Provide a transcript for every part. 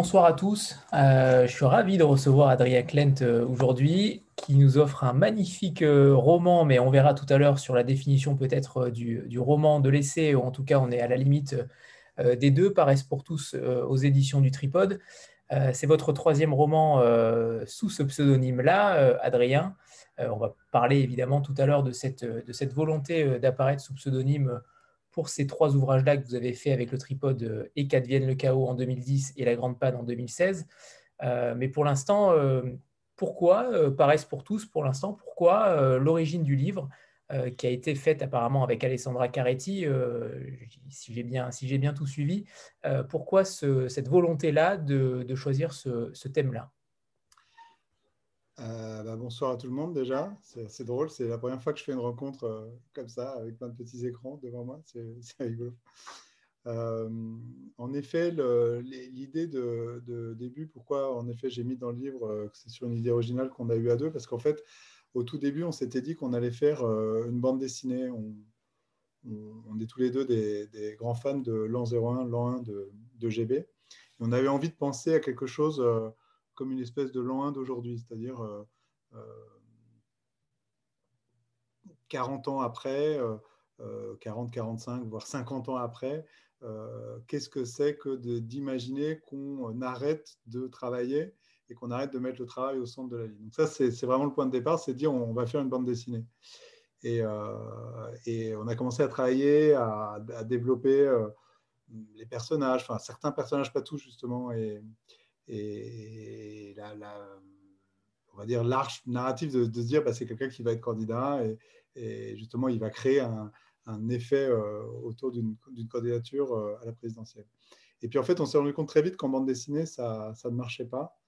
Bonsoir à tous. Euh, je suis ravi de recevoir Adrien Klent euh, aujourd'hui qui nous offre un magnifique euh, roman, mais on verra tout à l'heure sur la définition peut-être du, roman de l'essai, ou en tout cas on est à la limite des deux, paraissent pour tous aux éditions du Tripode. C'est votre troisième roman sous ce pseudonyme-là, Adrien. on va parler évidemment tout à l'heure de cette volonté d'apparaître sous pseudonyme pour ces trois ouvrages-là que vous avez fait avec le tripode euh, et qu'advienne le chaos en 2010 et la grande panne en 2016. Euh, mais pour l'instant, euh, pourquoi, paraissent pour tous pour l'instant, pourquoi l'origine du livre qui a été faite apparemment avec Alessandra Caretti, si j'ai bien, tout suivi, pourquoi cette volonté-là de, choisir ce thème-là? Euh, bah, bonsoir à tout le monde déjà, c'est drôle, c'est la première fois que je fais une rencontre euh, comme ça, avec plein de petits écrans devant moi, c'est rigolo. Euh, en effet, l'idée de, début, pourquoi en effet j'ai mis dans le livre que c'est sur une idée originale qu'on a eue à deux, parce qu'en fait, au tout début, on s'était dit qu'on allait faire une bande dessinée. On, est tous les deux des, grands fans de l'an 01, l'an 1 de, de, GB. Et on avait envie de penser à quelque chose comme une espèce de l'an 1 d'aujourd'hui, c'est-à-dire 40 euh, euh, ans après, 40, euh, 45, voire 50 ans après, qu'est-ce que c'est que d'imaginer qu'on arrête de travailler et qu'on arrête de mettre le travail au centre de la ligne. Donc ça, c'est vraiment le point de départ, c'est dire on, va faire une bande dessinée. Et, on a commencé à travailler, à, développer les personnages, enfin certains personnages, pas tous justement, et, et la, on va dire l'arche narrative de, se dire bah, c'est quelqu'un qui va être candidat et, justement il va créer un, effet euh, autour d'une candidature euh, à la présidentielle. Et puis en fait on s'est rendu compte très vite qu'en bande dessinée ça, ça ne marchait pas.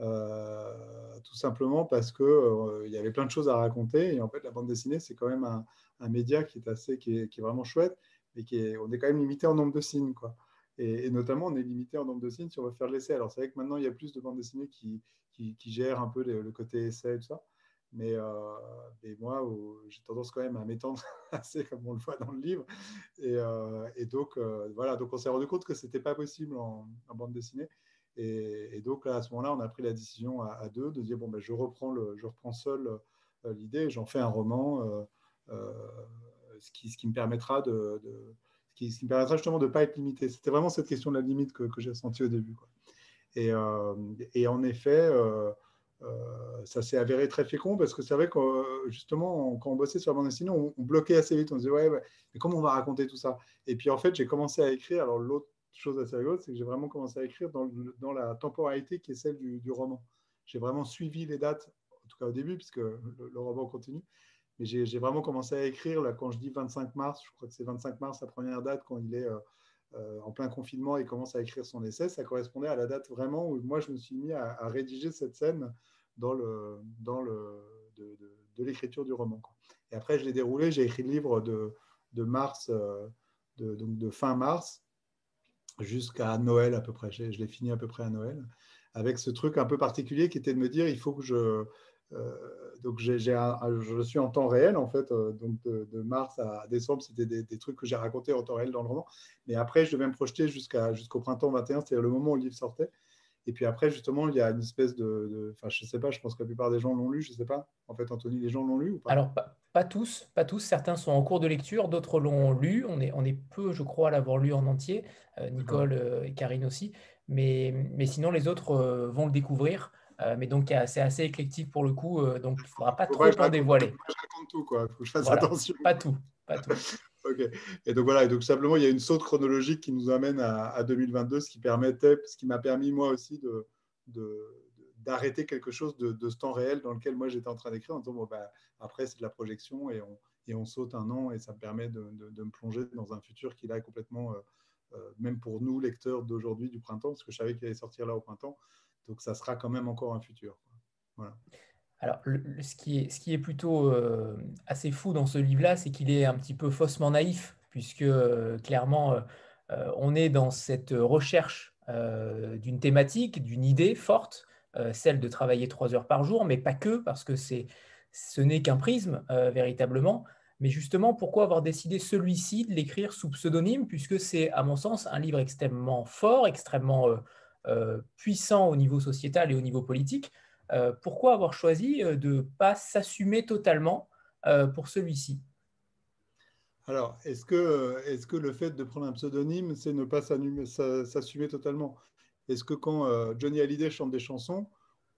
Euh, tout simplement parce que il y avait plein de choses à raconter et en fait la bande dessinée c'est quand même un, média qui est assez qui est, qui est, vraiment chouette mais qui est, on est quand même limité en nombre de signes quoi. Et, notamment, on est limité en nombre de signes si on veut faire l'essai. Alors, c'est vrai que maintenant, il y a plus de bandes dessinées qui, qui, gèrent un peu le, côté essai et tout ça. Mais, euh, moi, j'ai tendance quand même à m'étendre assez, comme on le voit dans le livre. Et, euh, donc, euh, voilà, donc on s'est rendu compte que ce n'était pas possible en, bande dessinée. Et, donc, là, à ce moment-là, on a pris la décision à, deux de dire bon, ben, je, reprends le, je reprends seul l'idée, j'en fais un roman, ce, qui, ce qui me permettra de qui, me permettra justement de ne pas être limité. C'était vraiment cette question de la limite que, j'ai ressentie au début. Et, euh, et, en effet, euh, euh, ça s'est avéré très fécond parce que c'est vrai que justement, quand on bossait sur la bande dessinée, on, bloquait assez vite. On se disait, ouais, mais comment on va raconter tout ça? Et puis en fait, j'ai commencé à écrire. Alors l'autre chose assez rigolote, c'est que j'ai vraiment commencé à écrire dans, la temporalité qui est celle du, roman. J'ai vraiment suivi les dates, en tout cas au début, puisque le roman continue. J'ai vraiment commencé à écrire, là, quand je dis 25 mars, je crois que c'est 25 mars, sa première date, quand il est euh, euh, en plein confinement et commence à écrire son essai, ça correspondait à la date vraiment où moi, je me suis mis à, rédiger cette scène dans le, dans le, de, de, l'écriture du roman. Et après, je l'ai déroulé, j'ai écrit le livre de, de mars, euh, de, donc de fin mars jusqu'à Noël à peu près. Je l'ai fini à peu près à Noël, avec ce truc un peu particulier qui était de me dire, il faut que je euh, donc je suis en temps réel en fait, euh, donc de, mars à décembre, c'était des, trucs que j'ai racontés en temps réel dans le roman. Mais après, je devais me projeter jusqu'à, jusqu'au printemps 21, c'est-à-dire le moment où le livre sortait. Et puis après, justement, il y a une espèce de, enfin, je sais pas, je pense que la plupart des gens l'ont lu, je sais pas. En fait, Anthony, les gens l'ont lu ou pas? Alors, pas, tous, pas tous. Certains sont en cours de lecture, d'autres l'ont lu. On est, on est peu, je crois, à l'avoir lu en entier. Euh, Nicole et Karine aussi. Mais, mais sinon, les autres vont le découvrir. Euh, mais donc, c'est assez éclectique pour le coup, euh, donc il ne faudra pas trop en dévoiler. je raconte tout, quoi. Il faut que je fasse attention. Pas tout, pas tout. ok. Et donc voilà, et donc simplement, il y a une saute chronologique qui nous amène à, 2022, ce qui permettait, ce qui m'a permis moi aussi de, d'arrêter quelque chose de, ce temps réel dans lequel moi j'étais en train d'écrire en disant bon, bah, après c'est de la projection et on, et on saute un an et ça me permet de, me plonger dans un futur qui là est complètement, euh, même pour nous lecteurs d'aujourd'hui du printemps, parce que je savais qu'il allait sortir là au printemps, donc ça sera quand même encore un futur. Alors, ce, qui est, ce, qui est, plutôt euh, assez fou dans ce livre-là, c'est qu'il est un petit peu faussement naïf, puisque euh, clairement, euh, on est dans cette recherche d'une thématique, d'une idée forte, celle de travailler trois heures par jour, mais pas que, parce que ce n'est qu'un prisme, véritablement. Mais justement, pourquoi avoir décidé celui-ci de l'écrire sous pseudonyme, puisque c'est, à mon sens, un livre extrêmement fort, extrêmement puissant au niveau sociétal et au niveau politique. pourquoi avoir choisi de ne pas s'assumer totalement pour celui-ci? Alors, est-ce que, est que le fait de prendre un pseudonyme, c'est ne pas s'assumer totalement? Est-ce que quand Johnny Hallyday chante des chansons,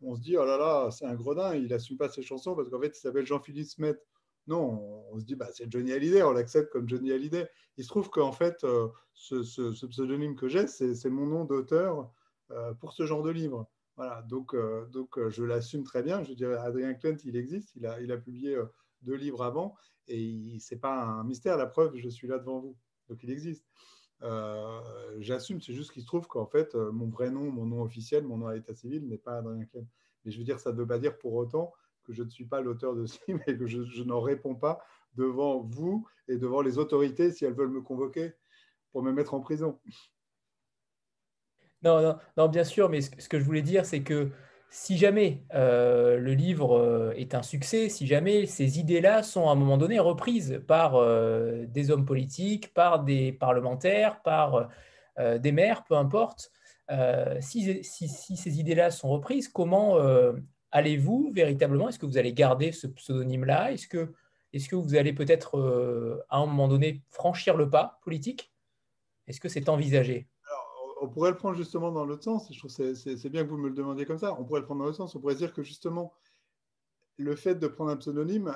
on se dit, oh là là, c'est un gredin, il n'assume pas ses chansons parce qu'en fait, il s'appelle Jean-Philippe Smet. Non, on se dit, bah, c'est Johnny Hallyday, on l'accepte comme Johnny Hallyday. Il se trouve qu'en fait, euh, ce, pseudonyme que j'ai, c'est mon nom d'auteur euh, pour ce genre de livre. Voilà, donc, euh, donc je l'assume très bien. Je dirais, Adrien Klent, il existe, il a, il a publié deux livres avant, et ce n'est pas un mystère, la preuve, je suis là devant vous. Donc il existe. J'assume, c'est juste qu'il se trouve qu'en fait, mon vrai nom, mon nom officiel, mon nom à l'état civil n'est pas Adrien Klent. Mais je veux dire, ça ne veut pas dire pour autant que je ne suis pas l'auteur de ce livre et que je, n'en réponds pas devant vous et devant les autorités si elles veulent me convoquer pour me mettre en prison. Non, non, non bien sûr, mais ce, que je voulais dire, c'est que si jamais euh, le livre euh, est un succès, si jamais ces idées-là sont à un moment donné reprises par euh, des hommes politiques, par des parlementaires, par des maires, peu importe, si, ces idées-là sont reprises, comment allez-vous véritablement, est-ce que vous allez garder ce pseudonyme-là? Est-ce que, que vous allez peut-être à un moment donné franchir le pas politique? Est-ce que c'est envisagé? On pourrait le prendre justement dans l'autre sens. Je trouve c'est bien que vous me le demandiez comme ça. On pourrait le prendre dans l'autre sens. On pourrait dire que justement, le fait de prendre un pseudonyme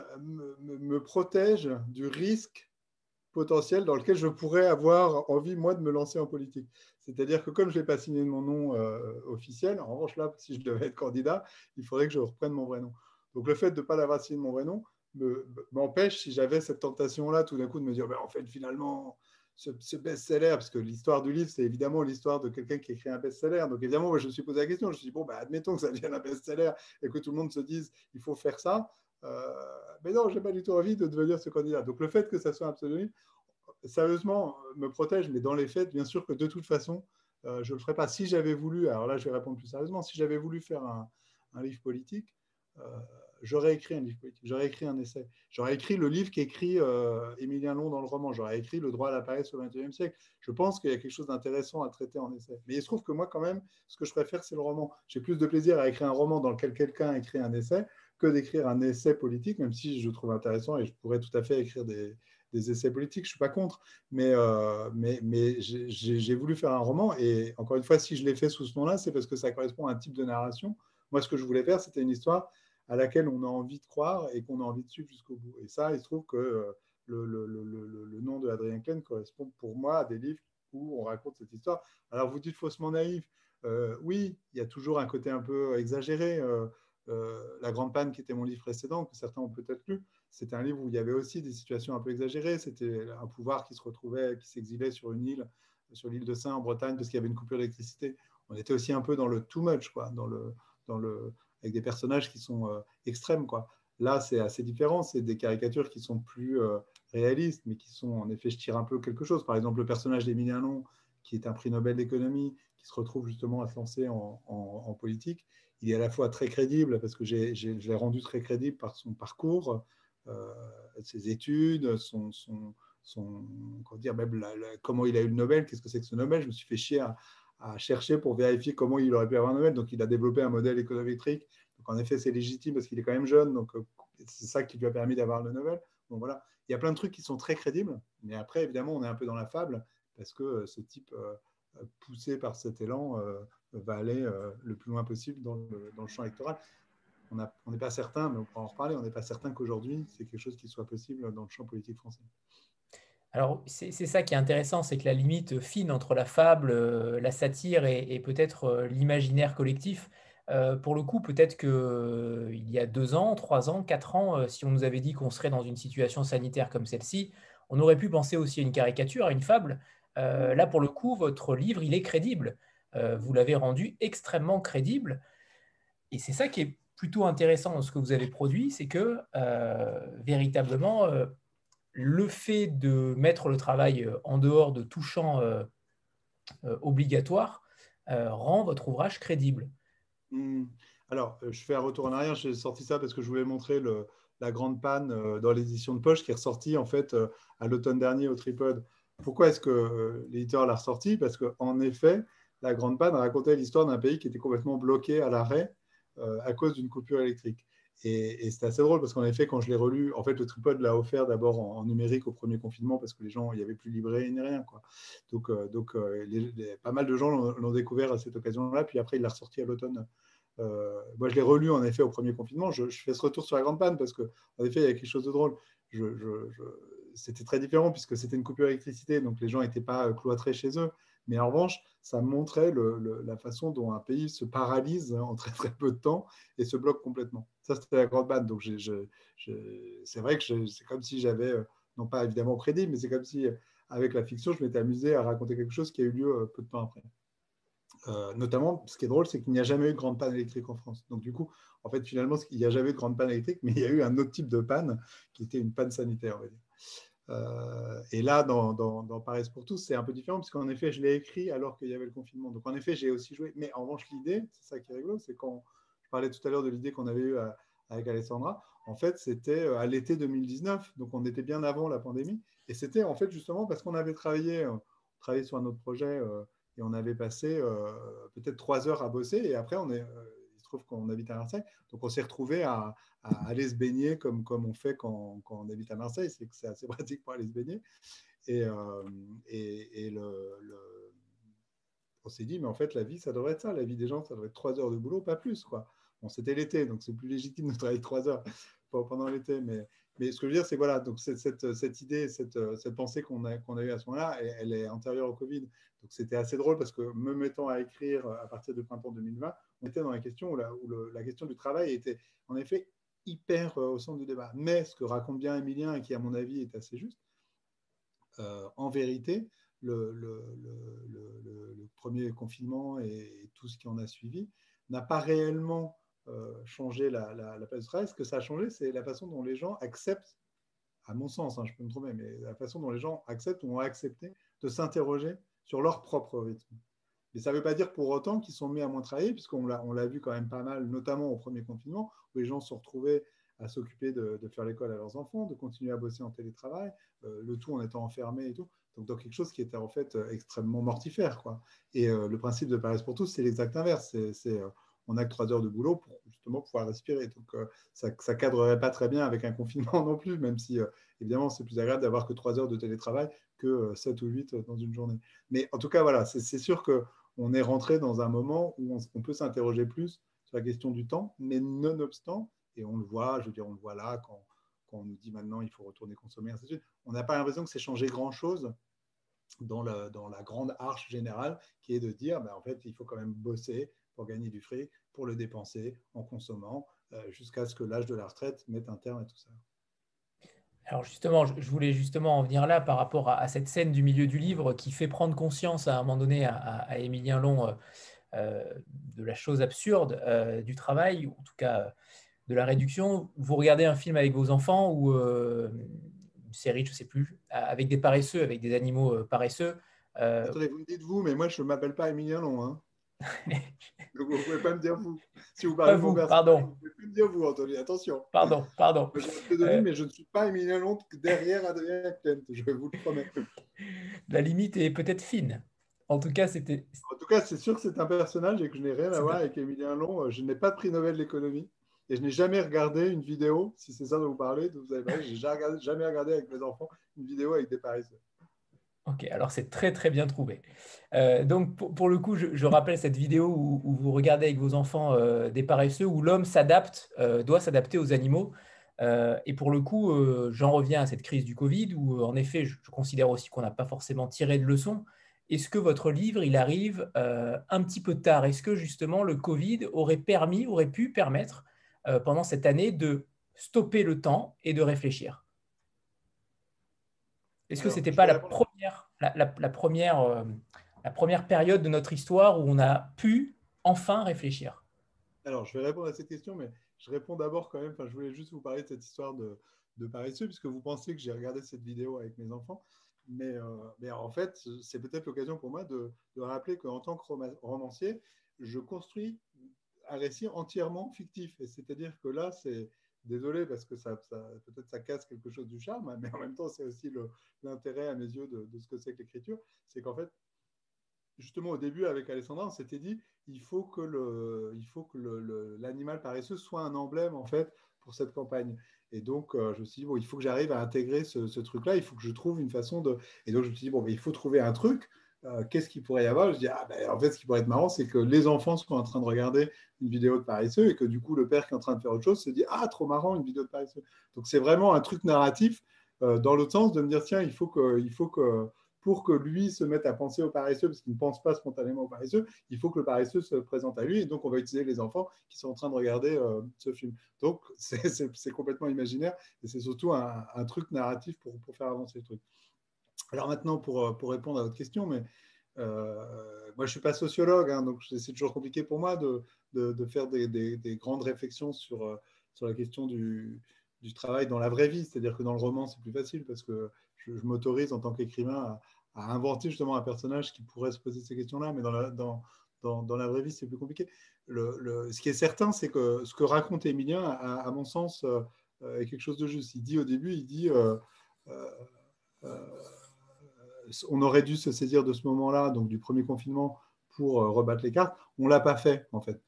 me protège du risque potentiel dans lequel je pourrais avoir envie, moi, de me lancer en politique. C'est-à-dire que comme je n'ai pas signé mon nom euh, officiel, en revanche, là, si je devais être candidat, il faudrait que je reprenne mon vrai nom. Donc le fait de ne pas l'avoir signé mon vrai nom m'empêche, si j'avais cette tentation-là, tout d'un coup, de me dire, ben, en fait, finalement, ce, best-seller, parce que l'histoire du livre, c'est évidemment l'histoire de quelqu'un qui écrit un best-seller. Donc évidemment, moi, je me suis posé la question, je me suis dit, bon, ben, admettons que ça devienne un best-seller et que tout le monde se dise, il faut faire ça. Euh, mais non, je n'ai pas du tout envie de devenir ce candidat. Donc le fait que ça soit un pseudonyme, sérieusement, me protège, mais dans les faits, bien sûr que de toute façon, euh, je ne le ferai pas. Si j'avais voulu, alors là je vais répondre plus sérieusement, si j'avais voulu faire un, livre politique, euh, j'aurais écrit un livre politique, j'aurais écrit un essai, j'aurais écrit le livre qu'écrit euh, Émilien Long dans le roman, j'aurais écrit Le droit à la paresse au XXIe siècle. Je pense qu'il y a quelque chose d'intéressant à traiter en essai. Mais il se trouve que moi, quand même, ce que je préfère, c'est le roman. J'ai plus de plaisir à écrire un roman dans lequel quelqu'un écrit un essai que d'écrire un essai politique, même si je trouve intéressant et je pourrais tout à fait écrire des, essais politiques, je ne suis pas contre, mais, euh, mais j'ai voulu faire un roman, et encore une fois, si je l'ai fait sous ce nom-là, c'est parce que ça correspond à un type de narration. Moi, ce que je voulais faire, c'était une histoire à laquelle on a envie de croire et qu'on a envie de suivre jusqu'au bout. Et ça, il se trouve que euh, le, nom de Adrien Klein correspond pour moi à des livres où on raconte cette histoire. Alors, vous dites faussement naïf. Euh, oui, il y a toujours un côté un peu exagéré. la Grande Panne, qui était mon livre précédent, que certains ont peut-être lu, c'était un livre où il y avait aussi des situations un peu exagérées. C'était un pouvoir qui se retrouvait, qui s'exilait sur une île, sur l'île de Saint en Bretagne, parce qu'il y avait une coupure d'électricité. On était aussi un peu dans le too much, quoi, dans le, dans le, avec des personnages qui sont euh, extrêmes. Quoi. Là, c'est assez différent. C'est des caricatures qui sont plus euh, réalistes, mais qui sont, en effet, je tire un peu quelque chose. Par exemple, le personnage d'Emilien Long, qui est un prix Nobel d'économie, qui se retrouve justement à se lancer en, politique, il est à la fois très crédible, parce que j'ai, je l'ai rendu très crédible par son parcours, euh, ses études, son, son, son dire, même comment il a eu le Nobel, qu'est-ce que c'est que ce Nobel? Je me suis fait chier à, chercher pour vérifier comment il aurait pu avoir Nobel. Donc, il a développé un modèle économétrique. Donc, en effet, c'est légitime parce qu'il est quand même jeune. Donc, euh, c'est ça qui lui a permis d'avoir le Nobel. Donc, voilà. Il y a plein de trucs qui sont très crédibles. Mais après, évidemment, on est un peu dans la fable parce que euh, ce type, poussé par cet élan, va aller le plus loin possible dans le, dans le champ électoral on n'est pas certain, mais on pourra en reparler, on n'est pas certain qu'aujourd'hui, c'est quelque chose qui soit possible dans le champ politique français. Alors, c'est ça qui est intéressant, c'est que la limite fine entre la fable, euh, la satire et, peut-être euh, l'imaginaire collectif, euh, pour le coup, peut-être qu'il y a deux ans, trois ans, quatre ans, si on nous avait dit qu'on serait dans une situation sanitaire comme celle-ci, on aurait pu penser aussi à une caricature, à une fable. là, pour le coup, votre livre, il est crédible. vous l'avez rendu extrêmement crédible. Et c'est ça qui est plutôt intéressant dans ce que vous avez produit, c'est que véritablement, le fait de mettre le travail euh, en dehors de tout champ obligatoire rend votre ouvrage crédible. Hmm. Alors, je fais un retour en arrière. J'ai sorti ça parce que je voulais montrer le, la grande panne dans l'édition de poche qui est ressortie en fait à l'automne dernier au Tripod. Pourquoi est-ce que l'éditeur l'a ressorti? Parce qu'en effet, la grande panne racontait l'histoire d'un pays qui était complètement bloqué à l'arrêt à cause d'une coupure électrique. Et, c'était assez drôle parce qu'en effet, quand je l'ai relu, en fait, le tripode l'a offert d'abord en, numérique au premier confinement parce que les gens, il n'y avait plus libré ni rien. Quoi. Donc, euh, donc euh, pas mal de gens l'ont découvert à cette occasion-là. Puis après, il l'a ressorti à l'automne. Euh, moi, je l'ai relu en effet au premier confinement. Je, fais ce retour sur la grande panne parce qu'en effet, il y a quelque chose de drôle. c'était très différent puisque c'était une coupure d'électricité, donc les gens n'étaient pas cloîtrés chez eux. Mais en revanche, ça montrait la façon dont un pays se paralyse en très très peu de temps et se bloque complètement. Ça, c'était la grande bande. Donc, c'est vrai que c'est comme si j'avais, euh, non pas évidemment crédit, mais c'est comme si, euh, avec la fiction, je m'étais amusé à raconter quelque chose qui a eu lieu euh, peu de temps après. notamment, ce qui est drôle, c'est qu'il n'y a jamais eu de grande panne électrique en France. Donc, du coup, en fait, finalement, il n'y a jamais eu de grande panne électrique, mais il y a eu un autre type de panne qui était une panne sanitaire, on va dire. Et là, dans, Paris pour tous, c'est un peu différent, puisqu'en effet, je l'ai écrit alors qu'il y avait le confinement. Donc, en effet, j'ai aussi joué. Mais en revanche, l'idée, c'est ça qui est rigolo, c'est quand parlais tout à l'heure de l'idée qu'on avait eue avec Alessandra, en fait, c'était euh, à l'été 2019. Donc, on était bien avant la pandémie. Et c'était en fait justement parce qu'on avait travaillé, euh, sur un autre projet et on avait passé peut-être trois heures à bosser. Et après, on est trouve qu'on habite à Marseille. Donc on s'est retrouvé à, aller se baigner comme, comme on fait quand, quand on habite à Marseille. C'est que c'est assez pratique pour aller se baigner. Et, euh, et, le, on s'est dit, mais en fait, la vie, ça devrait être ça. La vie des gens, ça devrait être trois heures de boulot, pas plus. Quoi. C'était l'été, donc c'est plus légitime de travailler trois heures pendant l'été. Mais, mais ce que je veux dire, c'est voilà, donc cette, cette, idée, cette, cette pensée qu'on a, qu'on a eue à ce moment-là, elle, est antérieure au Covid. Donc c'était assez drôle parce que me mettant à écrire à partir du printemps 2020, on était dans la question où la, où la question du travail était en effet hyper euh, au centre du débat. Mais ce que raconte bien Emilien et qui à mon avis est assez juste, euh, en vérité, le, le, le, premier confinement et, tout ce qui en a suivi n'a pas réellement euh, changé la, la, place du travail. Ce que ça a changé, c'est la façon dont les gens acceptent, à mon sens, hein, je peux me tromper, mais la façon dont les gens acceptent ou ont accepté de s'interroger sur leur propre rythme. Mais ça ne veut pas dire pour autant qu'ils sont mis à moins travailler, puisqu'on l'a vu quand même pas mal, notamment au premier confinement, où les gens se retrouvaient à s'occuper de, faire l'école à leurs enfants, de continuer à bosser en télétravail, euh, le tout en étant enfermé et tout. Donc, dans quelque chose qui était en fait euh, extrêmement mortifère. Quoi. Et le principe de Paris pour tous, c'est l'exact inverse. C'est on n'a que trois heures de boulot pour justement pouvoir respirer. Donc, ça ne cadrerait pas très bien avec un confinement non plus, même si, évidemment, c'est plus agréable d'avoir que trois heures de télétravail que sept ou huit dans une journée. Mais en tout cas, voilà, c'est sûr que on est rentré dans un moment où on, peut s'interroger plus sur la question du temps, mais nonobstant, et on le voit, je veux dire, on le voit là quand, on nous dit maintenant il faut retourner consommer, on n'a pas l'impression que c'est changé grand-chose dans, dans, la grande arche générale qui est de dire, ben, en fait, il faut quand même bosser pour gagner du fric, pour le dépenser en consommant, euh, jusqu'à ce que l'âge de la retraite mette un terme à tout ça. Alors justement, je voulais justement en venir là par rapport à, cette scène du milieu du livre qui fait prendre conscience à un moment donné à, Émilien Long euh, euh, de la chose absurde euh, du travail, ou en tout cas de la réduction. Vous regardez un film avec vos enfants ou une série, je ne sais plus, avec des paresseux, avec des animaux paresseux. Attendez, vous me dites vous, mais moi je ne m'appelle pas Émilien Long. Hein. Vous ne pouvez pas me dire vous. Si vous parlez vous, pardon. Vous ne pouvez plus me dire vous, Anthony. Attention. Pardon, pardon. Je euh... mais je ne suis pas Emilien Long derrière Adrien Klent, je vous le promets. La limite est peut-être fine. En tout cas, c'était. En tout cas, c'est sûr que c'est un personnage et que je n'ai rien à voir avec Emilien Long. Je n'ai pas de prix Nobel d'économie et je n'ai jamais regardé une vidéo, si c'est ça dont vous parlez, vous avez j'ai jamais regardé avec mes enfants une vidéo avec des paresseux. Ok, alors c'est très très bien trouvé. Euh, donc pour, le coup, je, rappelle cette vidéo où, vous regardez avec vos enfants euh, des paresseux, où l'homme s'adapte, euh, doit s'adapter aux animaux. et pour le coup, j'en reviens à cette crise du Covid, où en effet, je, considère aussi qu'on n'a pas forcément tiré de leçons. Est-ce que votre livre, il arrive un petit peu tard? Est-ce que justement le Covid aurait permis, aurait pu permettre pendant cette année de stopper le temps et de réfléchir? Est-ce que ce n'était pas la première, la, première, euh, la première période de notre histoire où on a pu enfin réfléchir? Alors, je vais répondre à cette question, mais je réponds d'abord quand même. Enfin, je voulais juste vous parler de cette histoire de, de paresseux, puisque vous pensez que j'ai regardé cette vidéo avec mes enfants. Mais, euh, mais en fait, c'est peut-être l'occasion pour moi de, de rappeler qu'en tant que romancier, je construis un récit entièrement fictif. C'est-à-dire que là, c'est désolé parce que ça, peut-être ça casse quelque chose du charme, hein, mais en même temps, c'est aussi l'intérêt à mes yeux de, ce que c'est que l'écriture, c'est qu'en fait, justement, au début, avec Alessandra, on s'était dit, il faut que l'animal paresseux soit un emblème, en fait, pour cette campagne. Et donc, euh, je me suis dit, bon, il faut que j'arrive à intégrer ce, truc-là, il faut que je trouve une façon de... Et donc, je me suis dit, bon, il faut trouver un truc. Euh, qu'est-ce qu'il pourrait y avoir? Je dis, ah, ben, en fait, ce qui pourrait être marrant, c'est que les enfants sont en train de regarder une vidéo de paresseux et que du coup, le père qui est en train de faire autre chose se dit, ah, trop marrant, une vidéo de paresseux. Donc, c'est vraiment un truc narratif euh, dans l'autre sens de me dire, tiens, il faut que, il faut que pour que lui se mette à penser au paresseux, parce qu'il ne pense pas spontanément au paresseux, il faut que le paresseux se présente à lui. Et donc, on va utiliser les enfants qui sont en train de regarder euh, ce film. Donc, c'est complètement imaginaire et c'est surtout un, truc narratif pour, faire avancer le truc. Alors maintenant, pour, euh, pour répondre à votre question, mais euh, moi, je ne suis pas sociologue, hein, donc c'est toujours compliqué pour moi de, de, faire des, des, grandes réflexions sur, sur la question du, du travail dans la vraie vie. C'est-à-dire que dans le roman, c'est plus facile parce que je, m'autorise en tant qu'écrivain à, inventer justement un personnage qui pourrait se poser ces questions-là, mais dans la, dans, dans, la vraie vie, c'est plus compliqué. Le, ce qui est certain, c'est que ce que raconte Emilien, à, mon sens, euh, est quelque chose de juste. Il dit au début, il dit, euh, euh, on aurait dû se saisir de ce moment-là, donc du premier confinement, pour rebattre les cartes. On l'a pas fait, en fait.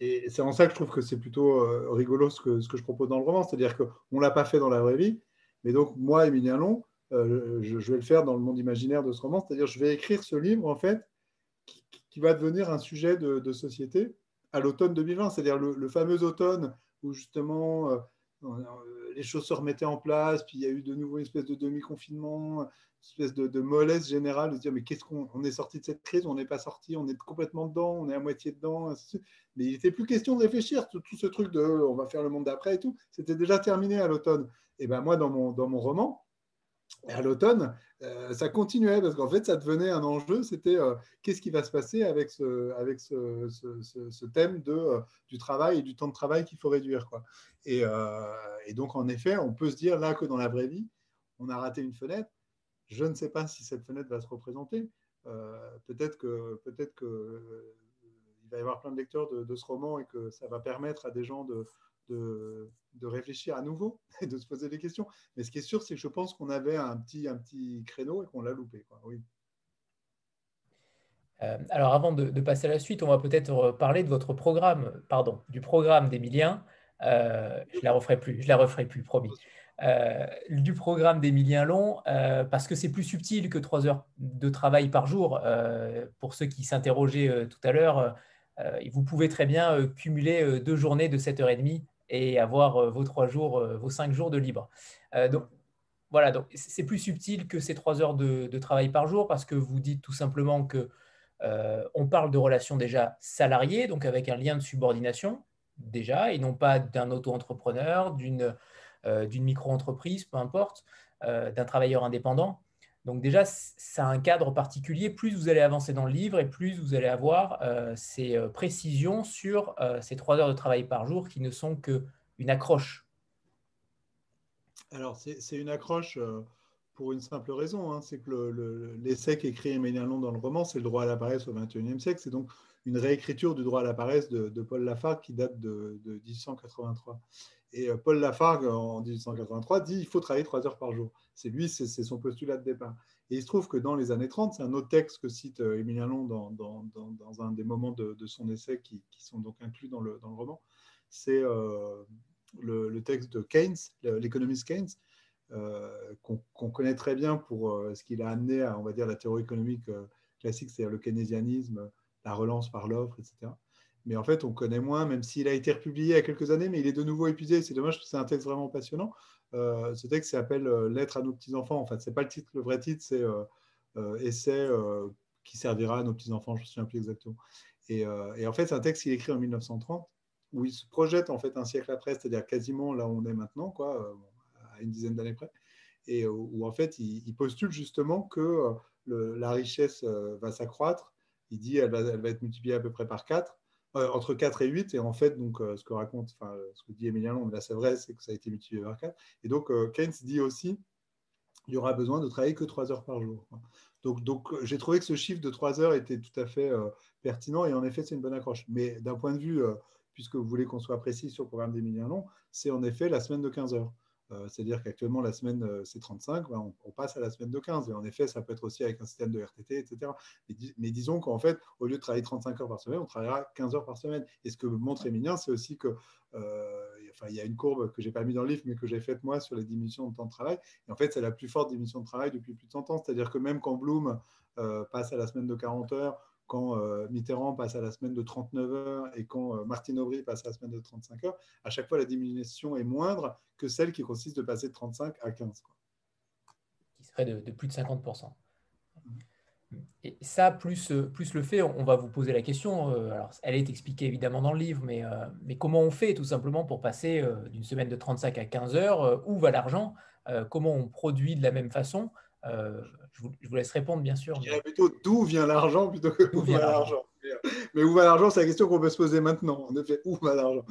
Et c'est en ça que je trouve que c'est plutôt rigolo ce que, ce que je propose dans le roman, c'est-à-dire qu'on ne l'a pas fait dans la vraie vie, mais donc, moi, Emilien Long, euh, je, vais le faire dans le monde imaginaire de ce roman, c'est-à-dire je vais écrire ce livre, en fait, qui, va devenir un sujet de, société à l'automne 2020, c'est-à-dire le, fameux automne où justement euh, euh, les choses se remettaient en place, puis il y a eu de nouveau une espèce de demi-confinement, une espèce de, mollesse générale, de se dire mais qu'est-ce qu'on on est sorti de cette crise, on n'est pas sorti, on est complètement dedans, on est à moitié dedans, mais il n'était plus question de réfléchir, tout, tout, ce truc de on va faire le monde d'après et tout, c'était déjà terminé à l'automne. Et ben moi, dans mon, dans mon roman, à l'automne, euh, ça continuait parce qu'en fait, ça devenait un enjeu. C'était euh, qu'est-ce qui va se passer avec ce, thème euh, du travail et du temps de travail qu'il faut réduire. Quoi. Et, et, donc, en effet, on peut se dire là que dans la vraie vie, on a raté une fenêtre. Je ne sais pas si cette fenêtre va se représenter. peut-être que, peut-être va y avoir plein de lecteurs de, ce roman et que ça va permettre à des gens de, de, réfléchir à nouveau et de se poser des questions. Mais ce qui est sûr, c'est que je pense qu'on avait un petit, un petit créneau et qu'on l'a loupé. Oui. Euh, alors avant de, passer à la suite, on va peut-être parler de votre programme, pardon, du programme d'Emilien. Euh, je la referai plus, je la referai plus, promis. Euh, du programme d'Emilien Long, parce que c'est plus subtil que trois heures de travail par jour. pour ceux qui s'interrogeaient tout à l'heure, vous pouvez très bien cumuler deux journées de 7h30 et avoir euh, vos trois jours, euh, vos cinq jours de libre. Euh, donc, voilà, donc c'est plus subtil que ces trois heures de, travail par jour parce que vous dites tout simplement que on parle de relations déjà salariées, donc avec un lien de subordination déjà, et non pas d'un auto-entrepreneur, d'une d'une micro-entreprise, peu importe, d'un travailleur indépendant. Donc déjà, ça a un cadre particulier. Plus vous allez avancer dans le livre et plus vous allez avoir euh, ces euh, précisions sur euh, ces trois heures de travail par jour qui ne sont qu'une accroche. Alors, c'est une accroche pour une simple raison. Hein. c'est que l'essai qu'écrit Emmanuel Long dans le roman, c'est le droit à la paresse au XXIe siècle. C'est donc une réécriture du droit à la paresse de, Paul Lafargue qui date de, de 1883. Et euh, Paul Lafargue, en 1883, dit il faut travailler trois heures par jour. C'est lui, c'est son postulat de départ. Et il se trouve que dans les années 30, c'est un autre texte que cite euh, Émilien Long dans, un des moments de, son essai qui, sont donc inclus dans le, dans le roman. C'est euh, le, texte de Keynes, l'économiste Keynes, qu'on connaît très bien pour ce qu'il a amené à, on va dire, la théorie économique classique, c'est-à-dire le keynésianisme, la relance par l'offre, etc mais en fait, on connaît moins, même s'il a été republié il y a quelques années, mais il est de nouveau épuisé. C'est dommage, c'est un texte vraiment passionnant. Euh, ce texte s'appelle euh, Lettre à nos petits-enfants. En fait, ce n'est pas le titre, le vrai titre, c'est euh, Essai qui servira à nos petits-enfants, je ne me souviens plus exactement. Et, en fait, c'est un texte qu'il écrit en 1930, où il se projette en fait un siècle après, c'est-à-dire quasiment là où on est maintenant, quoi, à une dizaine d'années près, et où en fait, il, postule justement que la richesse va s'accroître. Il dit elle va, être multipliée à peu près par 4 euh, entre 4 et 8. Et en fait, donc, euh, ce que raconte, enfin, ce que dit Emilien Long, là c'est vrai, c'est que ça a été multiplié par 4. Et donc, euh, Keynes dit aussi il y aura besoin de travailler que 3 heures par jour. Donc, donc j'ai trouvé que ce chiffre de 3 heures était tout à fait pertinent et en effet, c'est une bonne accroche. Mais d'un point de vue, puisque vous voulez qu'on soit précis sur le programme d'Emilien Long, c'est en effet la semaine de 15 heures. Euh, c'est-à-dire qu'actuellement, la semaine, euh, c'est 35, ben, on, passe à la semaine de 15. Et en effet, ça peut être aussi avec un système de RTT, etc. Mais, disons qu'en fait, au lieu de travailler 35 heures par semaine, on travaillera 15 heures par semaine. Et ce que montre Emilien, c'est aussi que euh, enfin, il y a une courbe que je n'ai pas mis dans le livre, mais que j'ai faite moi sur les diminutions de temps de travail. Et en fait, c'est la plus forte diminution de travail depuis plus de 100 ans. C'est-à-dire que même quand Bloom passe à la semaine de 40 heures, quand euh, Mitterrand passe à la semaine de 39 heures et quand euh, Martine Aubry passe à la semaine de 35 heures, à chaque fois la diminution est moindre que celle qui consiste de passer de 35 à 15. Qui serait de, plus de 50%. Et ça, plus, euh, plus le fait, on va vous poser la question, alors elle est expliquée évidemment dans le livre, mais, mais comment on fait tout simplement pour passer d'une semaine de 35 à 15 heures Où va l'argent Comment on produit de la même façon je vous, laisse répondre, bien sûr. Je dirais plutôt d'où vient l'argent plutôt que où va l'argent. Mais où va l'argent, c'est la question qu'on peut se poser maintenant. En effet, où va l'argent?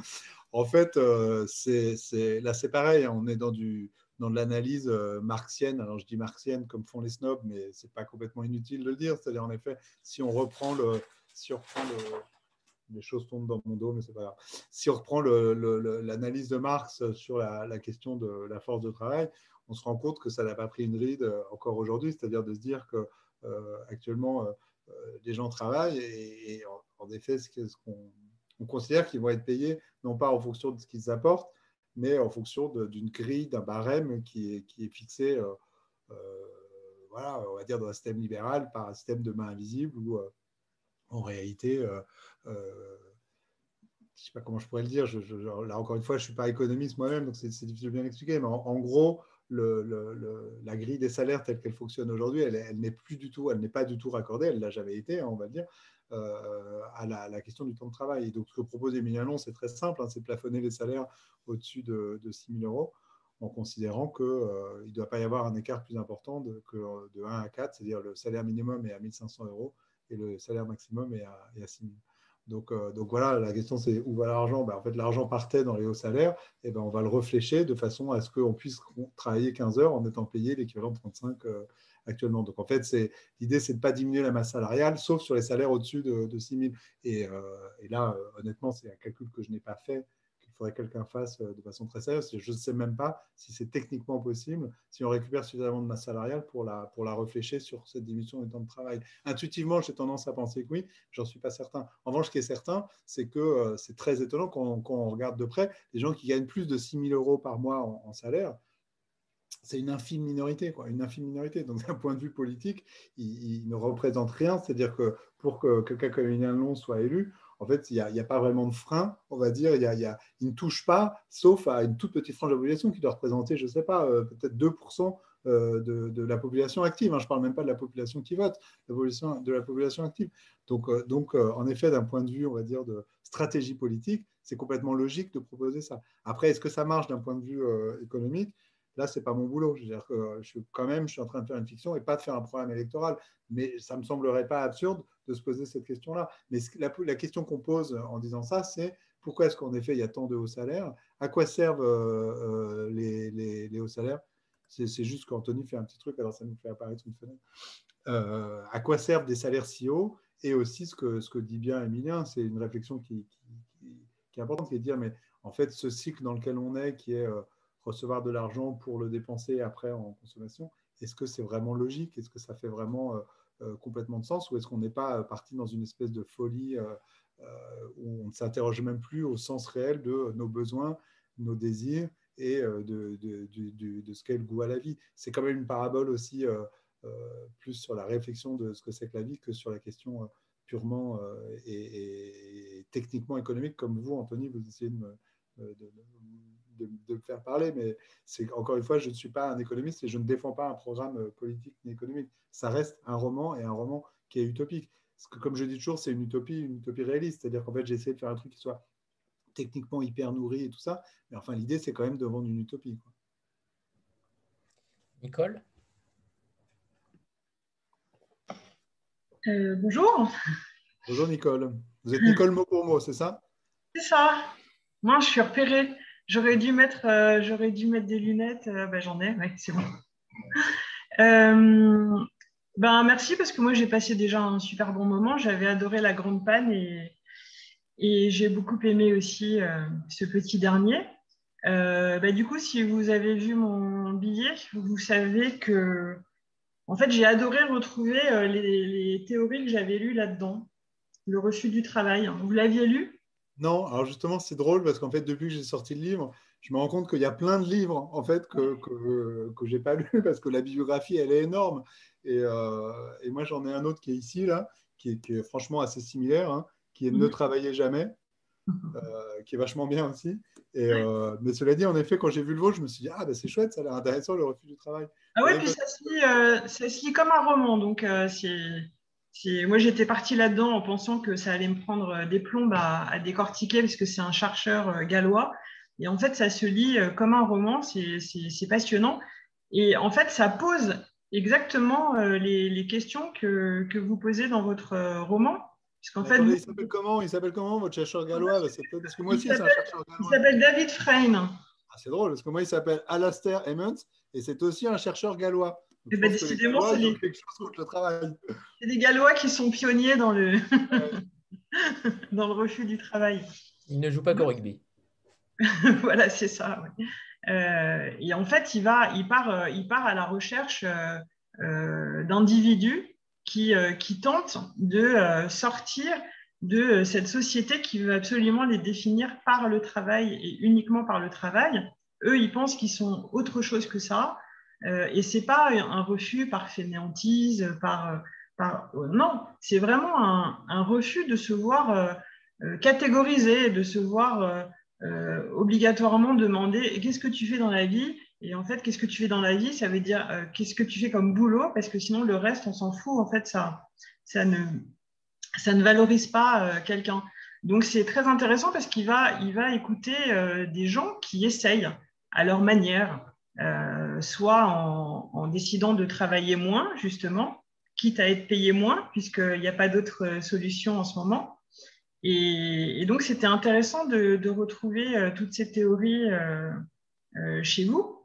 En fait, euh, c'est, là, c'est pareil. Hein. on est dans, du, dans de l'analyse euh, marxienne. Alors, je dis marxienne comme font les snobs, mais ce n'est pas complètement inutile de le dire. C'est-à-dire, en effet, si on reprend le. Si on reprend le les choses tombent dans mon dos, mais c'est pas grave. Si on reprend l'analyse de Marx sur la, la, question de la force de travail, on se rend compte que ça n'a pas pris une ride euh, encore aujourd'hui, c'est-à-dire de se dire que euh, actuellement euh, les gens travaillent et, en, effet, ce qu'on on considère qu'ils vont être payés non pas en fonction de ce qu'ils apportent, mais en fonction d'une grille, d'un barème qui est, qui est fixé, voilà, on va dire dans un système libéral par un système de main invisible où en réalité, je ne sais pas comment je pourrais le dire, là encore une fois, je ne suis pas économiste moi-même, donc c'est difficile de bien expliquer, mais en gros, la grille des salaires telle qu'elle fonctionne aujourd'hui, elle, n'est plus du tout, elle n'est pas du tout raccordée, elle l'a jamais été, hein, on va dire, euh, à la, question du temps de travail. Et donc, ce que propose Emilien Long, c'est très simple, hein, c'est plafonner les salaires au-dessus de, 6 000 euros en considérant qu'il euh, ne doit pas y avoir un écart plus important de, que de 1 à 4, c'est-à-dire le salaire minimum est à 1500 euros et le salaire maximum est à, est à 6 000. Donc, euh, donc, voilà, la question c'est où va l'argent? Ben, En fait, l'argent partait dans les hauts salaires, et ben, on va le réfléchir de façon à ce qu'on puisse travailler 15 heures en étant payé l'équivalent de 35 euh, actuellement. Donc en fait, l'idée c'est de ne pas diminuer la masse salariale, sauf sur les salaires au-dessus de, de 6 000. Et, euh, et là, honnêtement, c'est un calcul que je n'ai pas fait quelqu'un fasse euh, de façon très sérieuse. Je ne sais même pas si c'est techniquement possible, si on récupère suffisamment de masse salariale pour la, pour la réfléchir sur cette diminution du temps de travail. Intuitivement, j'ai tendance à penser que oui, j'en suis pas certain. En revanche, ce qui est certain, c'est que euh, c'est très étonnant quand on, regarde de près, les gens qui gagnent plus de 6 000 euros par mois en, salaire, c'est une infime minorité, quoi, une infime minorité. Donc, d'un point de vue politique, il, ne représente rien. C'est-à-dire que pour que quelqu'un comme Emilien Long soit élu, en fait, il n'y a, pas vraiment de frein, on va dire. Il, ne touche pas, sauf à une toute petite frange de la population qui doit représenter, je ne sais pas, euh, peut-être 2% euh, de, la population active. Hein. Je ne parle même pas de la population qui vote, de la population active. Donc, euh, en effet, d'un point de vue, on va dire, de stratégie politique, c'est complètement logique de proposer ça. Après, est-ce que ça marche d'un point de vue économique? Là, ce n'est pas mon boulot. Je veux dire que je suis quand même, je suis en train de faire une fiction et pas de faire un programme électoral. Mais ça ne me semblerait pas absurde de se poser cette question-là. Mais la, question qu'on pose en disant ça, c'est pourquoi est-ce qu'en effet, il y a tant de hauts salaires? À quoi servent euh, euh, les, les, hauts salaires? C'est, juste qu'Anthony fait un petit truc, alors ça nous fait apparaître une fenêtre. Euh, à quoi servent des salaires si hauts? Et aussi, ce que, ce que dit bien Emilien, c'est une réflexion qui, qui, est importante, qui est de dire, mais en fait, ce cycle dans lequel on est, qui est recevoir de l'argent pour le dépenser après en consommation, est-ce que c'est vraiment logique? Est-ce que ça fait vraiment complètement de sens Ou est-ce qu'on n'est pas euh, parti dans une espèce de folie où on ne s'interroge même plus au sens réel de nos besoins, nos désirs et de, de, ce qu'est le goût à la vie? C'est quand même une parabole aussi plus sur la réflexion de ce que c'est que la vie que sur la question purement et, techniquement économique, comme vous, Anthony, vous essayez de me, de, me faire parler, mais c'est encore une fois, je ne suis pas un économiste et je ne défends pas un programme euh, politique ni économique. Ça reste un roman et un roman qui est utopique. Parce que, comme je dis toujours, c'est une utopie, une utopie réaliste. C'est-à-dire qu'en fait, j'ai essayé de faire un truc qui soit techniquement hyper nourri et tout ça, mais enfin, l'idée, c'est quand même de vendre une utopie. Nicole? Euh, Bonjour. Bonjour Nicole. Vous êtes Nicole mot pour mot, c'est ça? C'est ça. Moi, je suis repérée. J'aurais dû mettre, euh, dû mettre des lunettes. Euh, ben, j'en ai, ouais, c'est bon. Euh, ben, merci parce que moi, j'ai passé déjà un super bon moment. J'avais adoré la grande panne et, j'ai beaucoup aimé aussi ce petit dernier. bah, du coup, si vous avez vu mon billet, vous savez que en fait, j'ai adoré retrouver les, théories que j'avais lues là-dedans. Le refus du travail. Vous l'aviez lu? Non, alors justement, c'est drôle parce qu'en fait, depuis que j'ai sorti le livre, je me rends compte qu'il y a plein de livres en fait que, que, que j'ai pas lu parce que la bibliographie, elle est énorme. Et, et moi, j'en ai un autre qui est ici, là, qui est, franchement assez similaire, hein, qui est Ne travailler jamais, euh, qui est vachement bien aussi. Et, euh, mais cela dit, en effet, quand j'ai vu le vôtre, je me suis dit, ah, bah, c'est chouette, ça a l'air intéressant, le refus du travail. Ah ouais, puis ça se, lit, euh, ça se, lit, comme un roman. Donc, c'est, moi, j'étais partie là-dedans en pensant que ça allait me prendre des plombes à, à décortiquer, parce que c'est un chercheur gallois. Et en fait, ça se lit comme un roman, c'est, passionnant. Et en fait, ça pose exactement les, les, questions que, que, vous posez dans votre roman. Fait, il s'appelle comment Il s'appelle comment votre chercheur gallois? Parce que moi aussi, c'est un chercheur gallois. Il s'appelle David Frein. Ah, c'est drôle, parce que moi, il s'appelle Alastair Emmons et c'est aussi un chercheur gallois. Eh ben, décidément, c'est des... le Gallois qui sont pionniers dans le, dans le refus du travail. Il ne joue pas qu'au rugby. voilà, c'est ça. Euh, et en fait, il, va, il, part, euh, il part à la recherche euh, d'individus qui, euh, qui tentent de euh, sortir de euh, cette société qui veut absolument les définir par le travail et uniquement par le travail. Eux, ils pensent qu'ils sont autre chose que ça. Et ce n'est pas un refus par fainéantise, par, par... non, c'est vraiment un, refus de se voir catégorisé, de se voir obligatoirement demander qu'est-ce que tu fais dans la vie? Et en fait, qu'est-ce que tu fais dans la vie? Ça veut dire euh, qu'est-ce que tu fais comme boulot? Parce que sinon, le reste, on s'en fout. En fait, ça, ça, ne, ça ne valorise pas euh, quelqu'un. Donc, c'est très intéressant parce qu'il va, il va écouter euh, des gens qui essayent à leur manière, soit en, décidant de travailler moins, justement, quitte à être payé moins, puisqu'il n'y a pas d'autre solution en ce moment. Et, donc, c'était intéressant de, retrouver toutes ces théories chez vous.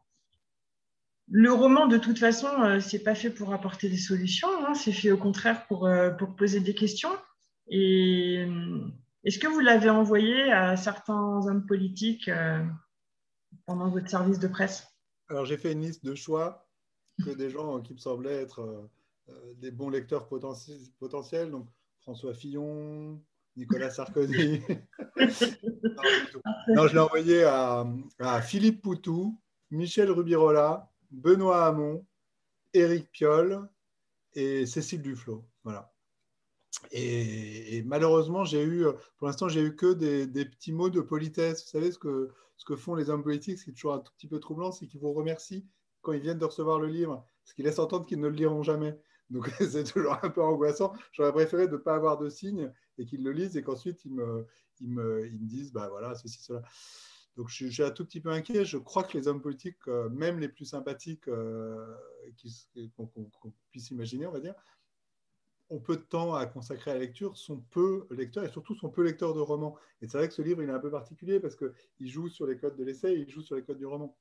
Le roman, de toute façon, euh, c'est pas fait pour apporter des solutions, hein. c'est fait au contraire pour, euh, poser des questions. Et euh, est-ce que vous l'avez envoyé à certains hommes politiques pendant votre service de presse? Alors, j'ai fait une liste de choix que des gens qui me semblaient être des bons lecteurs potentiels. Donc, François Fillon, Nicolas Sarkozy. non, je l'ai envoyé à, à Philippe Poutou, Michel Rubirola, Benoît Hamon, Éric Piolle et Cécile Duflo. Voilà. Et, malheureusement, j'ai eu, pour l'instant, j'ai eu que des, petits mots de politesse. Vous savez ce que, ce que font les hommes politiques, c'est toujours un tout petit peu troublant, c'est qu'ils vous remercient quand ils viennent de recevoir le livre, ce qui laisse entendre qu'ils ne le liront jamais. Donc c'est toujours un peu angoissant. J'aurais préféré ne pas avoir de signes et qu'ils le lisent et qu'ensuite ils me, ils, me, ils me disent, bah voilà, ceci, cela. Donc je, suis un tout petit peu inquiet. Je crois que les hommes politiques, euh, même les plus sympathiques euh, qu'on puisse imaginer, on va dire, ont peu de temps à consacrer à la lecture, sont peu lecteurs et surtout sont peu lecteurs de romans. Et c'est vrai que ce livre, il est un peu particulier parce qu'il joue sur les codes de l'essai il joue sur les codes du roman.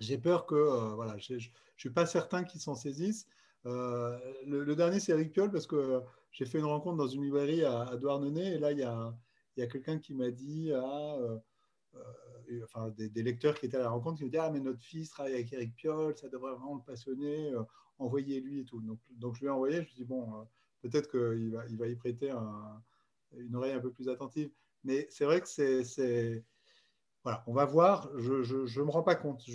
J'ai peur que, euh, voilà, je ne suis pas certain qu'ils s'en saisissent. le, dernier, c'est Eric Piolle parce que j'ai fait une rencontre dans une librairie à, Douarnenez et là, il y a, y a quelqu'un qui m'a dit, ah, euh, enfin, des, lecteurs qui étaient à la rencontre qui me disaient Ah, mais notre fils travaille avec Eric Piolle, ça devrait vraiment le passionner, euh, envoyez-lui et tout. Donc, je lui ai envoyé, je me suis dit Bon, euh, peut-être qu'il va, il va y prêter une oreille un peu plus attentive. Mais c'est vrai que c'est. Voilà, on va voir. Je ne me rends pas compte.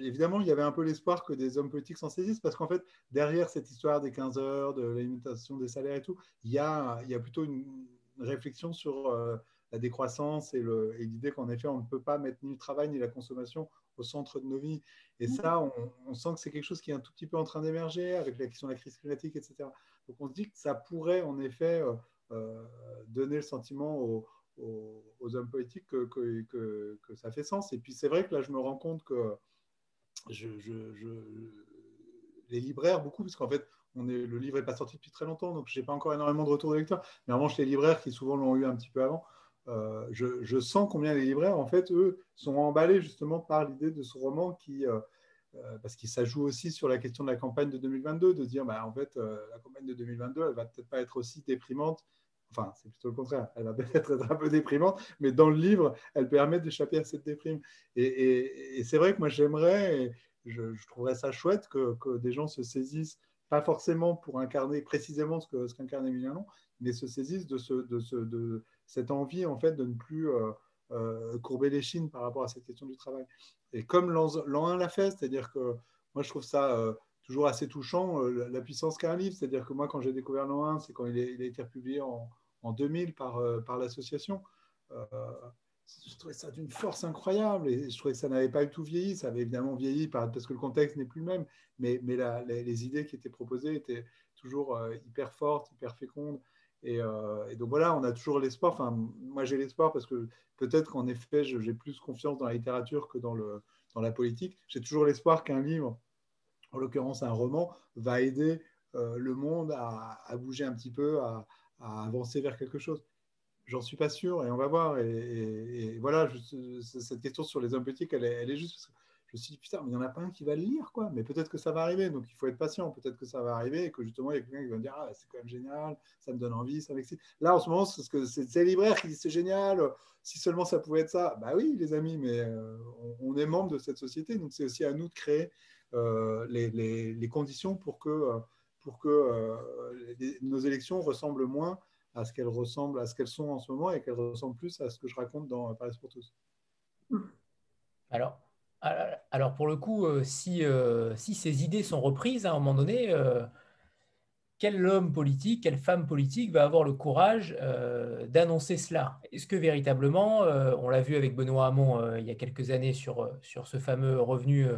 Évidemment, il y avait un peu l'espoir que des hommes politiques s'en saisissent parce qu'en fait, derrière cette histoire des 15 heures, de la limitation des salaires et tout, il y a, il y a plutôt une réflexion sur la décroissance et l'idée qu'en effet, on ne peut pas mettre ni le travail ni la consommation au centre de nos vies. Et ça, on, sent que c'est quelque chose qui est un tout petit peu en train d'émerger avec la question de la crise climatique, etc. Donc on se dit que ça pourrait en effet euh, euh, donner le sentiment aux, hommes politiques que, que, que, ça fait sens. Et puis c'est vrai que là, je me rends compte que je, les libraires, beaucoup, parce qu'en fait, on est, le livre n'est pas sorti depuis très longtemps, donc je n'ai pas encore énormément de retours de lecteurs. Mais en revanche, les libraires qui souvent l'ont eu un petit peu avant, euh, je, sens combien les libraires, en fait, eux, sont emballés justement par l'idée de ce roman qui, euh, euh, parce qu'il s'ajoute aussi sur la question de la campagne de 2022, de dire, bah, en fait, la campagne de 2022, elle va peut-être pas être aussi déprimante. enfin, c'est plutôt le contraire, elle va peut-être être un peu déprimante, mais dans le livre, elle permet d'échapper à cette déprime. Et, c'est vrai que moi, j'aimerais, je, je, trouverais ça chouette que, des gens se saisissent, pas forcément pour incarner précisément ce qu'incarne ce Emilien mais se saisissent de, ce, de, ce, de, cette envie, en fait, de ne plus euh, euh, courber les chines par rapport à cette question du travail. Et comme l'an 1 l'a fait, c'est-à-dire que moi, je trouve ça euh, toujours assez touchant, la puissance qu'a un livre. C'est-à-dire que moi, quand j'ai découvert l'an 1, c'est quand il, a été republié en, en 2000 par, l'association je trouvais ça d'une force incroyable et je trouvais que ça n'avait pas du tout vieilli. Ça avait évidemment vieilli parce que le contexte n'est plus le même, mais, les, idées qui étaient proposées étaient toujours hyper fortes, hyper fécondes. Euh, et, donc voilà, on a toujours l'espoir. Enfin, moi j'ai l'espoir parce que peut-être qu'en effet, j'ai plus confiance dans la littérature que dans, le, dans la politique. J'ai toujours l'espoir qu'un livre, en l'occurrence un roman, va aider euh, le monde à, bouger un petit peu, à avancer vers quelque chose. J'en suis pas sûr et on va voir. Et, voilà, cette question sur les hommes politiques, elle est, juste. Me suis dit, putain, mais il n'y en a pas un qui va le lire, quoi. Mais peut-être que ça va arriver, donc il faut être patient. Peut-être que ça va arriver et que justement, il y a quelqu'un qui va me dire, ah, c'est quand même génial, ça me donne envie, ça m'excite. Là, en ce moment, c'est les libraires qui disent, c'est génial, si seulement ça pouvait être ça. Bah oui, les amis, mais euh, on, est membre de cette société, donc c'est aussi à nous de créer euh, les, conditions pour que, euh, nos élections ressemblent moins à ce qu'elles ressemblent, à ce qu'elles sont en ce moment et qu'elles ressemblent plus à ce que je raconte dans Paris pour tous. Alors, alors pour le coup, euh, si, euh, si ces idées sont reprises à un moment donné, euh, quel homme politique, quelle femme politique va avoir le courage d'annoncer cela? Est-ce que véritablement, on l'a vu avec Benoît Hamon il y a quelques années sur, sur ce fameux revenu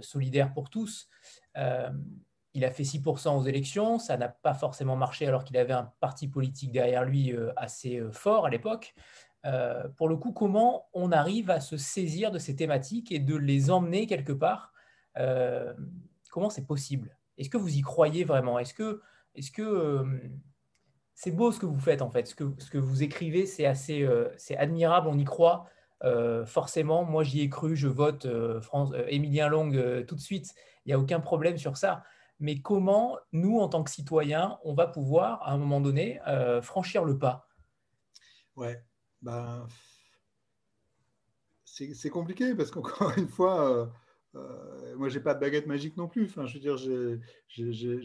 solidaire pour tous, il a fait 6% aux élections, ça n'a pas forcément marché alors qu'il avait un parti politique derrière lui assez fort à l'époque. Euh, pour le coup, comment on arrive à se saisir de ces thématiques et de les emmener quelque part Comment c'est possible? Est-ce que vous y croyez vraiment? Est-ce que est-ce que c'est beau ce que vous faites en fait. Ce que, ce vous écrivez, c'est assez c'est admirable, on y croit. forcément, moi j'y ai cru, je vote Émilien Long tout de suite. Il n'y a aucun problème sur ça. Mais comment nous, en tant que citoyens, on va pouvoir, à un moment donné, euh, franchir le pas? Ouais, ben, c'est compliqué parce qu'encore une fois, euh, euh, moi, j'ai pas de baguette magique non plus. Enfin, je veux dire, je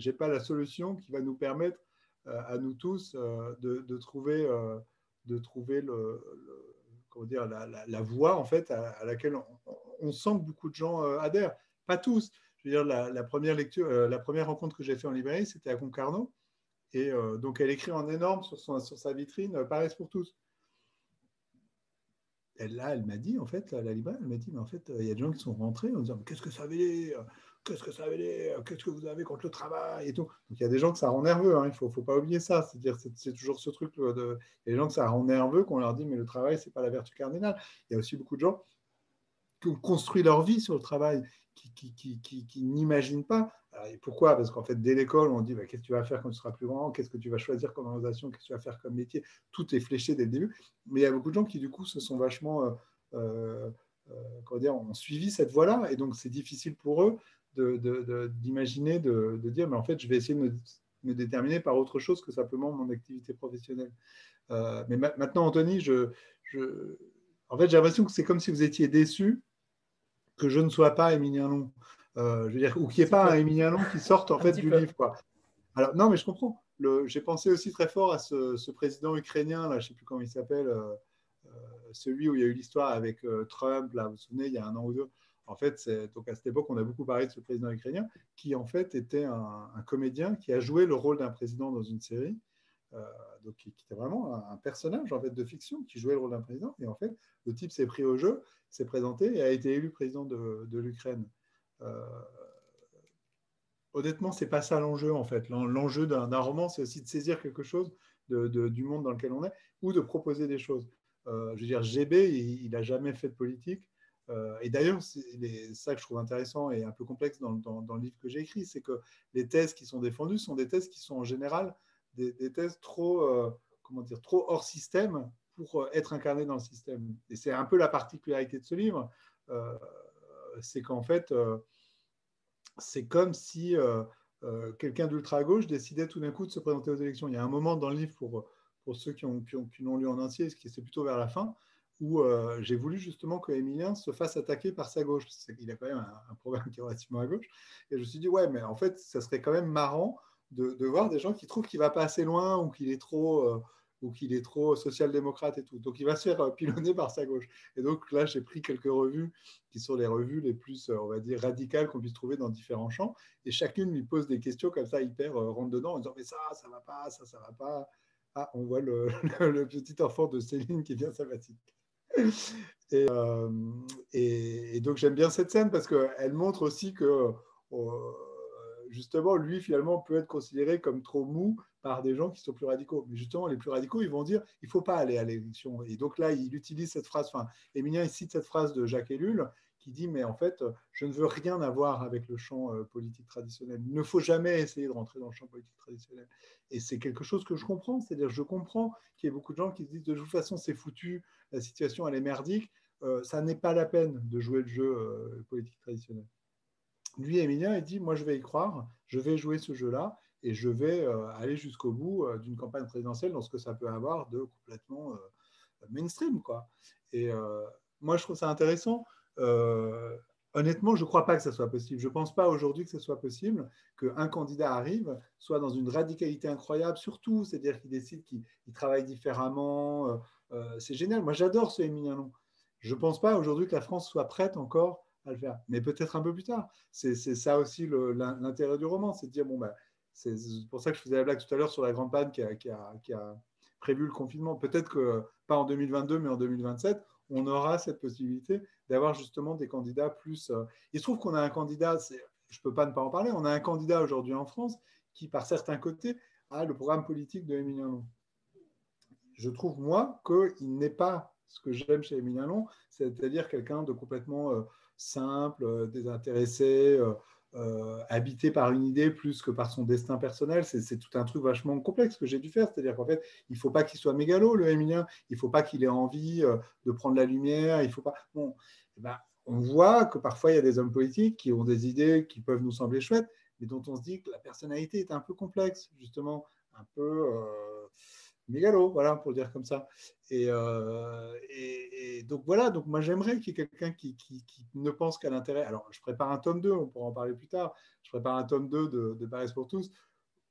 n'ai pas la solution qui va nous permettre à nous tous de, trouver, de trouver le, comment dire, la, voie en fait à, laquelle on, sent que beaucoup de gens adhèrent. Pas tous je veux dire, la, première lecture, euh, la première rencontre que j'ai fait en librairie, c'était à Concarneau. Et euh, donc, elle écrit en énorme sur, sur sa vitrine euh, Paris pour tous. Elle, là, elle m'a dit, en fait, la, libraire, elle m'a dit, mais en fait, il y a des gens qui sont rentrés en disant, qu'est-ce que ça veut dire? Qu'est-ce que ça veut dire? Qu'est-ce que vous avez contre le travail et tout? Donc, il y a des gens que ça rend nerveux, hein, il ne faut, pas oublier ça. C'est-à-dire, c'est toujours ce truc de. Il y a des gens que ça rend nerveux qu'on leur dit, mais le travail, ce n'est pas la vertu cardinale. Il y a aussi beaucoup de gens construit leur vie sur le travail qui, n'imaginent pas. et pourquoi? Parce qu'en fait, dès l'école, on dit bah, qu'est-ce que tu vas faire quand tu seras plus grand? Qu'est-ce que tu vas choisir comme orientation? Qu'est-ce que tu vas faire comme métier? Tout est fléché dès le début. Mais il y a beaucoup de gens qui, du coup, se sont vachement. Euh, euh, euh dire, ont suivi cette voie-là. Et donc, c'est difficile pour eux d'imaginer, de, de, dire mais en fait, je vais essayer de me, déterminer par autre chose que simplement mon activité professionnelle. Mais maintenant, Anthony, je, je, en fait, j'ai l'impression que c'est comme si vous étiez déçu que je ne sois pas Émilien Long. Euh, je veux dire, ou qu'il n'y ait pas un Émilien Long qui sorte en fait du livre. Quoi. Alors, non, mais je comprends. J'ai pensé aussi très fort à ce, président ukrainien, là, je ne sais plus comment il s'appelle, euh, euh, celui où il y a eu l'histoire avec Trump, là, vous vous souvenez, il y a un an ou deux. En fait, donc à cette époque, on a beaucoup parlé de ce président ukrainien, qui en fait était un, un comédien qui a joué le rôle d'un président dans une série. Donc qui, était vraiment un, personnage en fait de fiction qui jouait le rôle d'un président et en fait le type s'est pris au jeu s'est présenté et a été élu président de, l'Ukraine. Euh, honnêtement, c'est pas ça l'enjeu en fait. L'enjeu d'un roman, c'est aussi de saisir quelque chose du monde dans lequel on est ou de proposer des choses. Euh, je veux dire, GB, il n'a jamais fait de politique. Euh, et d'ailleurs, c'est ça que je trouve intéressant et un peu complexe dans, le livre que j'ai écrit, c'est que les thèses qui sont défendues sont des thèses qui sont en général des, thèses trop, comment dire, trop hors système pour euh, être incarné dans le système. Et c'est un peu la particularité de ce livre, euh, c'est qu'en fait, euh, c'est comme si quelqu'un d'ultra-gauche décidait tout d'un coup de se présenter aux élections. Il y a un moment dans le livre pour, pour ceux qui, ont, qui, l'ont lu en entier, c'est plutôt vers la fin, où j'ai voulu justement que Emilien se fasse attaquer par sa gauche. Il a quand même un, programme qui est relativement à gauche. Et je me suis dit, ouais, mais en fait, ça serait quand même marrant de, voir des gens qui trouvent qu'il va pas assez loin ou qu'il est trop ou qu'il est trop social-démocrate et tout. Donc il va se faire euh, pilonner par sa gauche. Et donc là, j'ai pris quelques revues qui sont les revues les plus, euh, on va dire, radicales qu'on puisse trouver dans différents champs. Et chacune lui pose des questions comme ça, hyper euh, rentre dedans, en disant Mais ça, ça va pas, ça, ça va pas. Ah, on voit le, petit enfant de Céline qui est bien sympathique. Et, et, donc j'aime bien cette scène parce qu'elle montre aussi que justement, lui, finalement, peut être considéré comme trop mou par des gens qui sont plus radicaux. Mais justement, les plus radicaux, ils vont dire il ne faut pas aller à l'élection. Et donc là, il utilise cette phrase, enfin, Émilien, il cite cette phrase de Jacques Ellul qui dit Mais en fait, je ne veux rien avoir avec le champ euh, politique traditionnel. Il ne faut jamais essayer de rentrer dans le champ politique traditionnel. Et c'est quelque chose que je comprends. C'est-à-dire, je comprends qu'il y ait beaucoup de gens qui se disent De toute façon, c'est foutu, la situation, elle est merdique. Euh, ça n'est pas la peine de jouer le jeu euh, politique traditionnel. Lui, Émilien, il dit Moi, je vais y croire, je vais jouer ce jeu-là et je vais euh, aller jusqu'au bout euh, d'une campagne présidentielle dans ce que ça peut avoir de complètement euh, mainstream. Quoi. Et moi, je trouve ça intéressant. honnêtement, je ne crois pas que ça soit possible. Je ne pense pas aujourd'hui que ce soit possible qu'un candidat arrive, soit dans une radicalité incroyable, surtout, c'est-à-dire qu'il décide qu'il travaille différemment. c'est génial. Moi, j'adore ce Émilien Long. Je ne pense pas aujourd'hui que la France soit prête encore à le faire, mais peut-être un peu plus tard. C'est ça aussi l'intérêt du roman, c'est de dire, bon, ben, c'est pour ça que je faisais la blague tout à l'heure sur la grande panne qui a, prévu le confinement. Peut-être que pas en 2022, mais en 2027, on aura cette possibilité d'avoir justement des candidats plus. Euh, il se trouve qu'on a un candidat, je ne peux pas ne pas en parler, on a un candidat aujourd'hui en France qui, par certains côtés, a le programme politique de Émilien Long. Je trouve, moi, qu'il n'est pas ce que j'aime chez Émilien Long, c'est-à-dire quelqu'un de complètement euh, simple, euh, désintéressé, euh, habité par une idée plus que par son destin personnel. C'est tout un truc vachement complexe que j'ai dû faire. C'est-à-dire qu'en fait, il ne faut pas qu'il soit mégalo, le Émilien. Il ne faut pas qu'il ait envie euh, de prendre la lumière. Il faut pas. Bon, eh ben, on voit que parfois, il y a des hommes politiques qui ont des idées qui peuvent nous sembler chouettes, mais dont on se dit que la personnalité est un peu complexe, justement, un peu. Euh, mégalo, voilà, pour dire comme ça. Euh, et, donc voilà, donc moi j'aimerais qu'il y ait quelqu'un qui, ne pense qu'à l'intérêt. Alors je prépare un tome 2, on pourra en parler plus tard. Je prépare un tome 2 de, de Paris pour tous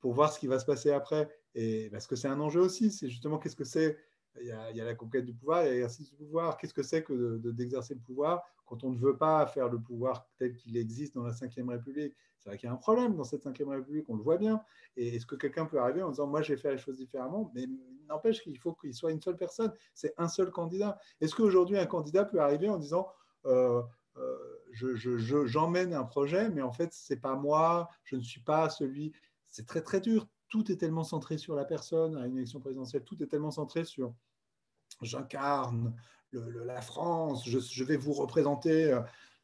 pour voir ce qui va se passer après. Et parce que c'est un enjeu aussi, c'est justement qu'est-ce que c'est. Il y, a, la conquête du pouvoir, il y a l'exercice du pouvoir. Qu'est-ce que c'est que d'exercer le pouvoir quand on ne veut pas faire le pouvoir tel qu'il existe dans la Ve République? C'est vrai qu'il y a un problème dans cette Ve République, on le voit bien. Et est-ce que quelqu'un peut arriver en disant Moi, je vais faire les choses différemment? Mais n'empêche qu'il faut qu'il soit une seule personne. C'est un seul candidat. Est-ce qu'aujourd'hui, un candidat peut arriver en disant euh, euh, J'emmène un projet, mais en fait, ce n'est pas moi, je ne suis pas celui. C'est très, très dur. Tout est tellement centré sur la personne à une élection présidentielle. Tout est tellement centré sur j'incarne la France, je, vais vous représenter. Euh,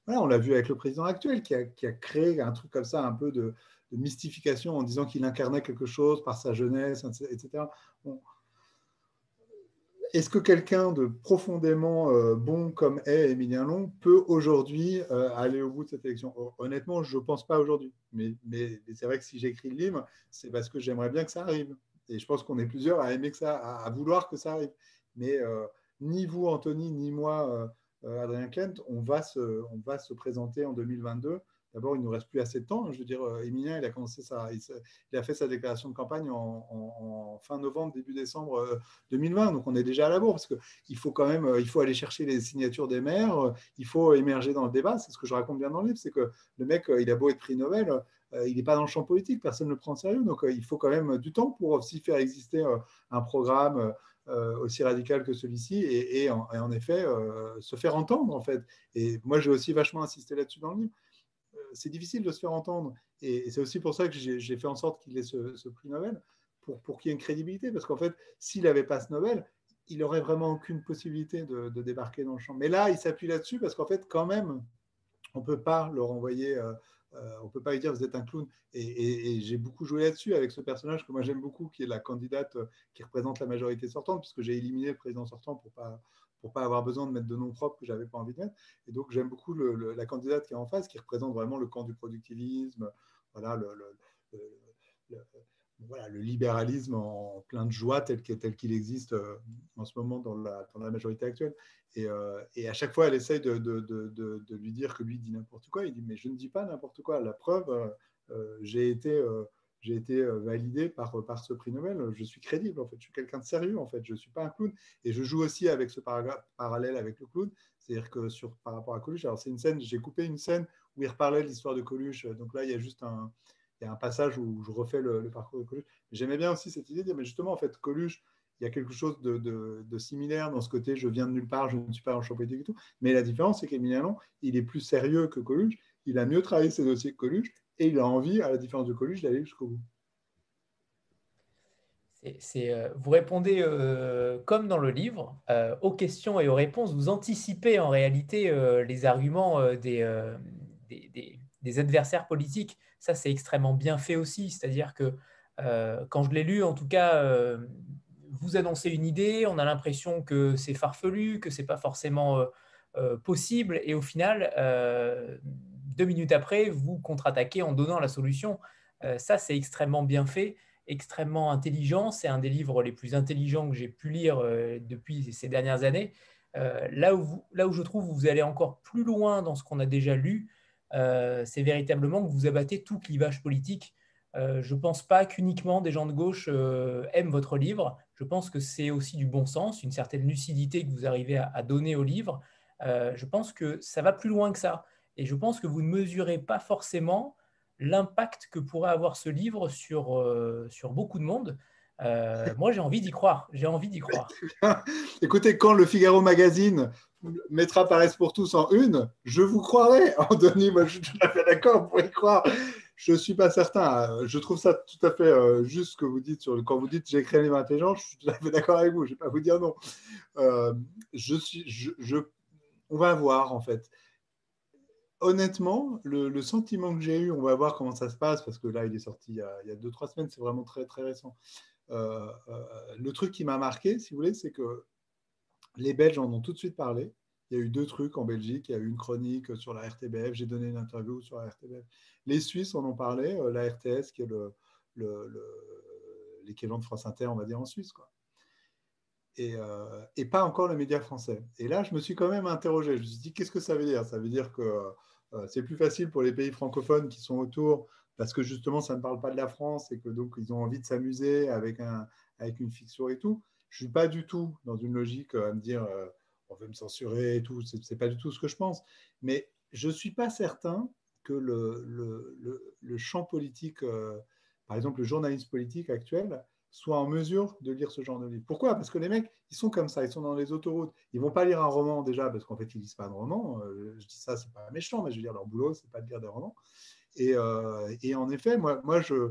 voilà, on l'a vu avec le président actuel qui a, créé un truc comme ça, un peu de, mystification en disant qu'il incarnait quelque chose par sa jeunesse, etc. Est-ce que quelqu'un de profondément euh, bon comme est Émilien Long peut aujourd'hui euh, aller au bout de cette élection? Honnêtement, je ne pense pas aujourd'hui. Mais, c'est vrai que si j'écris le livre, c'est parce que j'aimerais bien que ça arrive. Et je pense qu'on est plusieurs à aimer que ça, à, vouloir que ça arrive. Mais ni vous, Anthony, ni moi, euh, euh, Adrien Kent, on va se présenter en 2022. D'abord, il ne nous reste plus assez de temps. Je veux dire, Emilien, euh, il a commencé ça, il, a fait sa déclaration de campagne en, fin novembre, début décembre 2020. Donc, on est déjà à la bourre parce qu'il faut quand même, il faut aller chercher les signatures des maires. Il faut émerger dans le débat. C'est ce que je raconte bien dans le livre, c'est que le mec, il a beau être prix Nobel, il n'est pas dans le champ politique. Personne ne le prend au sérieux. Donc, il faut quand même du temps pour aussi faire exister un programme euh, aussi radical que celui-ci et, en, effet euh, se faire entendre en fait. Et moi j'ai aussi vachement insisté là-dessus dans le livre. Euh, c'est difficile de se faire entendre et, c'est aussi pour ça que j'ai fait en sorte qu'il ait ce, prix Nobel pour, pour qu'il y ait une crédibilité parce qu'en fait s'il n'avait pas ce Nobel il n'aurait vraiment aucune possibilité de, débarquer dans le champ. Mais là, il s'appuie là-dessus parce qu'en fait, quand même, on ne peut pas le renvoyer euh, on ne peut pas lui dire vous êtes un clown. Et, j'ai beaucoup joué là-dessus avec ce personnage que moi j'aime beaucoup, qui est la candidate euh, qui représente la majorité sortante, puisque j'ai éliminé le président sortant pour pas pour pas avoir besoin de mettre de noms propres que j'avais pas envie de mettre. Et donc j'aime beaucoup la candidate qui est en face, qui représente vraiment le camp du productivisme, voilà, le, libéralisme en plein de joie tel qu'il existe euh, en ce moment dans la, majorité actuelle. Et, euh, et, à chaque fois, elle essaye de, lui dire que lui dit n'importe quoi. Il dit Mais je ne dis pas n'importe quoi. La preuve, euh, j'ai été, j'ai été validé par, par ce prix Nobel. Je suis crédible, en fait. Je suis quelqu'un de sérieux, en fait. Je ne suis pas un clown. Et je joue aussi avec ce parallèle avec le clown. C'est-à-dire que sur, par rapport à Coluche, alors c'est une scène, j'ai coupé une scène où il reparlait de l'histoire de Coluche. Donc là, il y a juste un il y a un passage où je refais le, parcours de Coluche. J'aimais bien aussi cette idée de dire, mais justement, en fait, Coluche, il y a quelque chose de, similaire dans ce côté, je viens de nulle part, je ne suis pas en champ politique et tout. Mais la différence, c'est qu'Emiliano, il est plus sérieux que Coluche, il a mieux travaillé ses dossiers que Coluche, et il a envie, à la différence de Coluche, d'aller jusqu'au bout. Euh, vous répondez euh, comme dans le livre, euh, aux questions et aux réponses, vous anticipez en réalité les arguments des, des adversaires politiques ça, c'est extrêmement bien fait aussi. C'est-à-dire que quand je l'ai lu, en tout cas, vous annoncez une idée, on a l'impression que c'est farfelu, que c'est pas forcément possible, et au final, deux minutes après, vous contre-attaquez en donnant la solution. ça, c'est extrêmement bien fait, extrêmement intelligent. C'est un des livres les plus intelligents que j'ai pu lire depuis ces dernières années. là, où là où je trouve vous allez encore plus loin dans ce qu'on a déjà lu, euh, c'est véritablement que vous abattez tout clivage politique. Euh, je ne pense pas qu'uniquement des gens de gauche euh, aiment votre livre. Je pense que c'est aussi du bon sens, une certaine lucidité que vous arrivez à, donner au livre. je pense que ça va plus loin que ça. Et je pense que vous ne mesurez pas forcément l'impact que pourrait avoir ce livre sur, sur beaucoup de monde. moi, j'ai envie d'y croire. J'ai envie d'y croire. Écoutez, quand le Figaro Magazine mettra Paris pour tous en une, je vous croirai, Anthony. Moi, je suis tout à fait d'accord pour y croire. Je ne suis pas certain. Je trouve ça tout à fait euh, juste ce que vous dites. Sur, quand vous dites j'ai écrit un livre je suis tout à fait d'accord avec vous. Je ne vais pas vous dire non. Euh, je suis, je, on va voir, en fait. Honnêtement, le, sentiment que j'ai eu, on va voir comment ça se passe, parce que là, il est sorti il y a, il y a deux, trois semaines, c'est vraiment très, très récent. Euh, le truc qui m'a marqué, si vous voulez, c'est que les Belges en ont tout de suite parlé. Il y a eu deux trucs en Belgique. Il y a eu une chronique sur la RTBF. J'ai donné une interview sur la RTBF. Les Suisses en ont parlé. Euh, la RTS, qui est l'équivalent de France Inter, on va dire, en Suisse. Quoi. Euh, et, pas encore le média français. Et là, je me suis quand même interrogé. Je me suis dit, qu'est-ce que ça veut dire? Ça veut dire que euh, c'est plus facile pour les pays francophones qui sont autour, parce que justement, ça ne parle pas de la France et que donc ils ont envie de s'amuser avec, un, avec une fiction et tout. Je suis pas du tout dans une logique euh, à me dire euh, on veut me censurer et tout. C'est, n'est pas du tout ce que je pense. Mais je suis pas certain que le, le, le, champ politique, euh, par exemple le journaliste politique actuel, soit en mesure de lire ce genre de livre. Pourquoi? Parce que les mecs, ils sont comme ça, ils sont dans les autoroutes. Ils vont pas lire un roman déjà, parce qu'en fait, ils lisent pas de roman. je dis ça, c'est pas méchant, mais je veux dire, leur boulot, c'est pas de lire des romans. Et, et en effet, moi, moi je,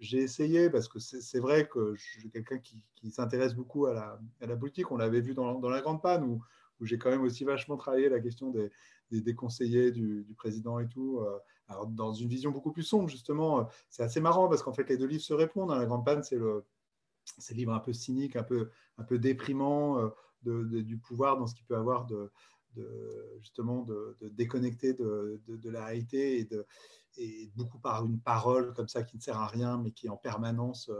j'ai essayé, parce que c'est vrai que suis quelqu'un qui, s'intéresse beaucoup à la, à la, politique. On l'avait vu dans, La Grande Panne, où j'ai quand même aussi vachement travaillé la question des, des, conseillers du, président et tout. Euh, alors, dans une vision beaucoup plus sombre, justement, euh, c'est assez marrant parce qu'en fait, les deux livres se répondent. Dans La Grande Panne, c'est le, le livre un peu cynique, un peu, un peu déprimant euh, de, du pouvoir dans ce qu'il peut avoir de, de justement de, déconnecter de, la réalité et, de, et beaucoup par une parole comme ça qui ne sert à rien, mais qui est en permanence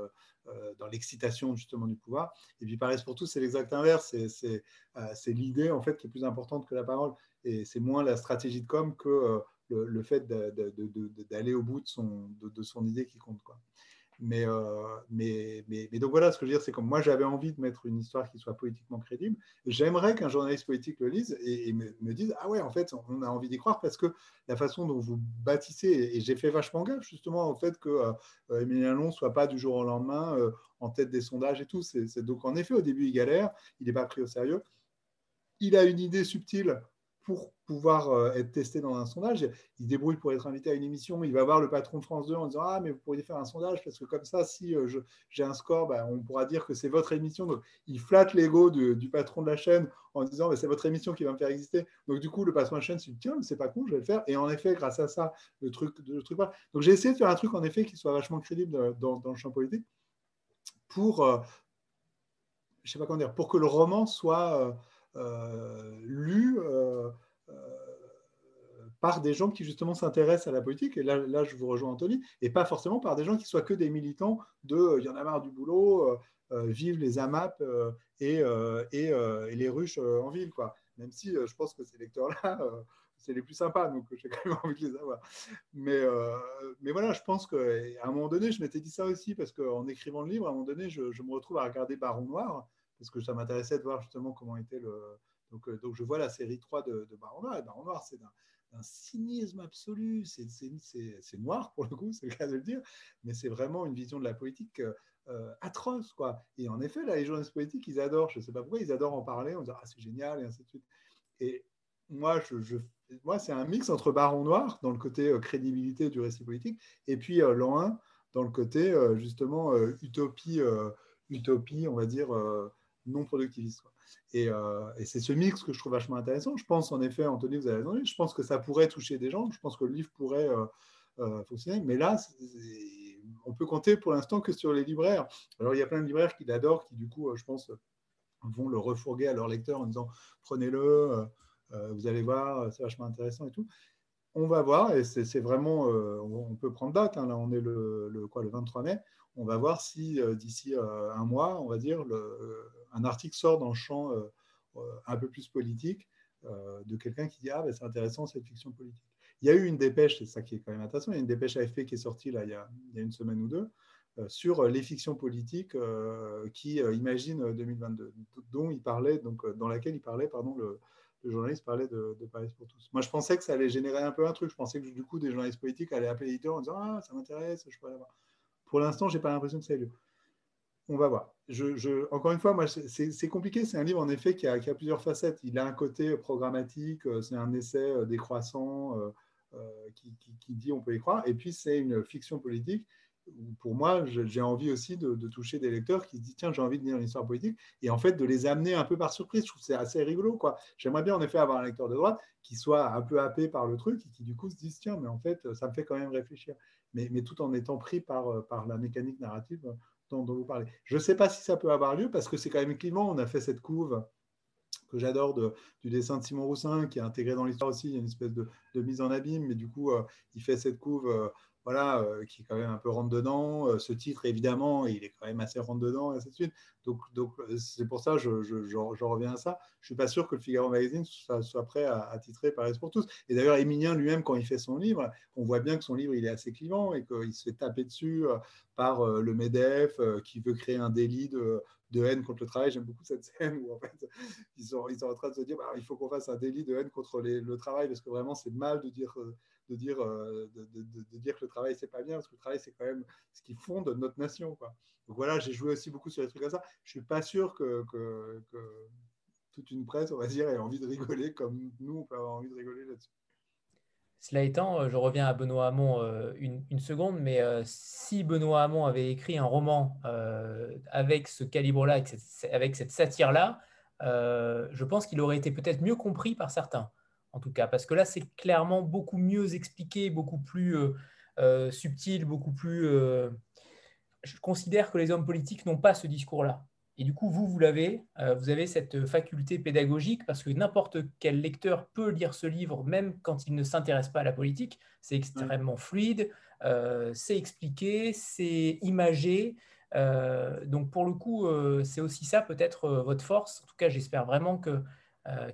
dans l'excitation justement du pouvoir. Et puis Paris pour tous, c'est l'exact inverse. C'est l'idée en fait qui est plus importante que la parole. Et c'est moins la stratégie de com que le, le, fait d'aller au bout de son, idée qui compte. Quoi. Euh, mais, donc voilà, ce que je veux dire, c'est que moi j'avais envie de mettre une histoire qui soit politiquement crédible. J'aimerais qu'un journaliste politique le lise et, me, dise Ah ouais, en fait, on a envie d'y croire parce que la façon dont vous bâtissez, et j'ai fait vachement gaffe justement au fait que euh, Emilien Long ne soit pas du jour au lendemain euh, en tête des sondages et tout. C'est, donc en effet, au début, il galère, il n'est pas pris au sérieux. Il a une idée subtile pour pouvoir euh, être testé dans un sondage. Il se débrouille pour être invité à une émission. Il va voir le patron de France 2 en disant Ah, mais vous pourriez faire un sondage parce que comme ça, si euh, j'ai un score, ben, on pourra dire que c'est votre émission. Donc, il flatte l'ego du patron de la chaîne en disant C'est votre émission qui va me faire exister. Donc, du coup, le patron de la chaîne se dit Tiens, c'est pas con, je vais le faire. Et en effet, grâce à ça, le truc. Le truc Donc, j'ai essayé de faire un truc en effet qui soit vachement crédible dans, le champ politique pour. Euh, je sais pas comment dire, pour que le roman soit euh, lu euh, par des gens qui justement s'intéressent à la politique, et là, là je vous rejoins Anthony, et pas forcément par des gens qui soient que des militants de il y en a marre du boulot, vive les AMAP et, et, les ruches en ville. Quoi. Même si je pense que ces lecteurs-là c'est les plus sympas, donc j'ai quand même envie de les avoir. Mais, euh, mais voilà, je pense qu'à un moment donné, je m'étais dit ça aussi, parce qu'en écrivant le livre, à un moment donné, je, me retrouve à regarder Baron Noir, parce que ça m'intéressait de voir justement comment était le. Donc, euh, donc je vois la série 3 de, Baron Noir, et Baron Noir, c'est d'un cynisme absolu, c'est noir pour le coup, c'est le cas de le dire, mais c'est vraiment une vision de la politique. Euh, atroce quoi. Et en effet, là, les journalistes politiques, ils adorent, je ne sais pas pourquoi, ils adorent en parler, on dit ah c'est génial et ainsi de suite. Et moi, je, moi, c'est un mix entre Baron Noir, dans le côté euh, crédibilité du récit politique, et puis euh, l'an 1, dans le côté, euh, justement, utopie, utopie, on va dire, non productiviste. Et, c'est ce mix que je trouve vachement intéressant. Je pense, en effet, Anthony, vous avez raison, je pense que ça pourrait toucher des gens, je pense que le livre pourrait fonctionner, mais là, on peut compter pour l'instant que sur les libraires. Alors, il y a plein de libraires qui l'adorent, qui, du coup, je pense, vont le refourguer à leurs lecteurs en disant prenez-le. Euh, vous allez voir, c'est vachement intéressant et tout. On va voir, et c'est vraiment, euh, on peut prendre date, hein, là on est le, quoi, le 23 mai, on va voir si euh, d'ici un mois, on va dire, un article sort dans le champ un peu plus politique de quelqu'un qui dit Ah, ben, c'est intéressant cette fiction politique. Il y a eu une dépêche, c'est ça qui est quand même intéressant, il y a une dépêche AFP qui est sortie il, y a, une semaine ou deux sur les fictions politiques qui imaginent 2022, dont il parlait, donc, dans laquelle il parlait pardon, le, journaliste parlait de, Paris pour tous. Moi, je pensais que ça allait générer un peu un truc. Je pensais que du coup, des journalistes politiques allaient appeler l'éditeur en disant Ah, ça m'intéresse, je pourrais l'avoir. Pour l'instant, je n'ai pas l'impression que ça ait lieu. On va voir. Je, encore une fois, moi, c'est compliqué. C'est un livre, en effet, qui a, plusieurs facettes. Il a un côté programmatique, euh, c'est un essai euh, décroissant euh, qui, dit on peut y croire. Et puis, c'est une fiction politique pour moi, j'ai envie aussi de, toucher des lecteurs qui se disent tiens, j'ai envie de lire une histoire politique et en fait de les amener un peu par surprise. Je trouve c'est assez rigolo. quoi. J'aimerais bien en effet avoir un lecteur de droite qui soit un peu happé par le truc et qui du coup se dise tiens, mais en fait, ça me fait quand même réfléchir. Mais, tout en étant pris par, par la mécanique narrative dont, vous parlez. Je ne sais pas si ça peut avoir lieu parce que c'est quand même clivant. On a fait cette couve que j'adore du dessin de Simon Roussin, qui est intégré dans l'histoire aussi. Il y a une espèce de, mise en abîme, mais du coup, euh, il fait cette couve euh, voilà, euh, qui est quand même un peu rentre-dedans. Euh, ce titre, évidemment, il est quand même assez rentre-dedans, et ainsi de suite. Donc, euh, c'est pour ça, je, je, reviens à ça. Je ne suis pas sûr que le Figaro Magazine soit, prêt à, titrer Paris pour tous. Et d'ailleurs, Émilien lui-même, quand il fait son livre, on voit bien que son livre, il est assez clivant et qu'il se fait taper dessus par le MEDEF qui veut créer un délit de, haine contre le travail. J'aime beaucoup cette scène où en fait, ils sont, ils sont en train de se dire bah, il faut qu'on fasse un délit de haine contre le travail parce que vraiment c'est mal de dire de dire, euh, de, dire que le travail, c'est pas bien, parce que le travail, c'est quand même ce qui fonde notre nation. Quoi. Donc voilà, j'ai joué aussi beaucoup sur les trucs comme ça. Je suis pas sûr que, que, toute une presse, on va dire, ait envie de rigoler comme nous, on peut avoir envie de rigoler là-dessus. Cela étant, euh, je reviens à Benoît Hamon euh, une, une, seconde, mais si Benoît Hamon avait écrit un roman avec ce calibre-là, avec cette satire-là, je pense qu'il aurait été peut-être mieux compris par certains en tout cas, parce que là, c'est clairement beaucoup mieux expliqué, beaucoup plus euh, euh, subtil, beaucoup plus... Euh, je considère que les hommes politiques n'ont pas ce discours-là. Et du coup, vous, vous l'avez, vous avez cette faculté pédagogique, parce que n'importe quel lecteur peut lire ce livre, même quand il ne s'intéresse pas à la politique. C'est extrêmement fluide, c'est expliqué, c'est imagé. donc, pour le coup, c'est aussi ça peut-être votre force. En tout cas, j'espère vraiment que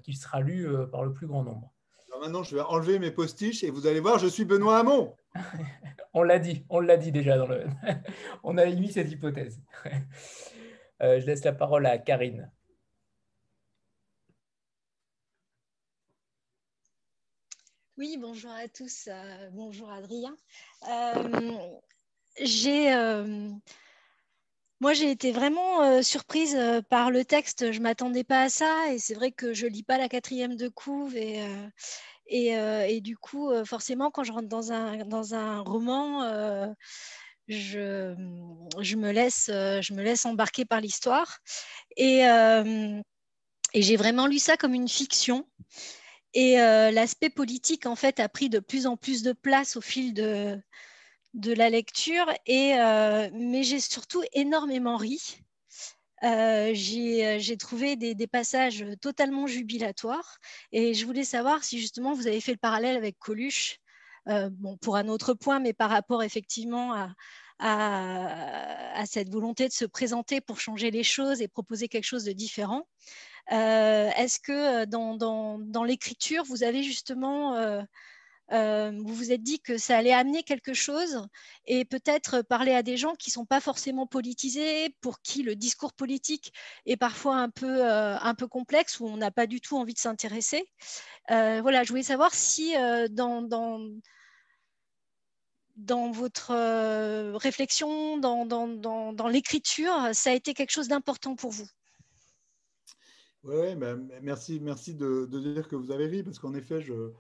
qu'il sera lu euh, par le plus grand nombre. Alors maintenant, je vais enlever mes postiches et vous allez voir, je suis Benoît Hamon. on l'a dit, on l'a dit déjà dans le. on a émis cette hypothèse. Euh, je laisse la parole à Karine. Oui, bonjour à tous. bonjour Adrien. J'ai moi, j'ai été vraiment euh, surprise euh, par le texte. Je ne m'attendais pas à ça. Et c'est vrai que je lis pas la quatrième de couve. Et, euh, du coup, forcément, quand je rentre dans un, dans un roman, je, je, me laisse, je me laisse embarquer par l'histoire. Et j'ai vraiment lu ça comme une fiction. Et l'aspect politique, en fait, a pris de plus en plus de place au fil de, de la lecture, et, euh, mais j'ai surtout énormément ri. j'ai trouvé des, passages totalement jubilatoires et je voulais savoir si justement vous avez fait le parallèle avec Coluche, bon, pour un autre point, mais par rapport effectivement à, à, cette volonté de se présenter pour changer les choses et proposer quelque chose de différent. Euh, est-ce que euh, dans, l'écriture, vous avez justement... Euh, vous vous êtes dit que ça allait amener quelque chose et peut-être parler à des gens qui ne sont pas forcément politisés, pour qui le discours politique est parfois un peu, un peu complexe, où on n'a pas du tout envie de s'intéresser. voilà, je voulais savoir si dans, dans votre euh, réflexion, dans, dans, dans, l'écriture, ça a été quelque chose d'important pour vous Oui, ouais, bah, merci, merci de, dire que vous avez ri, parce qu'en effet, je,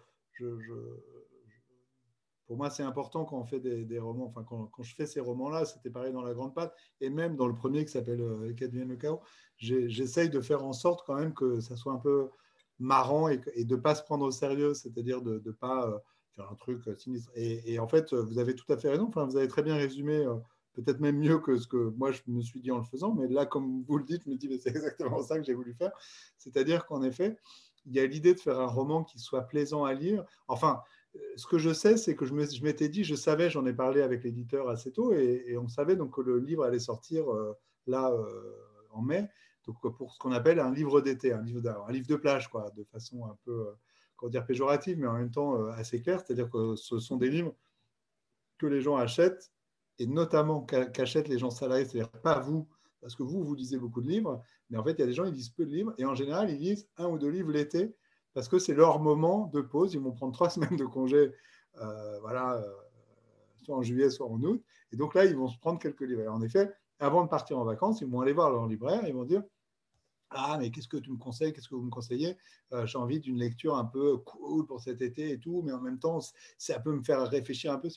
pour moi, c'est important quand on fait des, romans, enfin, quand, je fais ces romans-là, c'était pareil dans La Grande Patte, et même dans le premier qui s'appelle euh, Qu'advienne le chaos, j'essaye de faire en sorte quand même que ça soit un peu marrant et, de ne pas se prendre au sérieux, c'est-à-dire de ne pas... Euh, un truc euh, sinistre. Et, en fait, vous avez tout à fait raison. Enfin, vous avez très bien résumé, euh, peut-être même mieux que ce que moi je me suis dit en le faisant. Mais là, comme vous le dites, je me dis, c'est exactement ça que j'ai voulu faire. C'est-à-dire qu'en effet, il y a l'idée de faire un roman qui soit plaisant à lire. Enfin, euh, ce que je sais, c'est que je m'étais dit, je savais, j'en ai parlé avec l'éditeur assez tôt, et, on savait donc que le livre allait sortir là en mai. Donc pour ce qu'on appelle un livre d'été, un livre, livre de plage, quoi, de façon un peu comment dire, péjorative, mais en même temps euh, assez claire, c'est-à-dire que ce sont des livres que les gens achètent, et notamment qu'achètent les gens salariés, c'est-à-dire pas vous, parce que vous, vous lisez beaucoup de livres, mais en fait, il y a des gens qui lisent peu de livres, et en général, ils lisent un ou deux livres l'été, parce que c'est leur moment de pause, ils vont prendre trois semaines de congé, euh, voilà, euh, soit en juillet, soit en août, et donc là, ils vont se prendre quelques livres. Et en effet, avant de partir en vacances, ils vont aller voir leur libraire, ils vont dire, ah, mais qu'est-ce que tu me conseilles? Qu'est-ce que vous me conseillez? Euh, J'ai envie d'une lecture un peu cool pour cet été et tout, mais en même temps, ça peut me faire réfléchir un peu.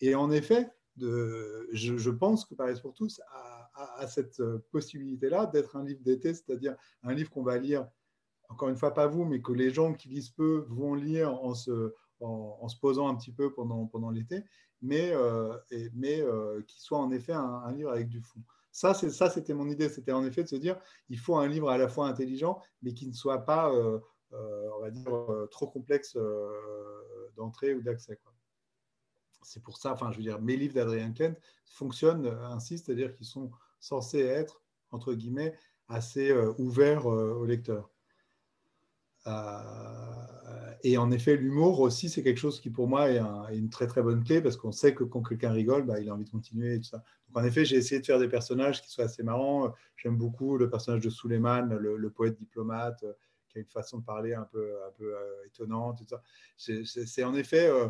Et en effet, je, pense que Paris pour tous a, cette possibilité-là d'être un livre d'été, c'est-à-dire un livre qu'on va lire, encore une fois, pas vous, mais que les gens qui lisent peu vont lire en se, posant un petit peu pendant, l'été, mais, euh, mais qui soit en effet un, livre avec du fond. Ça, c'était mon idée. C'était en effet de se dire, il faut un livre à la fois intelligent, mais qui ne soit pas, euh, euh, on va dire, euh, trop complexe d'entrée ou d'accès. C'est pour ça, enfin, je veux dire, mes livres d'Adrien Kent fonctionnent ainsi, c'est-à-dire qu'ils sont censés être, entre guillemets, assez ouverts au lecteur. Et en effet, l'humour aussi, c'est quelque chose qui pour moi est, une très très bonne clé parce qu'on sait que quand quelqu'un rigole, bah, il a envie de continuer tout ça en effet, j'ai essayé de faire des personnages qui soient assez marrants. J'aime beaucoup le personnage de Suleiman, le, poète diplomate, euh, qui a une façon de parler un peu, un peu euh, étonnante. C'est en effet euh,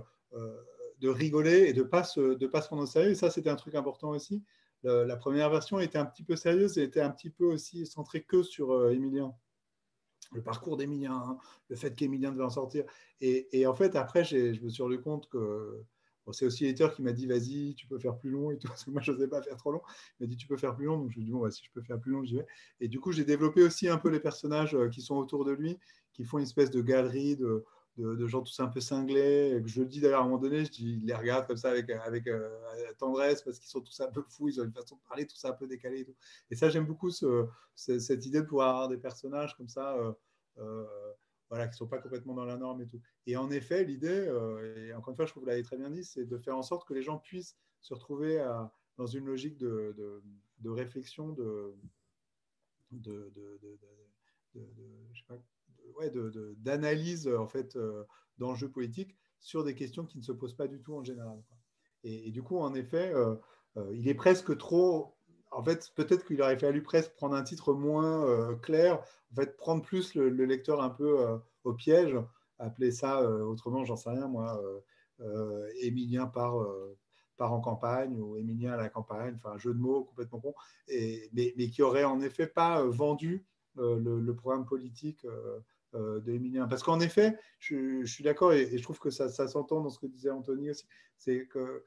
de rigoler et de ne pas, se, pas se prendre au sérieux. Et ça, c'était un truc important aussi. la première version était un petit peu sérieuse et était un petit peu aussi centrée que sur Emilien le parcours d'Emilien, hein, le fait qu'Emilien devait en sortir. Et, et, en fait, après, je me suis rendu compte que c'est aussi l'éditeur qui m'a dit vas-y, tu peux faire plus long et tout, parce que moi je n'osais pas faire trop long. Il m'a dit tu peux faire plus long, donc je lui ai dit bon, bah, si je peux faire plus long, j'y vais. Et du coup, j'ai développé aussi un peu les personnages euh, qui sont autour de lui, qui font une espèce de galerie de, de, gens tous un peu cinglés. je le dis d'ailleurs à un moment donné, je dis, les regarde comme ça avec, avec euh, tendresse parce qu'ils sont tous un peu fous, ils ont une façon de parler, tout ça un peu décalé et tout. Et ça, j'aime beaucoup ce, cette idée de pouvoir avoir des personnages comme ça. Euh, voilà, qui ne sont pas complètement dans la norme et tout. Et en effet, l'idée, euh, et encore une fois, je trouve que vous l'avez très bien dit, c'est de faire en sorte que les gens puissent se retrouver dans une logique de, de, de réflexion, de, d'analyse en fait euh, d'enjeux politiques sur des questions qui ne se posent pas du tout en général. Et, du coup, en effet, euh, il est presque trop en fait, peut-être qu'il aurait fallu presque prendre un titre moins euh, clair, en fait, prendre plus le, lecteur un peu euh, au piège, appeler ça euh, autrement, j'en sais rien, moi, Émilien part, part, en campagne ou Émilien à la campagne, enfin, un jeu de mots complètement con, et, mais, qui aurait en effet pas vendu le, programme politique de Parce qu'en effet, je, suis d'accord et, je trouve que ça, s'entend dans ce que disait Anthony aussi, c'est que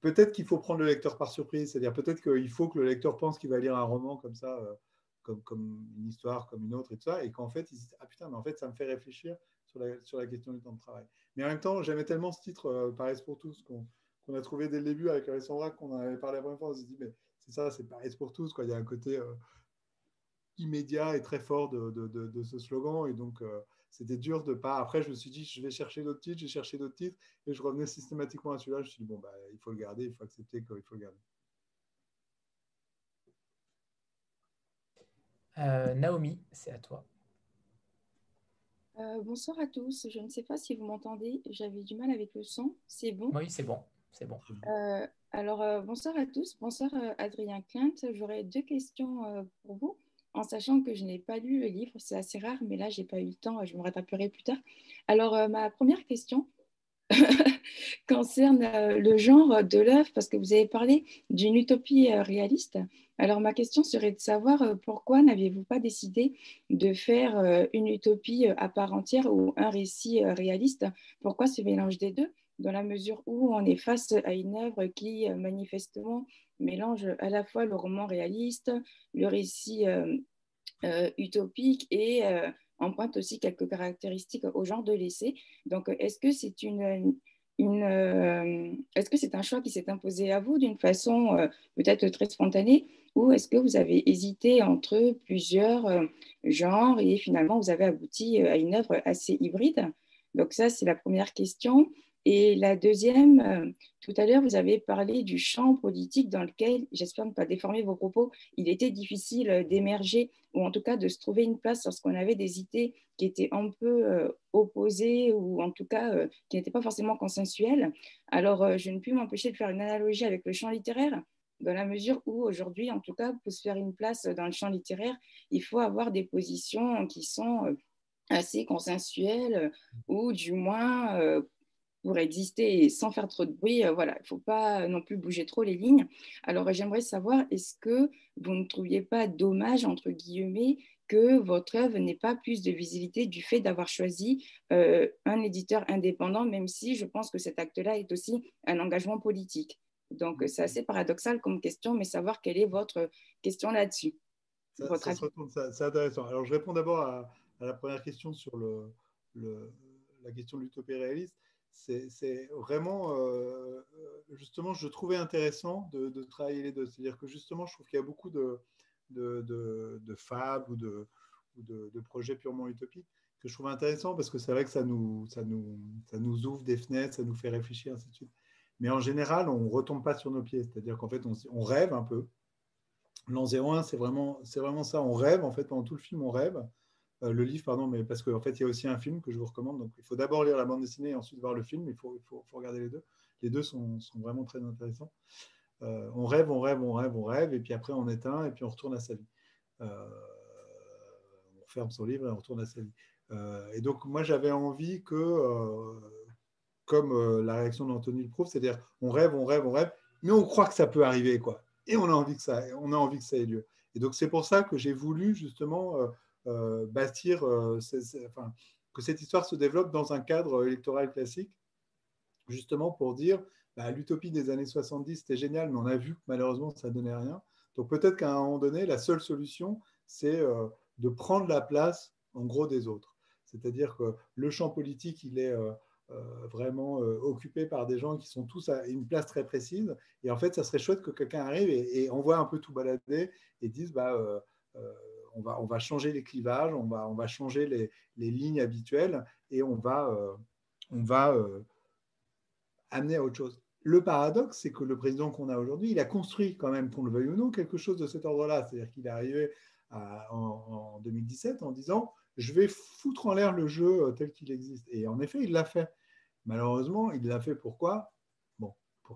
peut-être qu'il faut prendre le lecteur par surprise, c'est-à-dire peut-être qu'il faut que le lecteur pense qu'il va lire un roman comme ça, euh, comme, une histoire, comme une autre et tout ça, et qu'en fait, il se dit Ah putain, mais en fait, ça me fait réfléchir sur la, question du temps de travail. Mais en même temps, j'aimais tellement ce titre, euh, Paris pour tous, qu'on a trouvé dès le début avec Alessandra, qu'on en avait parlé la première fois, on s'est dit Mais c'est ça, c'est Paris pour tous, quoi. il y a un côté. Euh, immédiat et très fort de, ce slogan. Et donc, c'était dur de pas. Après, je me suis dit, je vais chercher d'autres titres, j'ai cherché d'autres titres, et je revenais systématiquement à celui-là. Je me suis dit, bon, bah, il faut le garder, il faut accepter qu'il faut le garder. Euh, Naomi, c'est à toi. Euh, bonsoir à tous. Je ne sais pas si vous m'entendez. J'avais du mal avec le son. C'est bon? Oui, c'est bon. C'est bon. Euh, alors, bonsoir à tous. Bonsoir Adrien Clint. J'aurais deux questions pour vous en sachant que je n'ai pas lu le livre. C'est assez rare, mais là, je n'ai pas eu le temps. Je me rattraperai plus tard. Alors, ma première question concerne le genre de l'œuvre, parce que vous avez parlé d'une utopie réaliste. Alors ma question serait de savoir euh, pourquoi n'aviez-vous pas décidé de faire euh, une utopie euh, à part entière ou un récit réaliste? Pourquoi ce mélange des deux Dans la mesure où on est face à une œuvre qui manifestement mélange à la fois le roman réaliste, le récit utopique et emprunte aussi quelques caractéristiques au genre de l'essai. Donc est-ce que c'est une est-ce que c'est un choix qui s'est imposé à vous d'une façon peut-être très spontanée ou est-ce que vous avez hésité entre plusieurs euh, genres et finalement vous avez abouti euh, à une œuvre assez hybride? Donc ça, c'est la première question. Et la deuxième, euh, tout à l'heure, vous avez parlé du champ politique dans lequel, j'espère ne pas déformer vos propos, il était difficile d'émerger ou en tout cas de se trouver une place lorsqu'on avait des idées qui étaient un peu opposées ou en tout cas qui n'étaient pas forcément consensuelles. Alors, je ne puis m'empêcher de faire une analogie avec le champ littéraire dans la mesure où aujourd'hui, en tout cas, pour se faire une place dans le champ littéraire, il faut avoir des positions qui sont euh, assez consensuelles euh, ou du moins euh, pour exister sans faire trop de bruit, voilà, il ne faut pas non plus bouger trop les lignes. Alors j'aimerais savoir, est-ce que vous ne trouviez pas dommage, entre guillemets, que votre œuvre n'ait pas plus de visibilité du fait d'avoir choisi un éditeur indépendant, même si je pense que cet acte-là est aussi un engagement politique? Donc, c'est assez paradoxal comme question, mais savoir quelle est votre question là-dessus. C'est intéressant. Alors, je réponds d'abord à, la première question sur le, la question de l'utopie réaliste. C'est vraiment, euh, justement, je trouvais intéressant de, travailler les deux. C'est-à-dire que justement, je trouve qu'il y a beaucoup de, de, de fables ou, de, de, projets purement utopiques que je trouve intéressant parce que c'est vrai que ça nous, ça, nous, ça nous ouvre des fenêtres, ça nous fait réfléchir, ainsi de suite. Mais en général, on ne retombe pas sur nos pieds. C'est-à-dire qu'en fait, on, rêve un peu. L'an 01, c'est vraiment, vraiment ça. On rêve, en fait, pendant tout le film, on rêve. Euh, le livre, pardon, mais parce qu'en fait, il y a aussi un film que je vous recommande. Donc, il faut d'abord lire la bande dessinée et ensuite voir le film. Il faut, regarder les deux. Les deux sont, vraiment très intéressants. Euh, on rêve, on rêve, on rêve, on rêve, et puis après, on éteint, et puis on retourne à sa vie. Euh, on ferme son livre et on retourne à sa vie. et donc, moi, j'avais envie que comme la réaction d'Anthony le prouve, c'est-à-dire on rêve, on rêve, on rêve, mais on croit que ça peut arriver, quoi. Et on a envie que ça, on a envie que ça ait lieu. Et donc c'est pour ça que j'ai voulu justement euh, euh, bâtir, que cette histoire se développe dans un cadre électoral classique, justement pour dire, bah, l'utopie des années 70 c'était génial, mais on a vu que malheureusement ça donnait rien. Donc peut-être qu'à un moment donné, la seule solution, c'est de prendre la place, en gros, des autres. C'est-à-dire que le champ politique, il est euh, vraiment euh, occupé par des gens qui sont tous à une place très précise. Et en fait, ça serait chouette que quelqu'un arrive et, on voit un peu tout balader et dise bah, euh, on, va, changer les clivages, on va, changer les, lignes habituelles et on va, on va amener à autre chose. Le paradoxe, c'est que le président qu'on a aujourd'hui, il a construit quand même, qu'on le veuille ou non, quelque chose de cet ordre-là. C'est-à-dire qu'il est arrivé en, en 2017 en disant je vais foutre en l'air le jeu tel qu'il existe. Et en effet, il l'a fait. Malheureusement, il l'a fait pourquoi?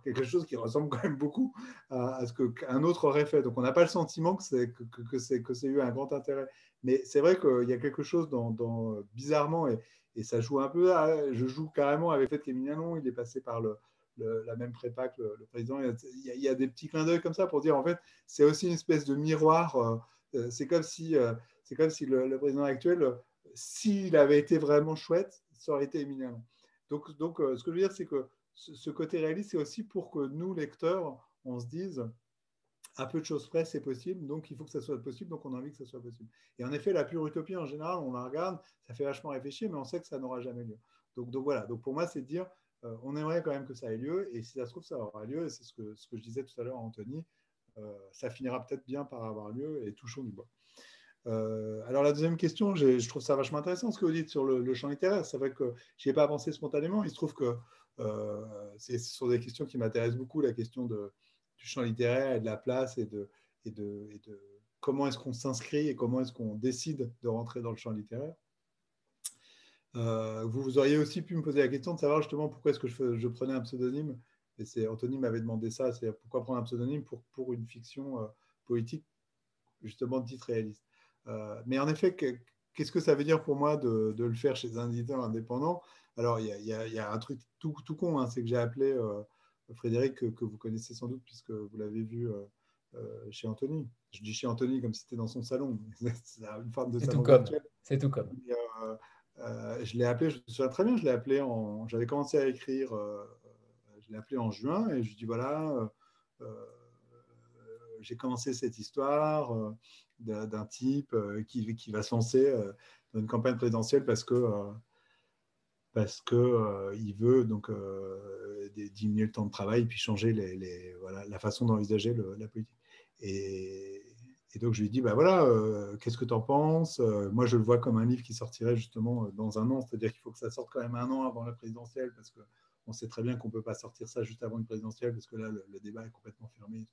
Quelque chose qui ressemble quand même beaucoup à, ce qu'un autre aurait fait. Donc on n'a pas le sentiment que c'est que, eu un grand intérêt. Mais c'est vrai qu'il y a quelque chose dans, bizarrement et, et, ça joue un peu. je joue carrément avec le fait qu'Emiliano, il est passé par le, la même prépa que le, président. Il y, a, des petits clins d'œil comme ça pour dire en fait, c'est aussi une espèce de miroir. Euh, euh, c'est comme si, euh, comme si le, président actuel, s'il avait été vraiment chouette, ça aurait été Emiliano. Donc, donc ce que je veux dire, c'est que ce, côté réaliste, c'est aussi pour que nous, lecteurs, on se dise, à peu de choses près, c'est possible, donc il faut que ça soit possible, donc on a envie que ça soit possible. Et en effet, la pure utopie, en général, on la regarde, ça fait vachement réfléchir, mais on sait que ça n'aura jamais lieu. Donc, voilà, donc pour moi, c'est de dire, euh, on aimerait quand même que ça ait lieu, et si ça se trouve, ça aura lieu, et c'est ce que, je disais tout à l'heure à Anthony, euh, ça finira peut-être bien par avoir lieu, et touchons du bois. alors la deuxième question, je trouve ça vachement intéressant ce que vous dites sur le, champ littéraire. C'est vrai que je n'y ai pas pensé spontanément. Il se trouve que ce sont des questions qui m'intéressent beaucoup, la question du champ littéraire et de la place et de, comment est-ce qu'on s'inscrit et comment est-ce qu'on décide de rentrer dans le champ littéraire. Euh, vous, auriez aussi pu me poser la question de savoir justement pourquoi est-ce que je, prenais un pseudonyme. Et c'est Anthony m'avait demandé ça, c'est pourquoi prendre un pseudonyme pour, pour une fiction euh, politique, justement de titre réaliste. Euh, mais en effet, qu'est-ce que ça veut dire pour moi de, de, le faire chez un éditeur indépendant? Alors, il y, y, a un truc tout, tout con, hein, c'est que j'ai appelé Frédéric, que, que, vous connaissez sans doute puisque vous l'avez vu chez Anthony. Je dis chez Anthony comme si c'était dans son salon. c'est une forme de salon tout comme. C'est tout comme. Euh, je l'ai appelé, je me souviens très bien, je l'ai appelé en. J'avais commencé à écrire, euh, je l'ai appelé en juin et je lui dis voilà, euh, j'ai commencé cette histoire d'un type qui, qui, va se lancer dans une campagne présidentielle parce que. parce que il veut donc diminuer le temps de travail et puis changer les, voilà, la façon d'envisager la politique. Et, donc, je lui dit, bah voilà, euh, qu'est-ce que tu en penses? Euh, Moi, je le vois comme un livre qui sortirait justement euh, dans un an, c'est-à-dire qu'il faut que ça sorte quand même un an avant la présidentielle, parce qu'on sait très bien qu'on peut pas sortir ça juste avant une présidentielle, parce que là, le, débat est complètement fermé.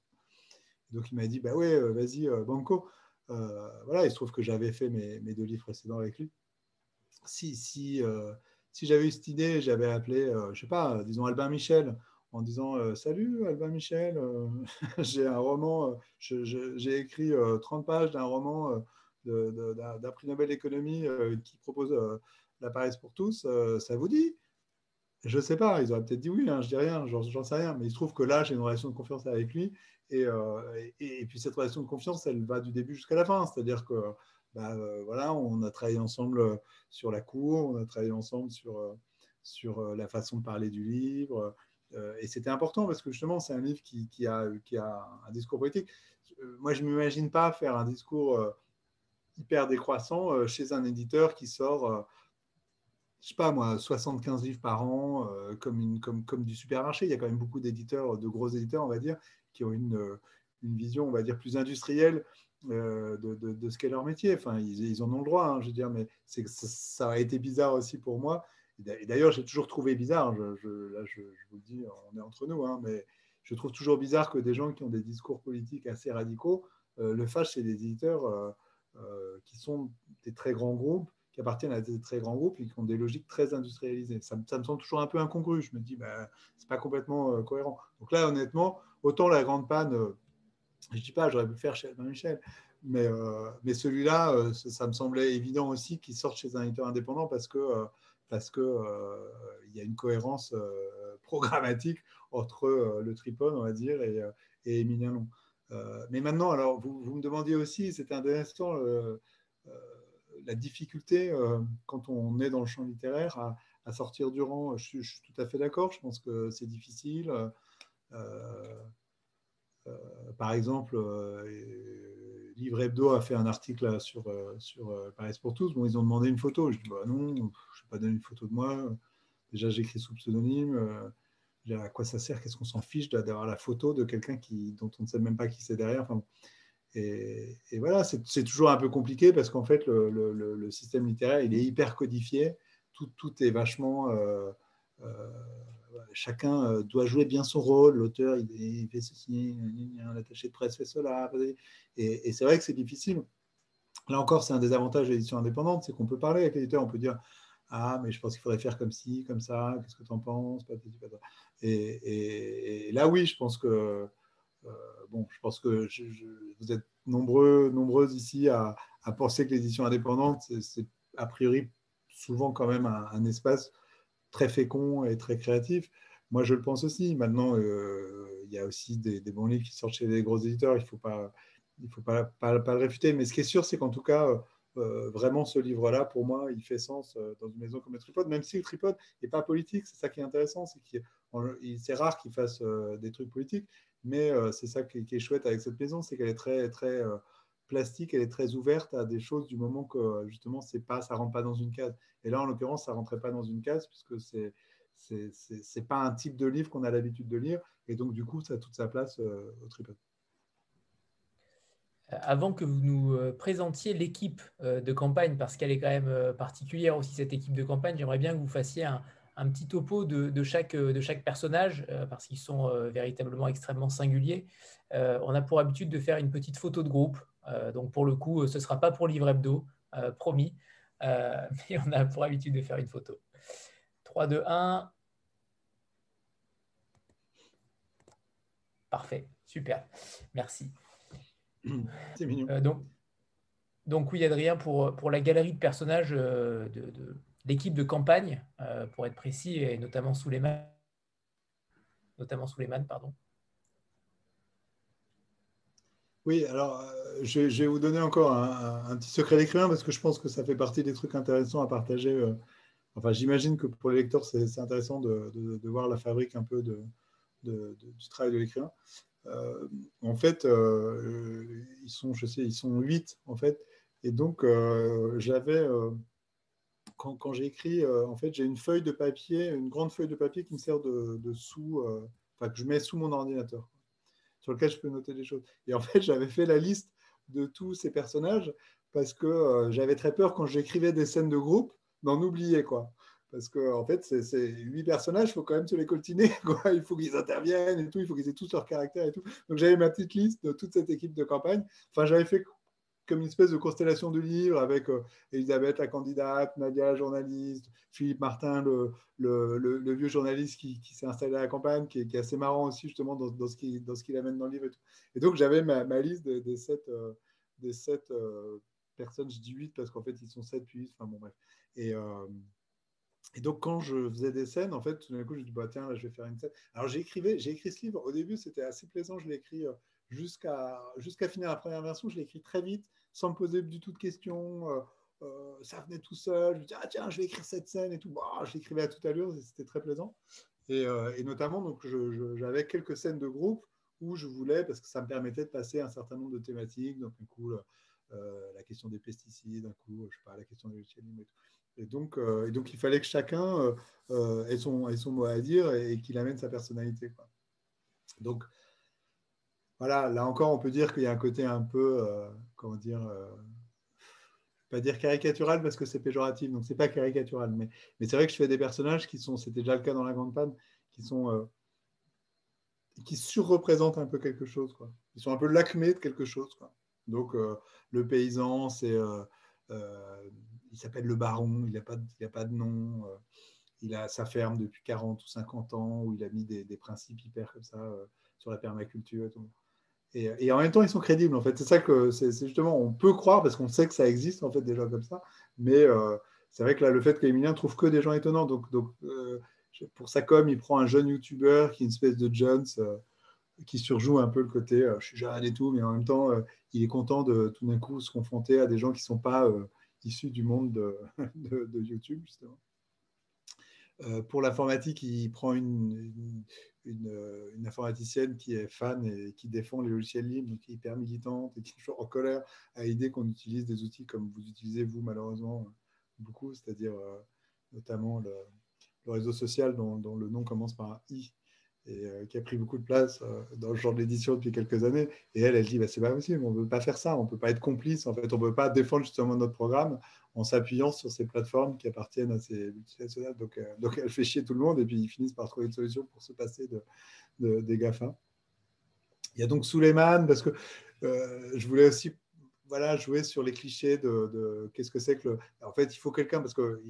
donc, il m'a dit, bah ouais, vas-y, Banco. Voilà, il se trouve que j'avais fait mes, deux livres précédents avec lui. Si, si, si j'avais eu cette idée, j'avais appelé, je ne sais pas, disons Albin Michel, en disant euh, Salut Albin Michel, euh, j'ai un roman, euh, j'ai écrit 30 pages d'un roman d'un prix Nobel d'économie qui propose la Paris pour tous, ça vous dit? Je ne sais pas, ils auraient peut-être dit oui, hein, je dis rien, j'en sais rien, mais il se trouve que là, j'ai une relation de confiance avec lui. Et, et, puis cette relation de confiance, elle va du début jusqu'à la fin. C'est-à-dire que bah, voilà, on a travaillé ensemble sur la cour, on a travaillé ensemble sur, sur la façon de parler du livre. Euh, et c'était important parce que justement, c'est un livre qui, a, qui, a, un discours politique. Euh, moi, je ne m'imagine pas faire un discours euh, hyper décroissant chez un éditeur qui sort, je sais pas moi, 75 livres par an, comme, une, comme, comme du supermarché. Il y a quand même beaucoup d'éditeurs, de gros éditeurs, on va dire, qui ont une, une vision, on va dire, plus industrielle de, de, ce qu'est leur métier. Enfin, ils, ils, en ont le droit, hein, je veux dire, mais ça, ça, a été bizarre aussi pour moi et d'ailleurs, j'ai toujours trouvé bizarre, je, là je, vous le dis, on est entre nous, hein, mais je trouve toujours bizarre que des gens qui ont des discours politiques assez radicaux euh, le fassent chez des éditeurs euh, euh, qui sont des très grands groupes, qui appartiennent à des très grands groupes et qui ont des logiques très industrialisées. Ça, me semble toujours un peu incongru. Je me dis, ben, c'est pas complètement cohérent. Donc là, honnêtement, autant la grande panne, je dis pas, j'aurais pu le faire chez Albin Michel, mais, mais celui-là, ça, me semblait évident aussi qu'il sorte chez un éditeur indépendant parce que euh, y a une cohérence euh, programmatique entre euh, le tripode, on va dire, et, et Émilien Long. mais maintenant, alors, vous, me demandiez aussi, c'était intéressant, la difficulté quand on est dans le champ littéraire à, sortir du rang. Je, suis tout à fait d'accord, je pense que c'est difficile. Par exemple, Livre Hebdo a fait un article sur, sur Paris pour tous. Bon, ils ont demandé une photo. Je dis bah non, pas donner une photo de moi. Déjà, j'écris sous pseudonyme. Euh, à quoi ça sert? Qu'est-ce qu'on s'en fiche d'avoir la photo de quelqu'un dont on ne sait même pas qui c'est derrière? Enfin, et, voilà, c'est toujours un peu compliqué parce qu'en fait, le, système littéraire, il est hyper codifié. Tout, tout est vachement. Euh, euh, chacun doit jouer bien son rôle. L'auteur, il, fait ceci, l'attaché de presse fait cela. Et, c'est vrai que c'est difficile. Là encore, c'est un des avantages de l'édition indépendante, c'est qu'on peut parler avec l'éditeur, on peut dire ah, mais je pense qu'il faudrait faire comme ci, comme ça, qu'est-ce que tu en penses et, là, oui, je pense que, euh, bon, je pense que vous êtes nombreux, nombreuses ici à, penser que l'édition indépendante, c'est a priori souvent quand même un, espace très fécond et très créatif. Moi, je le pense aussi. Maintenant, euh, il y a aussi des, bons livres qui sortent chez les gros éditeurs. Il ne faut, pas, il faut pas, le réfuter. Mais ce qui est sûr, c'est qu'en tout cas, euh, vraiment, ce livre-là, pour moi, il fait sens euh, dans une maison comme le Tripode, même si le Tripode n'est pas politique. C'est ça qui est intéressant, c'est c'est rare qu'il fasse euh, des trucs politiques, mais c'est ça qui, est chouette avec cette maison, c'est qu'elle est très, très plastique, elle est très ouverte à des choses du moment que justement, c'est pas, ça rentre pas dans une case. Et là, en l'occurrence, ça rentrait pas dans une case puisque c'est c'est pas un type de livre qu'on a l'habitude de lire, et donc du coup, ça a toute sa place au Tripode. avant que vous nous présentiez l'équipe de campagne, parce qu'elle est quand même particulière aussi, cette équipe de campagne, j'aimerais bien que vous fassiez un, un petit topo de, chaque, de chaque personnage, parce qu'ils sont véritablement extrêmement singuliers. on a pour habitude de faire une petite photo de groupe. Donc pour le coup, ce ne sera pas pour Livre Hebdo, promis, mais on a pour habitude de faire une photo. 3, 2, 1. Parfait, super, merci. C'est mignon. Euh, donc, donc, oui, Adrien, pour, pour la galerie de personnages euh, de, l'équipe de campagne, euh, pour être précis, et notamment Suleiman, notamment Suleiman, pardon. Oui, alors je, vais vous donner encore un, petit secret d'écrivain parce que je pense que ça fait partie des trucs intéressants à partager. enfin, j'imagine que pour les lecteurs, c'est intéressant de, de, voir la fabrique un peu de, du travail de l'écrivain. Euh, en fait, euh, ils sont, je sais, ils sont huit en fait, et donc euh, j'avais quand, quand j'ai écrit, en fait, j'ai une feuille de papier, une grande feuille de papier qui me sert de, sous, enfin que je mets sous mon ordinateur, sur lequel je peux noter des choses. Et en fait, j'avais fait la liste de tous ces personnages parce que j'avais très peur quand j'écrivais des scènes de groupe d'en oublier quoi parce qu'en en fait, c'est huit personnages, faut quand même se les coltiner. Il faut qu'ils interviennent et tout, il faut qu'ils aient tous leur caractère et tout. Donc j'avais ma petite liste de toute cette équipe de campagne. Enfin, j'avais fait comme une espèce de constellation de livres avec euh, Elisabeth, la candidate, Nadia, la journaliste, Philippe Martin, le, vieux journaliste qui, s'est installé à la campagne, qui est, assez marrant aussi justement dans, ce qu'il amène dans le livre. Et, tout. et donc j'avais ma, liste des, sept, euh, des sept euh, personnes, je dis huit parce qu'en fait ils sont sept puis huit, enfin bon bref. Et, et donc, quand je faisais des scènes, en fait, tout d'un coup, je me dis, bah, tiens, là, je vais faire une scène. Alors, écrit, j'ai écrit ce livre. Au début, c'était assez plaisant. Je l'ai écrit euh, jusqu'à jusqu'à finir la première version. Je l'ai écrit très vite, sans me poser du tout de questions. Euh, euh, ça venait tout seul. Je me dis, ah, tiens, je vais écrire cette scène et tout. Bah, je l'écrivais à toute allure. C'était très plaisant. Et, et notamment, j'avais quelques scènes de groupe où je voulais, parce que ça me permettait de passer un certain nombre de thématiques. Donc, un coup, la question des pesticides, un coup, je sais pas, la question des et. Et donc, euh, et donc, il fallait que chacun euh, euh, ait, son, ait, son, mot à dire et, qu'il amène sa personnalité. Quoi. Donc, voilà, là encore, on peut dire qu'il y a un côté un peu, comment dire, pas dire caricatural parce que c'est péjoratif, donc c'est pas caricatural, mais, mais c'est vrai que je fais des personnages qui sont, c'était déjà le cas dans La Grande Panne, qui sont, qui surreprésentent un peu quelque chose, quoi. Ils sont un peu l'acmé de quelque chose. Donc, le paysan, c'est il s'appelle le baron, il n'a pas, pas, de nom. Euh, il a sa ferme depuis 40 ou 50 ans où il a mis des, principes hyper comme ça euh, sur la permaculture et tout. Et, en même temps, ils sont crédibles. En fait, c'est ça que c'est justement, on peut croire parce qu'on sait que ça existe en fait des gens comme ça. Mais euh, c'est vrai que là, le fait qu'Emilien trouve que des gens étonnants. Donc, donc pour sa com, il prend un jeune YouTuber qui est une espèce de Jones qui surjoue un peu le côté je suis jeune et tout, mais en même temps, il est content de tout d'un coup se confronter à des gens qui ne sont pas issu du monde de, de, YouTube, justement. Euh, pour l'informatique, il prend une, une, informaticienne qui est fan et qui défend les logiciels libres, qui est hyper militante et qui est toujours en colère à l'idée qu'on utilise des outils comme vous utilisez, vous, malheureusement, beaucoup, c'est-à-dire euh, notamment le, le, réseau social dont, dont, le nom commence par un I et euh, qui a pris beaucoup de place euh, dans le genre d'édition depuis quelques années. Et elle, elle dit, bah, c'est pas possible, on ne peut pas faire ça, on ne peut pas être complice, en fait, on ne peut pas défendre justement notre programme en s'appuyant sur ces plateformes qui appartiennent à ces multinationales. Donc, euh, donc elle fait chier tout le monde et puis ils finissent par trouver une solution pour se passer de, des GAFA. Il y a donc Suleiman, parce que je voulais aussi voilà, jouer sur les clichés de, qu'est-ce que c'est que le. En fait, il faut quelqu'un, parce que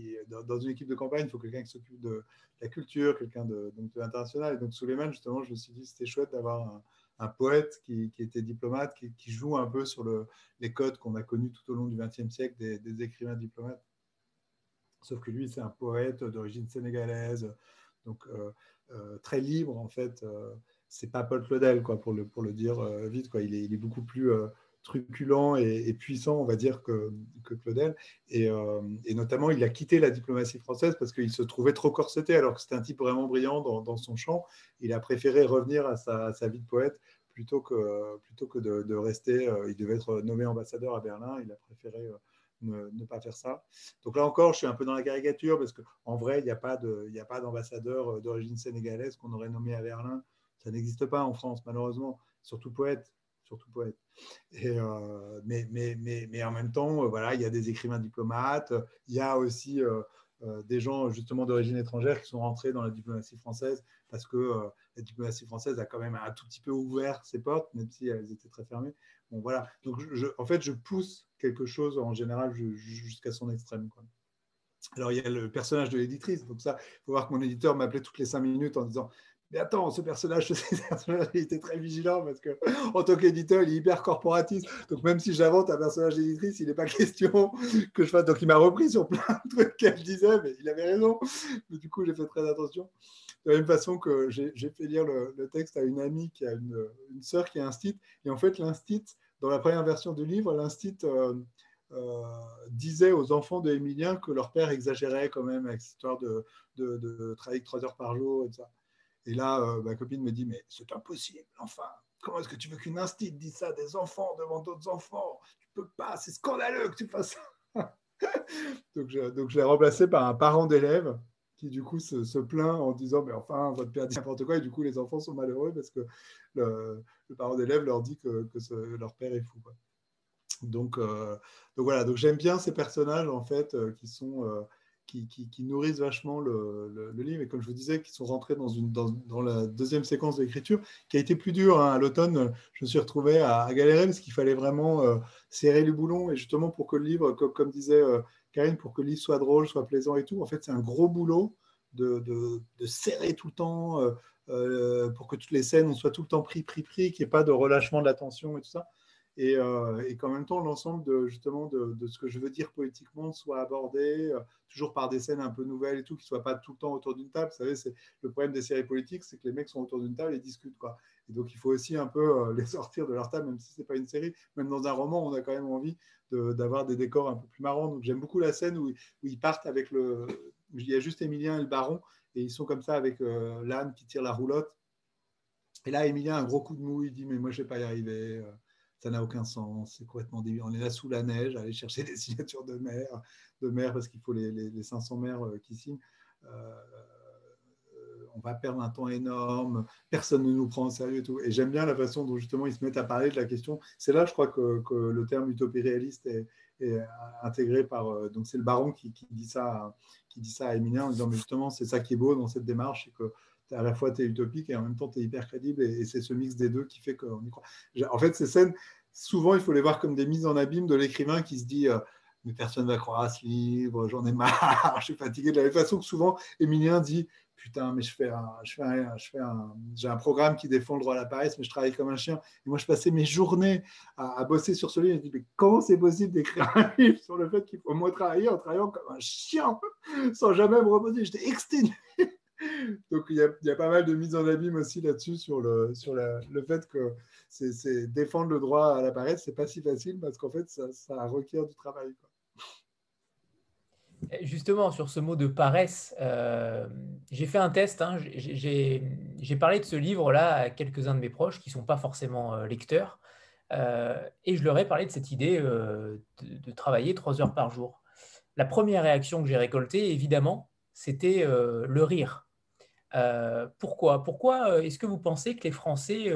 dans une équipe de campagne, il faut quelqu'un qui s'occupe de la culture, quelqu'un de, de l'international. Et donc, Suleiman, justement, je me suis dit c'était chouette d'avoir un, poète qui, était diplomate, qui, joue un peu sur le, les codes qu'on a connus tout au long du XXe siècle des, écrivains diplomates. Sauf que lui, c'est un poète d'origine sénégalaise, donc euh, euh, très libre, en fait. Euh, c'est pas Paul Claudel, quoi, pour le, pour le dire vite. Quoi. Il est beaucoup plus truculent et, puissant, on va dire, que, que Claudel. Euh, et, notamment, il a quitté la diplomatie française parce qu'il se trouvait trop corseté, alors que c'était un type vraiment brillant dans, son champ. Il a préféré revenir à sa, vie de poète plutôt que, plutôt que de, rester. Euh, il devait être nommé ambassadeur à Berlin. Il a préféré euh, ne, pas faire ça. Donc là encore, je suis un peu dans la caricature parce qu'en vrai, il n'y a pas d'ambassadeur d'origine sénégalaise qu'on aurait nommé à Berlin. Ça n'existe pas en France, malheureusement. Surtout poète surtout poète. Et, mais, en même temps, voilà, il y a des écrivains diplomates, il y a aussi des gens justement d'origine étrangère qui sont rentrés dans la diplomatie française parce que la diplomatie française a quand même un tout petit peu ouvert ses portes, même si elles étaient très fermées. Donc, en fait, je pousse quelque chose en général jusqu'à son extrême. Alors, il y a le personnage de l'éditrice. Donc, ça, il faut voir que mon éditeur m'appelait toutes les cinq minutes en disant mais attends, ce personnage, il était très vigilant parce que en tant qu'éditeur, il est hyper corporatiste. Donc même si j'invente un personnage d'éditrice, il n'est pas question que je fasse. Donc il m'a repris sur plein de trucs qu'elle disait, mais il avait raison. Du coup, j'ai fait très attention. De la même façon que j'ai fait lire le, texte à une amie qui a une, une sœur qui est instit. Et en fait, l'instit, dans la première version du livre, l'instit euh, euh, disait aux enfants de Émilien que leur père exagérait quand même avec cette histoire de, de, travailler trois heures par jour et ça. Et là, euh, ma copine me dit, mais c'est impossible, enfin, comment est-ce que tu veux qu'une instit dise ça des enfants devant d'autres enfants? Tu peux pas, c'est scandaleux que tu fasses ça. donc, je, l'ai remplacé par un parent d'élève qui, du coup, se, plaint en disant, mais enfin, votre père dit n'importe quoi, et du coup, les enfants sont malheureux parce que le, parent d'élève leur dit que, leur père est fou. Donc, euh, donc voilà, donc j'aime bien ces personnages, en fait, euh, qui sont qui, nourrissent vachement le, livre et comme je vous disais, qui sont rentrés dans, la deuxième séquence d'écriture, qui a été plus dure. Hein. À l'automne, je me suis retrouvé à, galérer parce qu'il fallait vraiment euh, serrer les boulons et justement pour que le livre, comme, disait euh, Karine, pour que le livre soit drôle, soit plaisant et tout, en fait, c'est un gros boulot de, de, serrer tout le temps euh, pour que toutes les scènes soient tout le temps pris, pris, pris, qu'il n'y ait pas de relâchement de l'attention et tout ça. Euh, et, qu'en même temps l'ensemble de justement de, ce que je veux dire politiquement soit abordé euh, toujours par des scènes un peu nouvelles et tout, qui soient pas tout le temps autour d'une table. Vous savez, c'est le problème des séries politiques, c'est que les mecs sont autour d'une table et discutent quoi. Et donc il faut aussi un peu euh, les sortir de leur table, même si c'est pas une série. Même dans un roman, on a quand même envie d'avoir des décors un peu plus marrants. Donc j'aime beaucoup la scène où, ils partent avec le, il y a juste Émilien et le Baron et ils sont comme ça avec l'âne qui tire la roulotte. Et là, Émilien a un gros coup de mou, il dit mais moi je vais pas y arriver ça n'a aucun sens, c'est complètement débile. On est là sous la neige, aller chercher des signatures de maire, de maire parce qu'il faut les, les, 500 maires euh, qui signent. Euh, on va perdre un temps énorme, personne ne nous prend au sérieux et tout. Et j'aime bien la façon dont justement ils se mettent à parler de la question. C'est là, je crois, que, le terme utopie réaliste est, intégré par. Euh, donc c'est le baron qui, dit ça, qui dit ça à Emilien en disant mais justement c'est ça qui est beau dans cette démarche, c'est que à la fois tu es utopique et en même temps tu es hyper crédible et, c'est ce mix des deux qui fait qu'on y croit. En fait, ces scènes, souvent il faut les voir comme des mises en abîme de l'écrivain qui se dit euh, mais personne ne va croire à ce livre, j'en ai marre, je suis fatigué. De la même façon que souvent Émilien dit putain, mais je fais un, je fais je fais un, j'ai un programme qui défend le droit à la paresse, mais je travaille comme un chien. Et moi, je passais mes journées à, bosser sur ce livre. Je me dis, mais comment c'est possible d'écrire un livre sur le fait qu'il faut moins travailler en travaillant comme un chien, sans jamais me reposer J'étais exténué. Donc il y, a, pas mal de mises en abîme aussi là-dessus sur le, sur le fait que défendre le droit à la paresse, c'est pas si facile parce qu'en fait ça, ça, requiert du travail. Justement, sur ce mot de paresse, euh, j'ai fait un test. Hein, j'ai parlé de ce livre-là à quelques-uns de mes proches qui ne sont pas forcément euh, lecteurs. Euh, et je leur ai parlé de cette idée de, de, travailler trois heures par jour. La première réaction que j'ai récoltée, évidemment, c'était le rire. Euh, pourquoi? Pourquoi euh, est-ce que vous pensez que les Français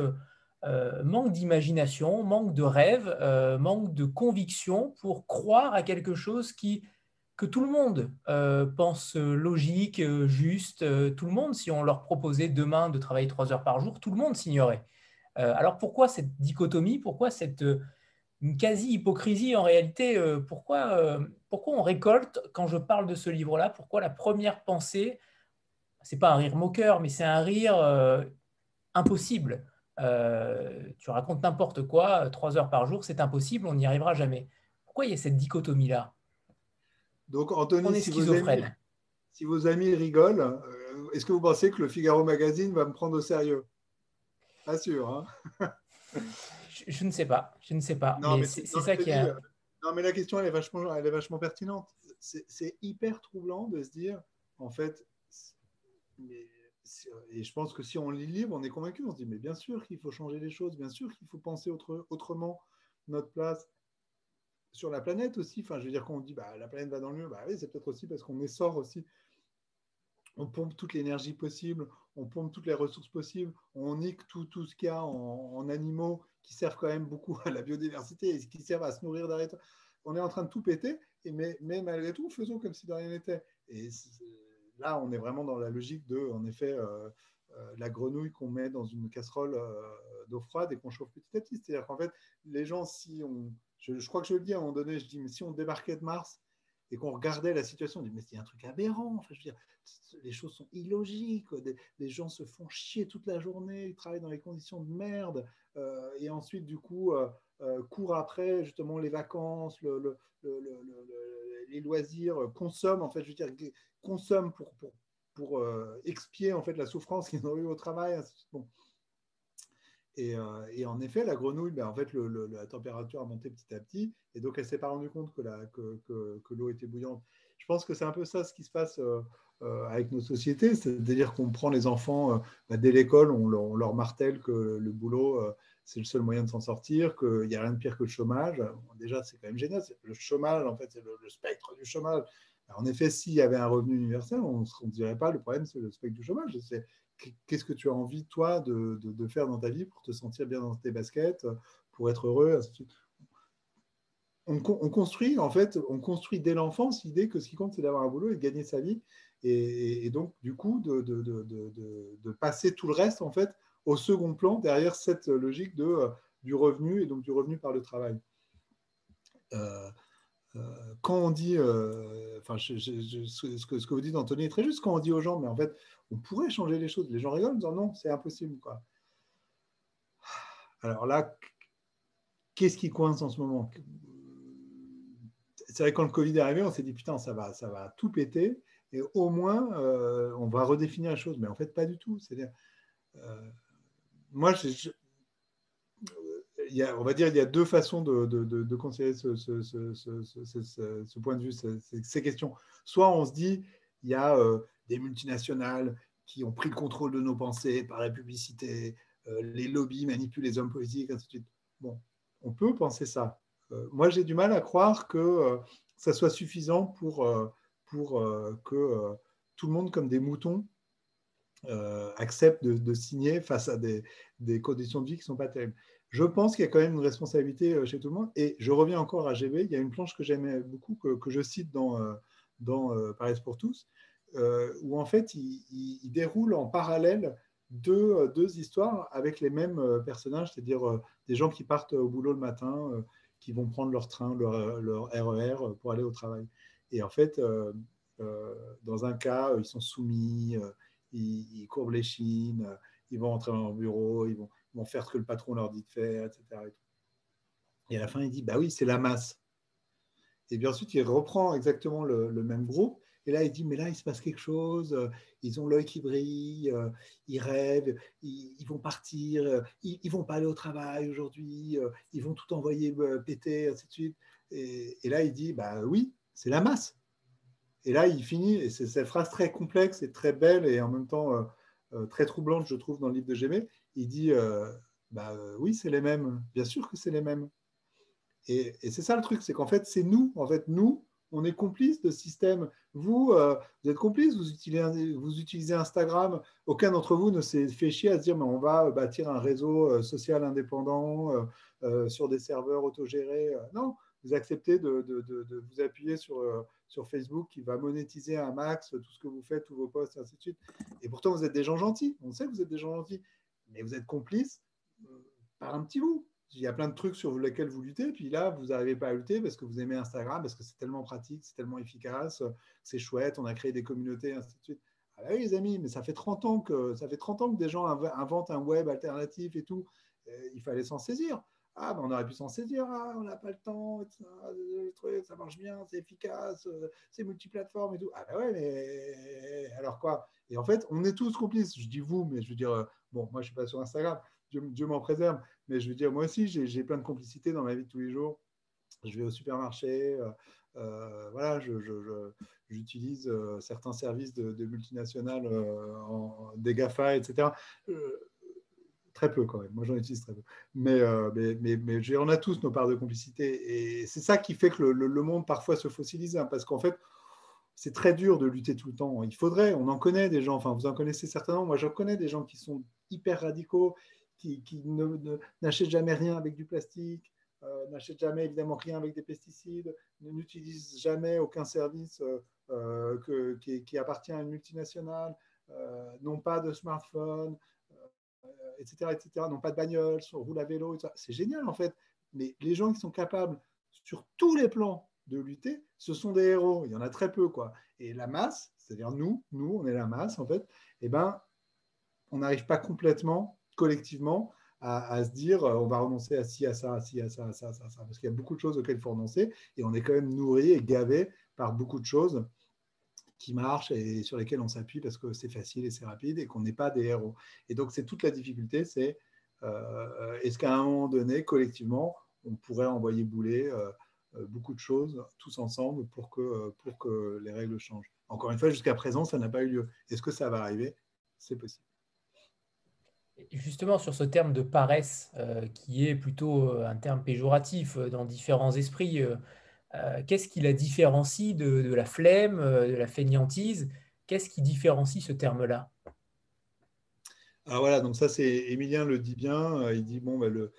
euh, manquent d'imagination, manquent de rêve, manquent de conviction pour croire à quelque chose qui, que tout le monde pense logique, juste Tout le monde, si on leur proposait demain de travailler trois heures par jour, tout le monde signerait. alors pourquoi cette dichotomie? Pourquoi cette quasi-hypocrisie en réalité? Pourquoi, pourquoi on récolte, quand je parle de ce livre-là, pourquoi la première pensée c'est pas un rire moqueur, mais c'est un rire euh, impossible. Euh, tu racontes n'importe quoi, trois heures par jour, c'est impossible, on n'y arrivera jamais. Pourquoi il y a cette dichotomie-là? Donc, Anthony, si vos, amis, si vos, amis, rigolent, euh, est-ce que vous pensez que le Figaro Magazine va me prendre au sérieux? Pas sûr. Hein je, ne sais pas. Je ne sais pas. mais, c'est ça qui est. Non, mais la question, elle est vachement, elle est vachement pertinente. C'est hyper troublant de se dire, en fait, et je pense que si on lit le livre, on est convaincu, on se dit, mais bien sûr qu'il faut changer les choses, bien sûr qu'il faut penser autre, autrement notre place sur la planète aussi. Enfin, je veux dire, quand on dit, bah, la planète va dans le mieux, bah, oui, c'est peut-être aussi parce qu'on essore aussi. On pompe toute l'énergie possible, on pompe toutes les ressources possibles, on nique tout, ce qu'il y a en, animaux qui servent quand même beaucoup à la biodiversité et qui servent à se nourrir d'arrêt. On est en train de tout péter, mais, malgré tout, faisons comme si de rien n'était. Et là, on est vraiment dans la logique de, en effet, euh, euh, la grenouille qu'on met dans une casserole euh, d'eau froide et qu'on chauffe petit à petit. C'est-à-dire qu'en fait, les gens, si on. Je, crois que je le dis à un moment donné, je dis, mais si on débarquait de Mars et qu'on regardait la situation, on dit, mais c'est un truc aberrant. Dire, les choses sont illogiques. Les gens se font chier toute la journée, ils travaillent dans les conditions de merde. Euh, et ensuite, du coup, euh, euh, courent après justement les vacances, le, le, le, les loisirs, consomment, en fait, je veux dire, consomment pour, pour, pour expier en fait la souffrance qu'ils ont eue au travail. Et, et, en effet, la grenouille, ben, en fait, la température a monté petit à petit, et donc elle s'est pas rendue compte que, que, que, que l'eau était bouillante. Je pense que c'est un peu ça ce qui se passe avec nos sociétés, c'est-à-dire qu'on prend les enfants euh, bah, dès l'école, on, leur martèle que le boulot, euh, c'est le seul moyen de s'en sortir, qu'il n'y a rien de pire que le chômage. déjà, c'est quand même génial. Le chômage, en fait, c'est le, spectre du chômage. en effet, s'il y avait un revenu universel, on ne dirait pas le problème, c'est le spectre du chômage. C'est qu'est-ce que tu as envie, toi, de, de, faire dans ta vie pour te sentir bien dans tes baskets, pour être heureux, On, on, construit, en fait, on construit dès l'enfance l'idée que ce qui compte, c'est d'avoir un boulot et de gagner sa vie et, donc du coup de, de, de, de, passer tout le reste en fait au second plan derrière cette logique de, euh, du revenu et donc du revenu par le travail. Euh, euh, quand on dit, enfin, ce, que, ce que vous dites, Anthony, est très juste. Quand on dit aux gens, mais en fait, on pourrait changer les choses, les gens rigolent en disant non, c'est impossible. Quoi. Alors là, qu'est-ce qui coince en ce moment? C'est vrai, quand le Covid est arrivé, on s'est dit putain, ça va, ça va tout péter et au moins, euh, on va redéfinir les choses. Mais en fait, pas du tout. C'est-à-dire, euh, moi, on va dire, il y a deux façons de, considérer ce, point de vue, ces questions. Soit on se dit, il y a euh, des multinationales qui ont pris le contrôle de nos pensées par la publicité, les lobbies manipulent les hommes politiques, ainsi de suite. Bon, on peut penser ça. moi, j'ai du mal à croire que ça soit suffisant pour pour euh, que euh, tout le monde, comme des moutons, euh, accepte de, signer face à des, conditions de vie qui ne sont pas terribles. Je pense qu'il y a quand même une responsabilité chez tout le monde. Et je reviens encore à GB. Il y a une planche que j'aimais beaucoup, que, je cite dans, Paris pour tous, où en fait, il, déroule en parallèle deux, deux, histoires avec les mêmes personnages, c'est-à-dire des gens qui partent au boulot le matin, qui vont prendre leur train, leur, leur RER e pour aller au travail. Et en fait, euh, euh, dans un cas, ils sont soumis, euh, ils, courbent les chines, ils vont entrer dans leur bureau, ils vont, vont, faire ce que le patron leur dit de faire, etc. Et, à la fin, il dit, bah oui, c'est la masse. Et bien ensuite, il reprend exactement le, même groupe. Et là, il dit, mais là, il se passe quelque chose. Ils ont l'œil qui brille, ils rêvent, ils, vont partir, ils, ne vont pas aller au travail aujourd'hui, ils vont tout envoyer péter, ainsi de suite. Et, et, là, il dit, bah oui, c'est la masse. Et là, il finit, et c'est cette phrase très complexe et très belle et en même temps euh, euh, très troublante, je trouve, dans le livre de Gémé. Il dit euh, bah, Oui, c'est les mêmes. Bien sûr que c'est les mêmes. Et, c'est ça le truc, c'est qu'en fait, c'est nous. En fait, nous, on est complices de ce système. Vous, vous êtes complices, vous utilisez, vous utilisez Instagram. Aucun d'entre vous ne s'est fait chier à se dire mais on va bâtir un réseau social indépendant sur des serveurs autogérés. Non, vous acceptez de, vous appuyer sur, euh, sur Facebook qui va monétiser un max tout ce que vous faites, tous vos posts, et ainsi de suite. Et pourtant, vous êtes des gens gentils. On sait que vous êtes des gens gentils. Mais vous êtes complices euh, par un petit bout. Il y a plein de trucs sur lesquels vous luttez, puis là, vous n'arrivez pas à lutter parce que vous aimez Instagram, parce que c'est tellement pratique, c'est tellement efficace, c'est chouette, on a créé des communautés, ainsi de suite. Ah bah oui, les amis, mais ça fait 30 ans que, ça fait 30 ans que des gens inventent un web alternatif et tout. il fallait s'en saisir. Ah, ben on aurait pu s'en saisir, ah, on n'a pas le temps, ça marche bien, c'est efficace, euh, c'est multiplateforme et tout. Ah, ben ouais, mais alors quoi? Et en fait, on est tous complices. Je dis vous, mais je veux dire, euh, bon, moi je ne suis pas sur Instagram, Dieu, m'en préserve, mais je veux dire, moi aussi, j'ai plein de complicité dans ma vie de tous les jours. Je vais au supermarché, euh, voilà, j'utilise certains services de, multinationales, en, des GAFA, etc. Très peu quand même. Moi, j'en utilise très peu. Mais, euh, mais, mais, on a tous nos parts de complicité. Et c'est ça qui fait que le, monde parfois se fossilise. Hein, parce qu'en fait, c'est très dur de lutter tout le temps. Il faudrait, on en connaît des gens, enfin, vous en connaissez certainement. Moi, j'en connais des gens qui sont hyper radicaux, qui, n'achètent jamais rien avec du plastique, euh, n'achètent jamais évidemment rien avec des pesticides, n'utilisent jamais aucun service euh, qui, appartient à une multinationale, n'ont pas de smartphone, etc., etc., n'ont pas de bagnole, roulent à vélo, c'est génial en fait. Mais les gens qui sont capables sur tous les plans de lutter, ce sont des héros. Il y en a très peu, quoi. Et la masse, c'est-à-dire nous, nous, on est la masse, en fait, eh ben, on n'arrive pas complètement, collectivement, à, se dire euh, on va renoncer à ci, à ça, à ci, à ça, à ça, à ça, Parce qu'il y a beaucoup de choses auxquelles il faut renoncer et on est quand même nourri et gavé par beaucoup de choses qui marchent et sur lesquelles on s'appuie parce que c'est facile et c'est rapide et qu'on n'est pas des héros. Et donc, c'est toute la difficulté, c'est euh, est-ce qu'à un moment donné, collectivement, on pourrait envoyer bouler euh, beaucoup de choses tous ensemble pour que, pour que les règles changent? Encore une fois, jusqu'à présent, ça n'a pas eu lieu. Est-ce que ça va arriver? C'est possible. Justement, sur ce terme de paresse, euh, qui est plutôt euh, un terme péjoratif euh, dans différents esprits, qu'est-ce qui la différencie de, la flemme, de la fainéantise? Qu'est-ce qui différencie ce terme-là? Ah voilà, donc ça, c'est Émilien le dit bien. Il dit bon, le,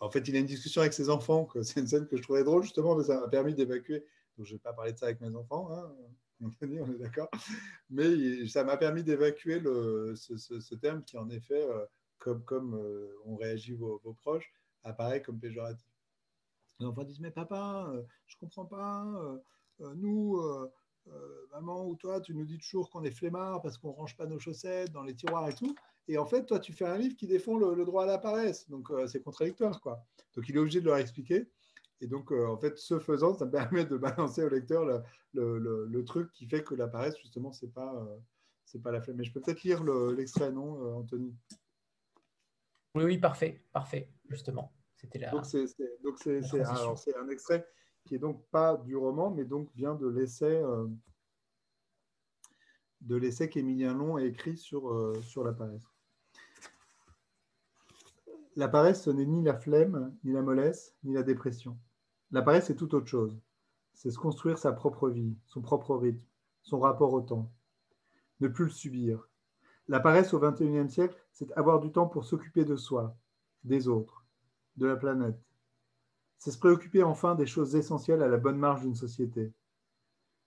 en fait, il a une discussion avec ses enfants. C'est une scène que je trouvais drôle justement, mais ça m'a permis d'évacuer. Donc, je vais pas parler de ça avec mes enfants. Hein on est d'accord. Mais ça m'a permis d'évacuer ce, terme qui, en effet, euh, comme, euh, on réagit vos, proches, apparaît comme péjoratif. Les enfants disent Mais papa, euh, je ne comprends pas. nous, maman ou toi, tu nous dis toujours qu'on est flemmard parce qu'on ne range pas nos chaussettes dans les tiroirs et tout. Et en fait, toi, tu fais un livre qui défend le, droit à la paresse. Donc, c'est contradictoire. quoi. Donc, il est obligé de leur expliquer. Et donc, euh, en fait, ce faisant, ça me permet de balancer au lecteur le, truc qui fait que la paresse, justement, ce n'est pas, euh, pas la flemme. Mais je peux peut-être lire l'extrait, non, euh, Anthony? Oui, oui, parfait, parfait, justement. C'était là. Donc, c'est un extrait qui est donc pas du roman, mais donc vient de l'essai de l'essai qu'Émilien Long a écrit sur, sur la paresse. La paresse, ce n'est ni la flemme, ni la mollesse, ni la dépression. La paresse, c'est tout autre chose. C'est se construire sa propre vie, son propre rythme, son rapport au temps. Ne plus le subir. La paresse au XXIe siècle, c'est avoir du temps pour s'occuper de soi, des autres, de la planète. C'est se préoccuper enfin des choses essentielles à la bonne marche d'une société.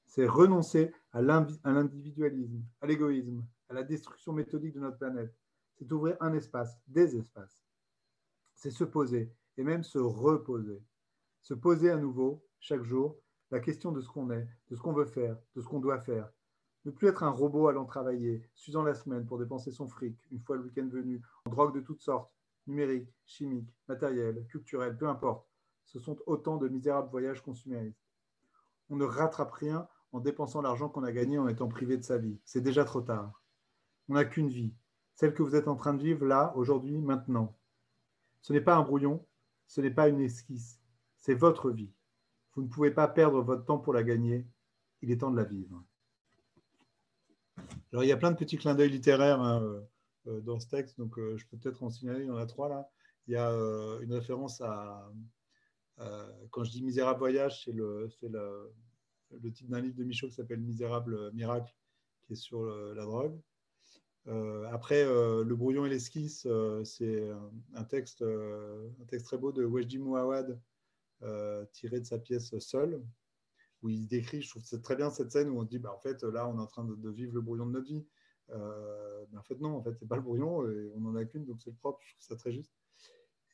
C'est renoncer à l'individualisme, à l'égoïsme, à la destruction méthodique de notre planète. C'est ouvrir un espace, des espaces. C'est se poser et même se reposer se poser à nouveau, chaque jour, la question de ce qu'on est, de ce qu'on veut faire, de ce qu'on doit faire. Ne plus être un robot allant travailler, s'usant la semaine pour dépenser son fric, une fois le week-end venu, en drogue de toutes sortes, numériques, chimiques, matérielles, culturelles, peu importe. Ce sont autant de misérables voyages consuméristes. On ne rattrape rien en dépensant l'argent qu'on a gagné en étant privé de sa vie. C'est déjà trop tard. On n'a qu'une vie, celle que vous êtes en train de vivre là, aujourd'hui, maintenant. Ce n'est pas un brouillon, ce n'est pas une esquisse, c'est votre vie. Vous ne pouvez pas perdre votre temps pour la gagner. Il est temps de la vivre. Alors, il y a plein de petits clins d'œil littéraires hein, euh, dans ce texte, donc euh, je peux peut-être en signaler, il y en a trois là. Il y a une référence à, quand je dis Misérable Voyage, c'est le, le, titre d'un livre de Michaud qui s'appelle Misérable Miracle, qui est sur la drogue. après, Le brouillon et l'esquisse, c'est un texte, un texte très beau de Wajdi Mouawad, euh, tiré de sa pièce Seul, où il décrit, je trouve c'est très bien cette scène où on dit, bah, en fait, là, on est en train de, vivre le brouillon de notre vie. Euh, mais en fait, non, en fait, c'est pas le brouillon, on n'en a qu'une, donc c'est propre, je trouve ça très juste.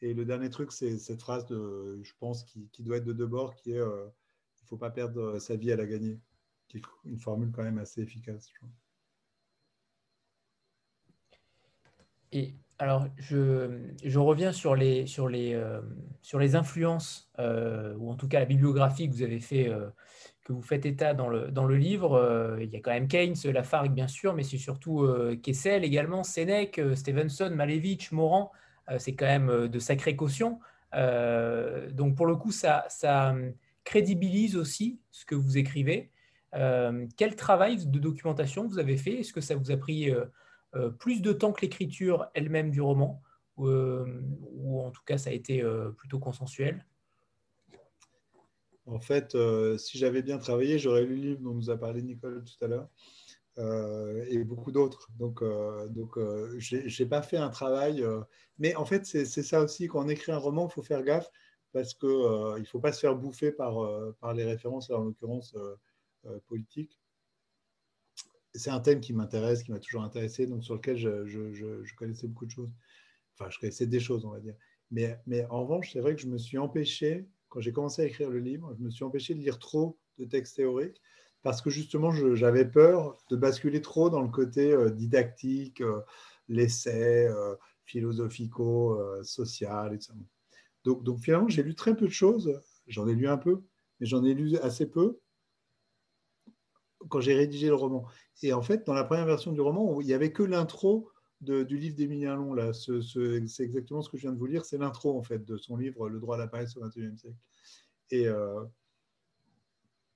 Et le dernier truc, c'est cette phrase, de, je pense, qui, doit être de Debord, qui est euh, il ne faut pas perdre sa vie à la gagner, qui est une formule quand même assez efficace. Je Et alors, je, reviens sur les, sur les, euh, influences, euh, ou en tout cas la bibliographie que vous avez fait, euh, que vous faites état dans le, dans le livre. il y a quand même Keynes, Lafargue, bien sûr, mais c'est surtout Kessel également, Sénèque, Stevenson, Malevich, Morand. c'est quand même de sacrées cautions. donc, pour le coup, ça, ça crédibilise aussi ce que vous écrivez. quel travail de documentation vous avez fait? Est-ce que ça vous a pris euh, plus de temps que l'écriture elle-même du roman, euh, ou en tout cas ça a été euh, plutôt consensuel? En fait, si j'avais bien travaillé, j'aurais lu le livre dont nous a parlé Nicole tout à l'heure. et beaucoup d'autres. Donc, donc je n'ai pas fait un travail. mais en fait, c'est ça aussi, quand on écrit un roman, il faut faire gaffe parce qu'il ne faut pas se faire bouffer par, par les références, en l'occurrence politiques c'est un thème qui m'intéresse, qui m'a toujours intéressé, donc sur lequel je, connaissais beaucoup de choses. Enfin, je connaissais des choses, on va dire. Mais, mais en revanche, c'est vrai que je me suis empêché, quand j'ai commencé à écrire le livre, je me suis empêché de lire trop de textes théoriques parce que justement, j'avais peur de basculer trop dans le côté euh, didactique, euh, l'essai euh, philosophico-social. Donc, donc finalement, j'ai lu très peu de choses. J'en ai lu un peu, mais j'en ai lu assez peu quand j'ai rédigé le roman. Et en fait, dans la première version du roman, il n'y avait que l'intro du livre d'Émilien Long. Là. c'est exactement ce que je viens de vous lire. C'est l'intro, en fait, de son livre Le droit à la paresse au XXIe siècle. Et euh,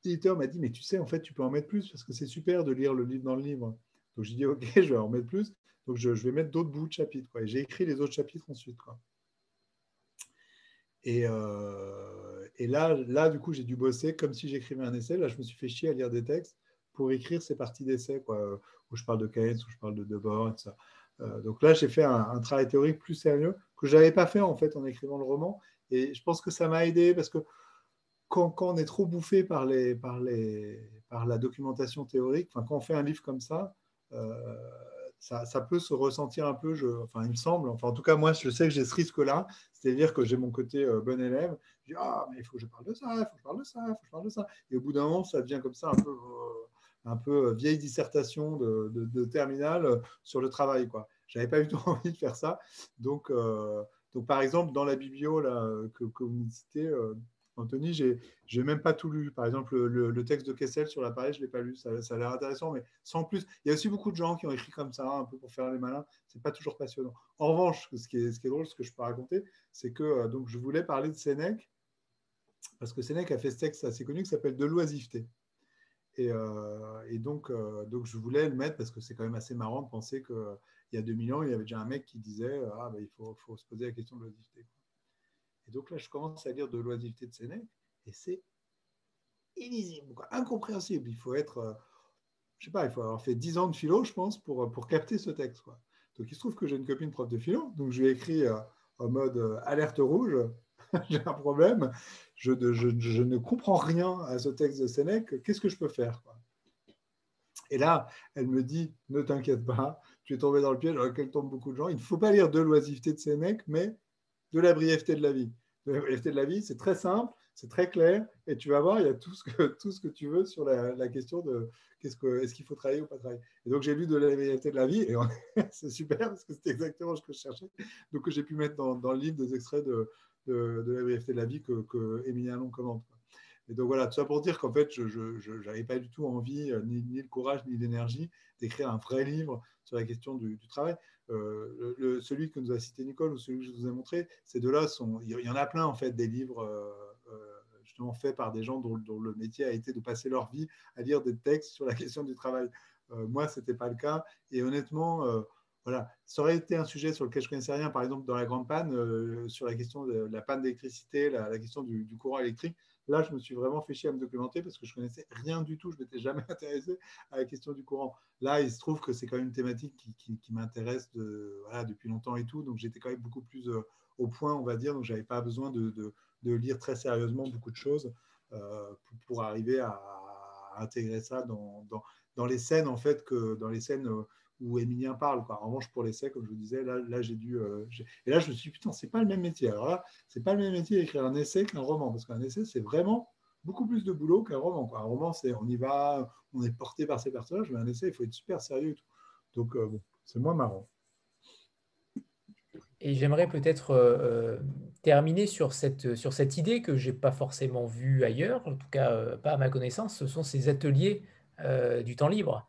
l'éditeur m'a dit, mais tu sais, en fait, tu peux en mettre plus parce que c'est super de lire le livre dans le livre. Donc, j'ai dit, OK, je vais en mettre plus. Donc, je, vais mettre d'autres bouts de chapitres. Et j'ai écrit les autres chapitres ensuite. Quoi. Et, euh, et là, là, du coup, j'ai dû bosser comme si j'écrivais un essai. Là, je me suis fait chier à lire des textes pour écrire ces parties d'essai, où je parle de Keynes, où je parle de Debord, etc. Euh, donc là, j'ai fait un, travail théorique plus sérieux que je n'avais pas fait en fait en écrivant le roman. Et je pense que ça m'a aidé parce que quand, on est trop bouffé par, les, par, les, par la documentation théorique, quand on fait un livre comme ça, euh, ça, peut se ressentir un peu, enfin, il me semble, enfin, en tout cas, moi, je sais que j'ai ce risque-là, c'est-à-dire que j'ai mon côté euh, bon élève, je dis, ah, mais il faut que je parle de ça, il faut que je parle de ça, il faut que je parle de ça. Et au bout d'un moment, ça devient comme ça un peu un peu euh, vieille dissertation de, de, terminale euh, sur le travail. Quoi. J'avais pas eu tout envie de faire ça. Donc, euh, donc par exemple, dans la biblio là, que, vous me citez, Anthony, j'ai n'ai même pas tout lu. Par exemple, le, texte de Kessel sur l'appareil, je ne l'ai pas lu. Ça, ça a l'air intéressant, mais sans plus. Il y a aussi beaucoup de gens qui ont écrit comme ça, un peu pour faire les malins. C'est pas toujours passionnant. En revanche, ce qui est, ce qui est drôle, ce que je peux raconter, c'est que donc, je voulais parler de Sénèque, parce que Sénèque a fait ce texte assez connu qui s'appelle De l'oisiveté. Euh, et, donc, euh, donc, je voulais le mettre parce que c'est quand même assez marrant de penser qu'il y a 2000 ans, il y avait déjà un mec qui disait Ah, ben, il faut, faut, se poser la question de l'oisiveté. Et donc là, je commence à lire de l'oisiveté de Sénèque et c'est illisible, incompréhensible. Il faut être, euh, je sais pas, il faut avoir fait 10 ans de philo, je pense, pour, pour capter ce texte. Donc il se trouve que j'ai une copine prof de philo, donc je lui ai écrit en mode alerte rouge j'ai un problème, je, ne comprends rien à ce texte de Sénèque, qu'est-ce que je peux faire Et là, elle me dit, ne t'inquiète pas, tu es tombé dans le piège dans lequel tombent beaucoup de gens, il ne faut pas lire de l'oisiveté de Sénèque, mais de la brièveté de la vie. De la brièveté de la vie, c'est très simple, c'est très clair, et tu vas voir, il y a tout ce que, tout ce que tu veux sur la, question de qu'est-ce que, est-ce qu'il faut travailler ou pas travailler. Et donc j'ai lu de la brièveté de la vie, et c'est super parce que c'était exactement ce que je cherchais. Donc j'ai pu mettre dans, dans, le livre des extraits de, de, la brièveté de la vie que, que Émilien Long commente. Et donc voilà, tout ça pour dire qu'en fait, je n'avais pas du tout envie, euh, ni, le courage, ni l'énergie d'écrire un vrai livre sur la question du, travail. Euh, celui que nous a cité Nicole ou celui que je vous ai montré, ces deux-là, il y en a plein en fait des livres euh, justement faits par des gens dont, le métier a été de passer leur vie à lire des textes sur la question du travail. moi, ce n'était pas le cas. Et honnêtement, voilà, ça aurait été un sujet sur lequel je ne connaissais rien, par exemple dans la grande panne, euh, sur la question de la panne d'électricité, la, question du, courant électrique. Là, je me suis vraiment fait chier à me documenter parce que je ne connaissais rien du tout. Je ne m'étais jamais intéressé à la question du courant. Là, il se trouve que c'est quand même une thématique qui, m'intéresse depuis longtemps et tout. Donc, j'étais quand même beaucoup plus euh, au point, on va dire. Donc, je n'avais pas besoin de, lire très sérieusement beaucoup de choses euh, pour, arriver à, intégrer ça dans, dans, les scènes, en fait, que dans les scènes où Émilien parle. En revanche, pour l'essai, comme je vous disais, là, là j'ai dû. Euh, et là, je me suis dit, putain, c'est pas le même métier. Alors là, c'est pas le même métier d'écrire un essai qu'un roman, parce qu'un essai, c'est vraiment beaucoup plus de boulot qu'un roman. Un roman, c'est on y va, on est porté par ses personnages, mais un essai, il faut être super sérieux et tout. Donc, euh, bon, c'est moins marrant. Et j'aimerais peut-être euh, terminer sur cette, sur cette idée que je n'ai pas forcément vue ailleurs, en tout cas pas à ma connaissance, ce sont ces ateliers du temps libre.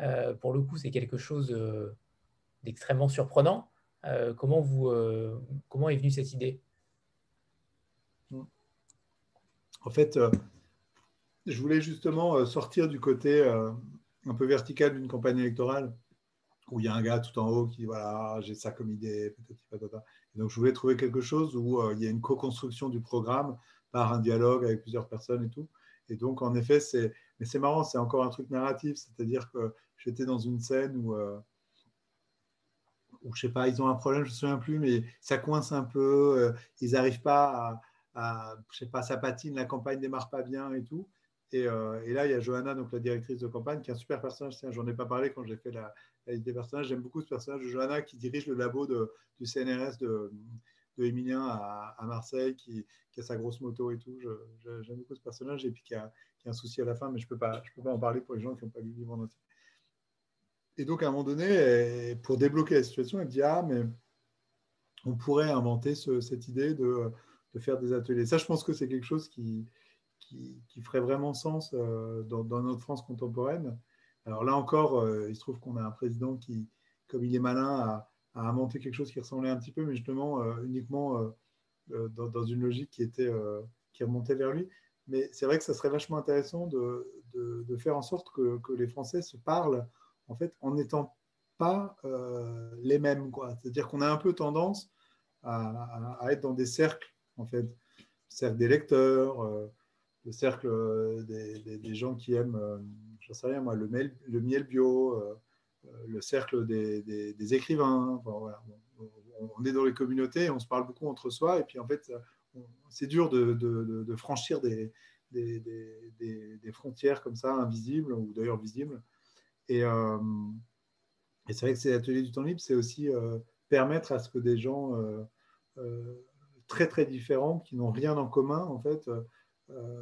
Euh, pour le coup, c'est quelque chose euh, d'extrêmement surprenant. Euh, comment, vous, comment est venue cette idée? En fait, je voulais justement sortir du côté un peu vertical d'une campagne électorale où il y a un gars tout en haut qui dit voilà, j'ai ça comme idée, donc je voulais trouver quelque chose où il y a une co-construction du programme par un dialogue avec plusieurs personnes et tout. Et donc, en effet, c'est Mais c'est marrant, c'est encore un truc narratif, c'est-à-dire que j'étais dans une scène où, euh, où, sais pas, ils ont un problème, je ne me souviens plus, mais ça coince un peu, euh, ils n'arrivent pas à, je sais pas, ça patine, la campagne démarre pas bien et tout. Et, euh, et, là, il y a Johanna, donc la directrice de campagne, qui est un super personnage. J'en ai pas parlé quand j'ai fait la, la des personnages. J'aime beaucoup ce personnage de Johanna qui dirige le labo de, du CNRS de, de Emilien à, Marseille, qui, a sa grosse moto et tout. J'aime beaucoup ce personnage et puis qui a, un souci à la fin, mais je peux pas, peux pas en parler pour les gens qui n'ont pas lu le livre en entier. Et donc, à un moment donné, pour débloquer la situation, elle dit Ah, mais on pourrait inventer ce, cette idée de, faire des ateliers. Ça, je pense que c'est quelque chose qui, qui, qui, ferait vraiment sens euh, dans, dans, notre France contemporaine. Alors là encore, euh, il se trouve qu'on a un président qui, comme il est malin, a, a, inventé quelque chose qui ressemblait un petit peu, mais justement euh, uniquement euh, dans, dans, une logique qui, était, qui remontait vers lui. Mais c'est vrai que ça serait vachement intéressant de, de, faire en sorte que, que, les Français se parlent en fait en n'étant pas les mêmes. C'est-à-dire qu'on a un peu tendance à, à, être dans des cercles, en fait, cercle des lecteurs, le cercle des, des, gens qui aiment j'en sais rien moi, le, miel, le miel bio, euh, le cercle des, écrivains. On, est dans les communautés, on se parle beaucoup entre soi, et puis en fait, c'est dur de, franchir des, frontières comme ça, invisibles, ou d'ailleurs visibles. Et, euh, c'est vrai que ces ateliers du temps libre, c'est aussi euh, permettre à ce que des gens euh, euh très très différents, qui n'ont rien en commun, en fait,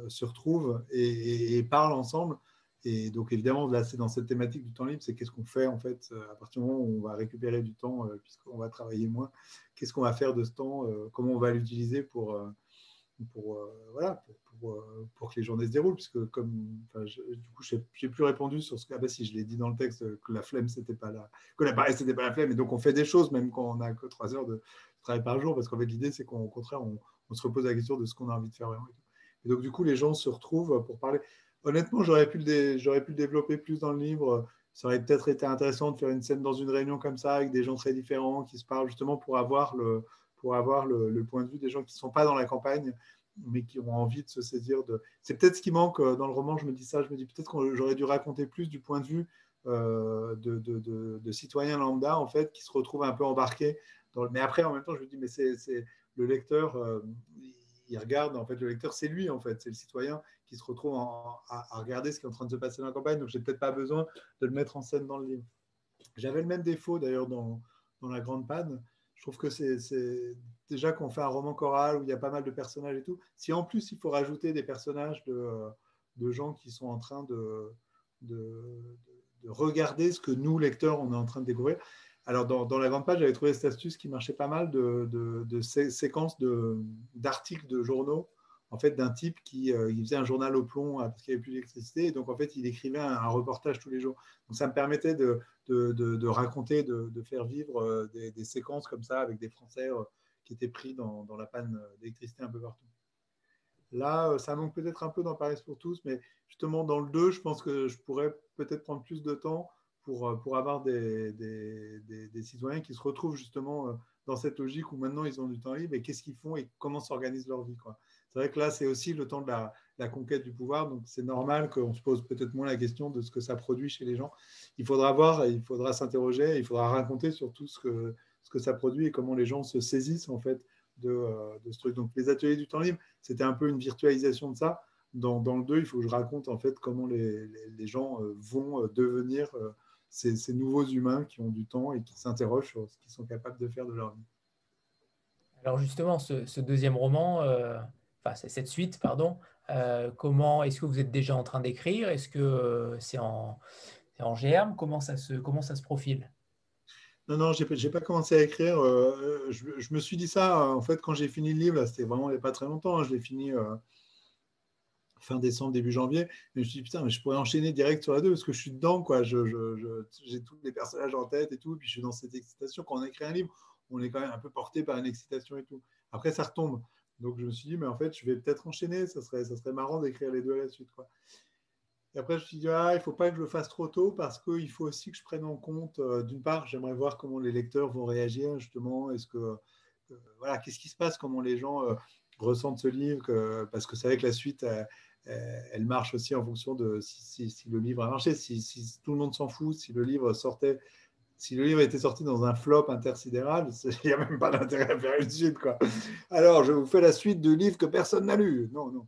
se retrouvent et, et, et parlent ensemble et donc, évidemment, là, c'est dans cette thématique du temps libre, c'est qu'est-ce qu'on fait, en fait, euh, à partir du moment où on va récupérer du temps, euh, puisqu'on va travailler moins, qu'est-ce qu'on va faire de ce temps, euh, comment on va l'utiliser pour, pour, voilà, pour, pour, que les journées se déroulent, puisque comme, je, du coup, je n'ai plus répondu sur ce que, ah bah si, je l'ai dit dans le texte, que la flemme, c'était pas la, que la paresse, c'était pas la flemme, et donc on fait des choses, même quand on n'a que trois heures de travail par jour, parce qu'en fait, l'idée, c'est qu'au contraire, on, on, se repose la question de ce qu'on a envie de faire vraiment. Et donc, du coup, les gens se retrouvent pour parler honnêtement, j'aurais pu, le pu le développer plus dans le livre. Ça aurait peut-être été intéressant de faire une scène dans une réunion comme ça, avec des gens très différents qui se parlent, justement pour avoir le, pour avoir le, point de vue des gens qui ne sont pas dans la campagne, mais qui ont envie de se saisir de. C'est peut-être ce qui manque euh, dans le roman. Je me dis ça, je me dis peut-être que j'aurais dû raconter plus du point de vue euh, de, de, de, de, citoyens lambda, en fait, qui se retrouvent un peu embarqués. Mais après, en même temps, je me dis, mais c'est le lecteur, euh, regarde, en fait, le lecteur, c'est lui, en fait, c'est le citoyen qui se retrouve à, regarder ce qui est en train de se passer dans la campagne. Donc, j'ai peut-être pas besoin de le mettre en scène dans le livre. J'avais le même défaut, d'ailleurs, dans, La Grande Panne. Je trouve que c'est déjà qu'on fait un roman choral où il y a pas mal de personnages et tout. Si en plus, il faut rajouter des personnages de, gens qui sont en train de regarder ce que nous, lecteurs, on est en train de découvrir, alors, dans, la grande page, j'avais trouvé cette astuce qui marchait pas mal de, de, de sé séquences d'articles de, journaux, en fait, d'un type qui, euh, faisait un journal au plomb euh, parce qu'il n'y avait plus d'électricité. Donc, en fait, il écrivait un, reportage tous les jours. Donc, ça me permettait de, raconter, de, faire vivre euh, des, séquences comme ça avec des Français qui étaient pris dans, dans la panne d'électricité un peu partout. Là, ça manque peut-être un peu dans Paris pour tous, mais justement, dans le 2, je pense que je pourrais peut-être prendre plus de temps pour, euh, pour avoir des, des, des, citoyens qui se retrouvent justement euh, dans cette logique où maintenant ils ont du temps libre et qu'est-ce qu'ils font et comment s'organise leur vie. C'est vrai que là, c'est aussi le temps de la, la conquête du pouvoir, donc c'est normal qu'on se pose peut-être moins la question de ce que ça produit chez les gens. Il faudra voir, il faudra s'interroger, il faudra raconter sur tout ce que, ce que ça produit et comment les gens se saisissent en fait de, euh, de ce truc. Donc les ateliers du temps libre, c'était un peu une virtualisation de ça. Dans, le 2, il faut que je raconte en fait comment les, les gens vont devenir ces, ces, nouveaux humains qui ont du temps et qui s'interrogent sur ce qu'ils sont capables de faire de leur vie. Alors justement, ce, ce deuxième roman, euh, enfin cette suite, pardon, euh, comment est-ce que vous êtes déjà en train d'écrire? Est-ce que euh, c'est en, en germe? Comment ça, se, comment ça se profile? Non, non, je n'ai pas commencé à écrire. Euh, je, je, me suis dit ça, en fait, quand j'ai fini le livre, c'était vraiment il n'y a pas très longtemps. Hein, je l'ai fini fin décembre, début janvier. Je me suis dit, putain, mais je pourrais enchaîner direct sur la 2 parce que je suis dedans, quoi. J'ai je, je, tous les personnages en tête et tout. Puis je suis dans cette excitation. Quand on écrit un livre, on est quand même un peu porté par une excitation et tout. Après, ça retombe. Donc je me suis dit, mais en fait, je vais peut-être enchaîner. Ça serait, ça serait marrant d'écrire les deux à la suite, quoi. Et après, je me suis dit, ah, il ne faut pas que je le fasse trop tôt parce qu'il faut aussi que je prenne en compte, euh, d'une part, j'aimerais voir comment les lecteurs vont réagir, justement. Est-ce que, euh, voilà, qu'est-ce qui se passe, comment les gens euh, ressentent ce livre, parce que c'est vrai que la suite, elle marche aussi en fonction de si, le livre a marché, si, tout le monde s'en fout, si le livre sortait si le livre était sorti dans un flop intersidéral, il n'y a même pas d'intérêt à faire une suite. Quoi. Alors, je vous fais la suite de livres que personne n'a lu. Non, non.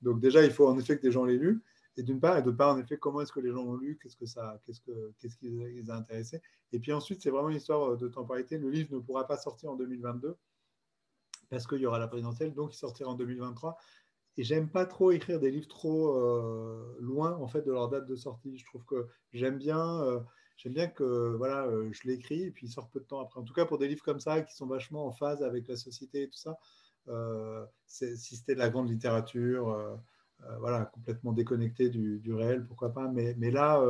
Donc déjà, il faut en effet que des gens l'aient lu. Et d'une part, et d'autre part, en effet, comment est-ce que les gens l'ont lu Qu'est-ce que ça, qu'est-ce que, qu'est-ce qui les a intéressés Et puis ensuite, c'est vraiment une histoire de temporalité. Le livre ne pourra pas sortir en 2022 parce qu'il y aura la présidentielle, donc il sortira en 2023. Et j'aime pas trop écrire des livres trop euh, loin en fait de leur date de sortie. Je trouve que j'aime bien. Euh, bien que voilà, euh, je l'écris et puis il sort peu de temps après. En tout cas, pour des livres comme ça, qui sont vachement en phase avec la société et tout ça, euh, si c'était de la grande littérature, voilà, complètement déconnecté du, réel, pourquoi pas. Mais, mais là,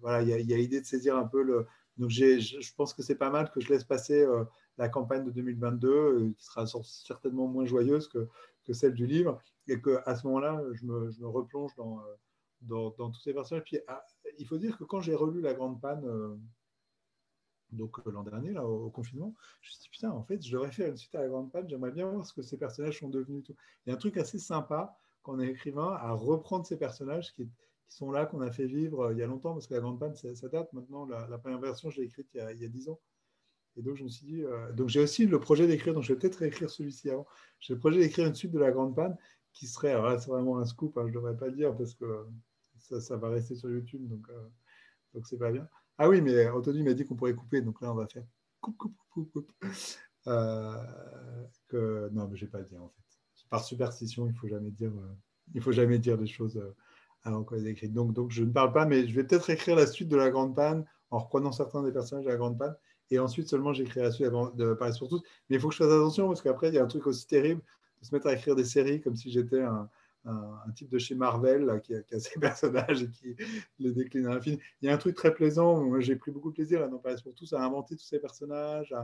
voilà, il y a, l'idée de saisir un peu le. Je pense que c'est pas mal que je laisse passer la campagne de 2022, qui sera certainement moins joyeuse que, que celle du livre, et qu'à ce moment-là, je me, replonge dans dans, tous ces personnages. Puis, ah, il faut dire que quand j'ai relu La Grande Panne, euh, donc euh, l'an dernier, là, au, confinement, je me suis dit, putain, en fait, je devrais faire une suite à La Grande Panne, j'aimerais bien voir ce que ces personnages sont devenus. Tout. Il y a un truc assez sympa quand on est écrivain à reprendre ces personnages qui, sont là, qu'on a fait vivre euh, il y a longtemps, parce que La Grande Panne, ça, date maintenant. La, première version, je l'ai écrite il y, a, 10 ans. Et donc, je me suis dit, donc j'ai aussi le projet d'écrire, donc je vais peut-être réécrire celui-ci avant. J'ai le projet d'écrire une suite de La Grande Panne qui serait, alors là, c'est vraiment un scoop, hein, je ne devrais pas le dire parce que ça, va rester sur YouTube, donc euh, donc c'est pas bien. Ah oui, mais Anthony m'a dit qu'on pourrait couper, donc là on va faire coupe, coupe, coupe, coupe. Euh. Non, mais je vais pas le dire en fait. Par superstition, il faut euh, faut jamais dire des choses avant qu'on les écrites. Donc je ne parle pas, mais je vais peut-être écrire la suite de la Grande Panne en reprenant certains des personnages de la Grande Panne, et ensuite seulement j'écrirai la suite avant de parler sur tous. Mais il faut que je fasse attention parce qu'après il y a un truc aussi terrible de se mettre à écrire des séries comme si j'étais un, un, type de chez Marvel qui, a, qui, a, ses personnages et qui les décline à l'infini. Il y a un truc très plaisant, j'ai pris beaucoup de plaisir à n'en parler pour tous, à inventer tous ces personnages,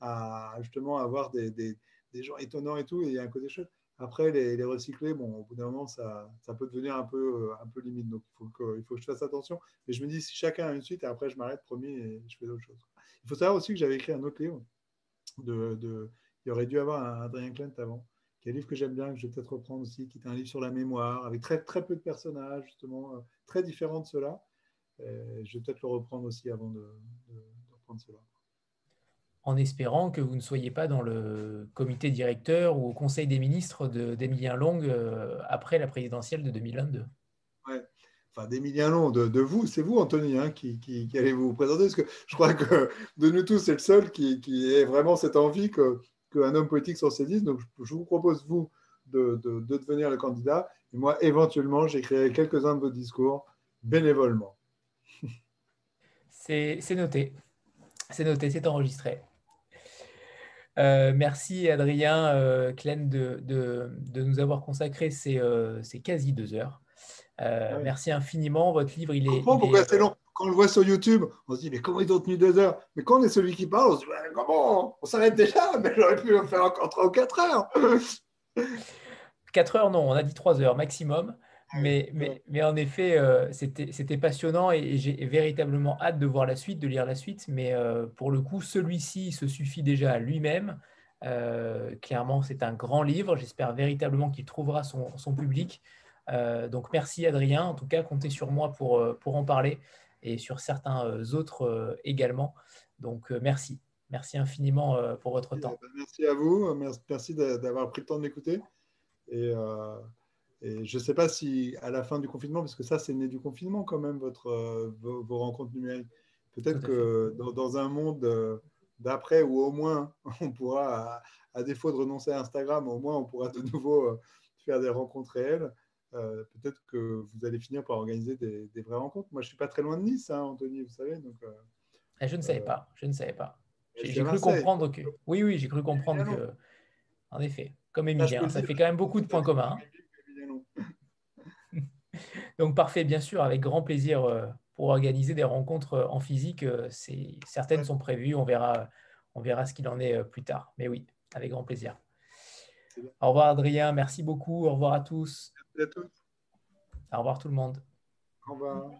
à, justement avoir des, des, des, gens étonnants et tout, et il y a un côté chouette. Après, les, les recycler, bon, au bout d'un moment, ça, ça, peut devenir un peu, un peu limite. Donc, il faut, que, il faut que je fasse attention. Mais je me dis, si chacun a une suite, et après, je m'arrête, promis, et je fais d'autres choses. Il faut savoir aussi que j'avais écrit un autre livre. De, de, il aurait dû avoir un Adrien Klent avant qui est un livre que j'aime bien, que je vais peut-être reprendre aussi, qui est un livre sur la mémoire, avec très, très peu de personnages, justement, euh, très différents de ceux-là. Je vais peut-être le reprendre aussi avant de, reprendre cela. En espérant que vous ne soyez pas dans le comité directeur ou au conseil des ministres d'Emilien Long euh, après la présidentielle de 2022. Enfin, d'Emilien Long, de, vous, c'est vous, Anthony, hein, qui, allez vous présenter, parce que je crois que de nous tous, c'est le seul qui, qui ait vraiment cette envie qu'un homme politique s'en saisisse. Donc, je vous propose, vous, de, devenir le candidat. Et moi, éventuellement, j'écrirai quelques-uns de vos discours bénévolement. C'est noté. C'est noté, c'est enregistré. Euh, merci Adrien euh, de, de, nous avoir consacré ces, euh, quasi deux heures. Euh, merci infiniment. Votre livre, il est. pourquoi c'est long quand on le voit sur YouTube, on se dit, mais comment ils ont tenu deux heures? Mais quand on est celui qui parle, on se dit, comment? On s'arrête déjà, mais j'aurais pu le faire encore trois ou quatre heures. Quatre heures, non, on a dit trois heures maximum. Ah mais, mais, mais, en effet, euh, c'était passionnant et, j'ai véritablement hâte de voir la suite, de lire la suite. Mais euh, pour le coup, celui-ci se suffit déjà à lui-même. Euh, clairement, c'est un grand livre. J'espère véritablement qu'il trouvera son, son public. Donc merci Adrien. En tout cas, comptez sur moi pour, pour en parler et sur certains euh, autres euh, également. Donc, euh, merci. Merci infiniment pour votre temps. Merci à vous. Merci d'avoir pris le temps de m'écouter. Et, je ne sais pas si à la fin du confinement, parce que ça, c'est né du confinement quand même, votre, vos, rencontres numériques. Peut-être que dans, un monde d'après, où au moins on pourra, à, défaut de renoncer à Instagram, au moins on pourra de nouveau faire des rencontres réelles. Euh, peut-être que vous allez finir par organiser des, vraies rencontres. Moi, je ne suis pas très loin de Nice, hein, Anthony, vous savez. Donc, euh, eh, je ne savais euh, pas. Je ne savais pas. J'ai cru comprendre que. Oui, oui, j'ai cru comprendre que. En effet, comme Emilien, ça fait quand même beaucoup de points communs. Hein. Donc, parfait, bien sûr, avec grand plaisir pour organiser des rencontres en physique. Certaines sont prévues. On verra, on verra ce qu'il en est plus tard. Mais oui, avec grand plaisir. Au revoir, Adrien. Merci beaucoup. Au revoir à tous. À tous. Au revoir tout le monde. Au revoir.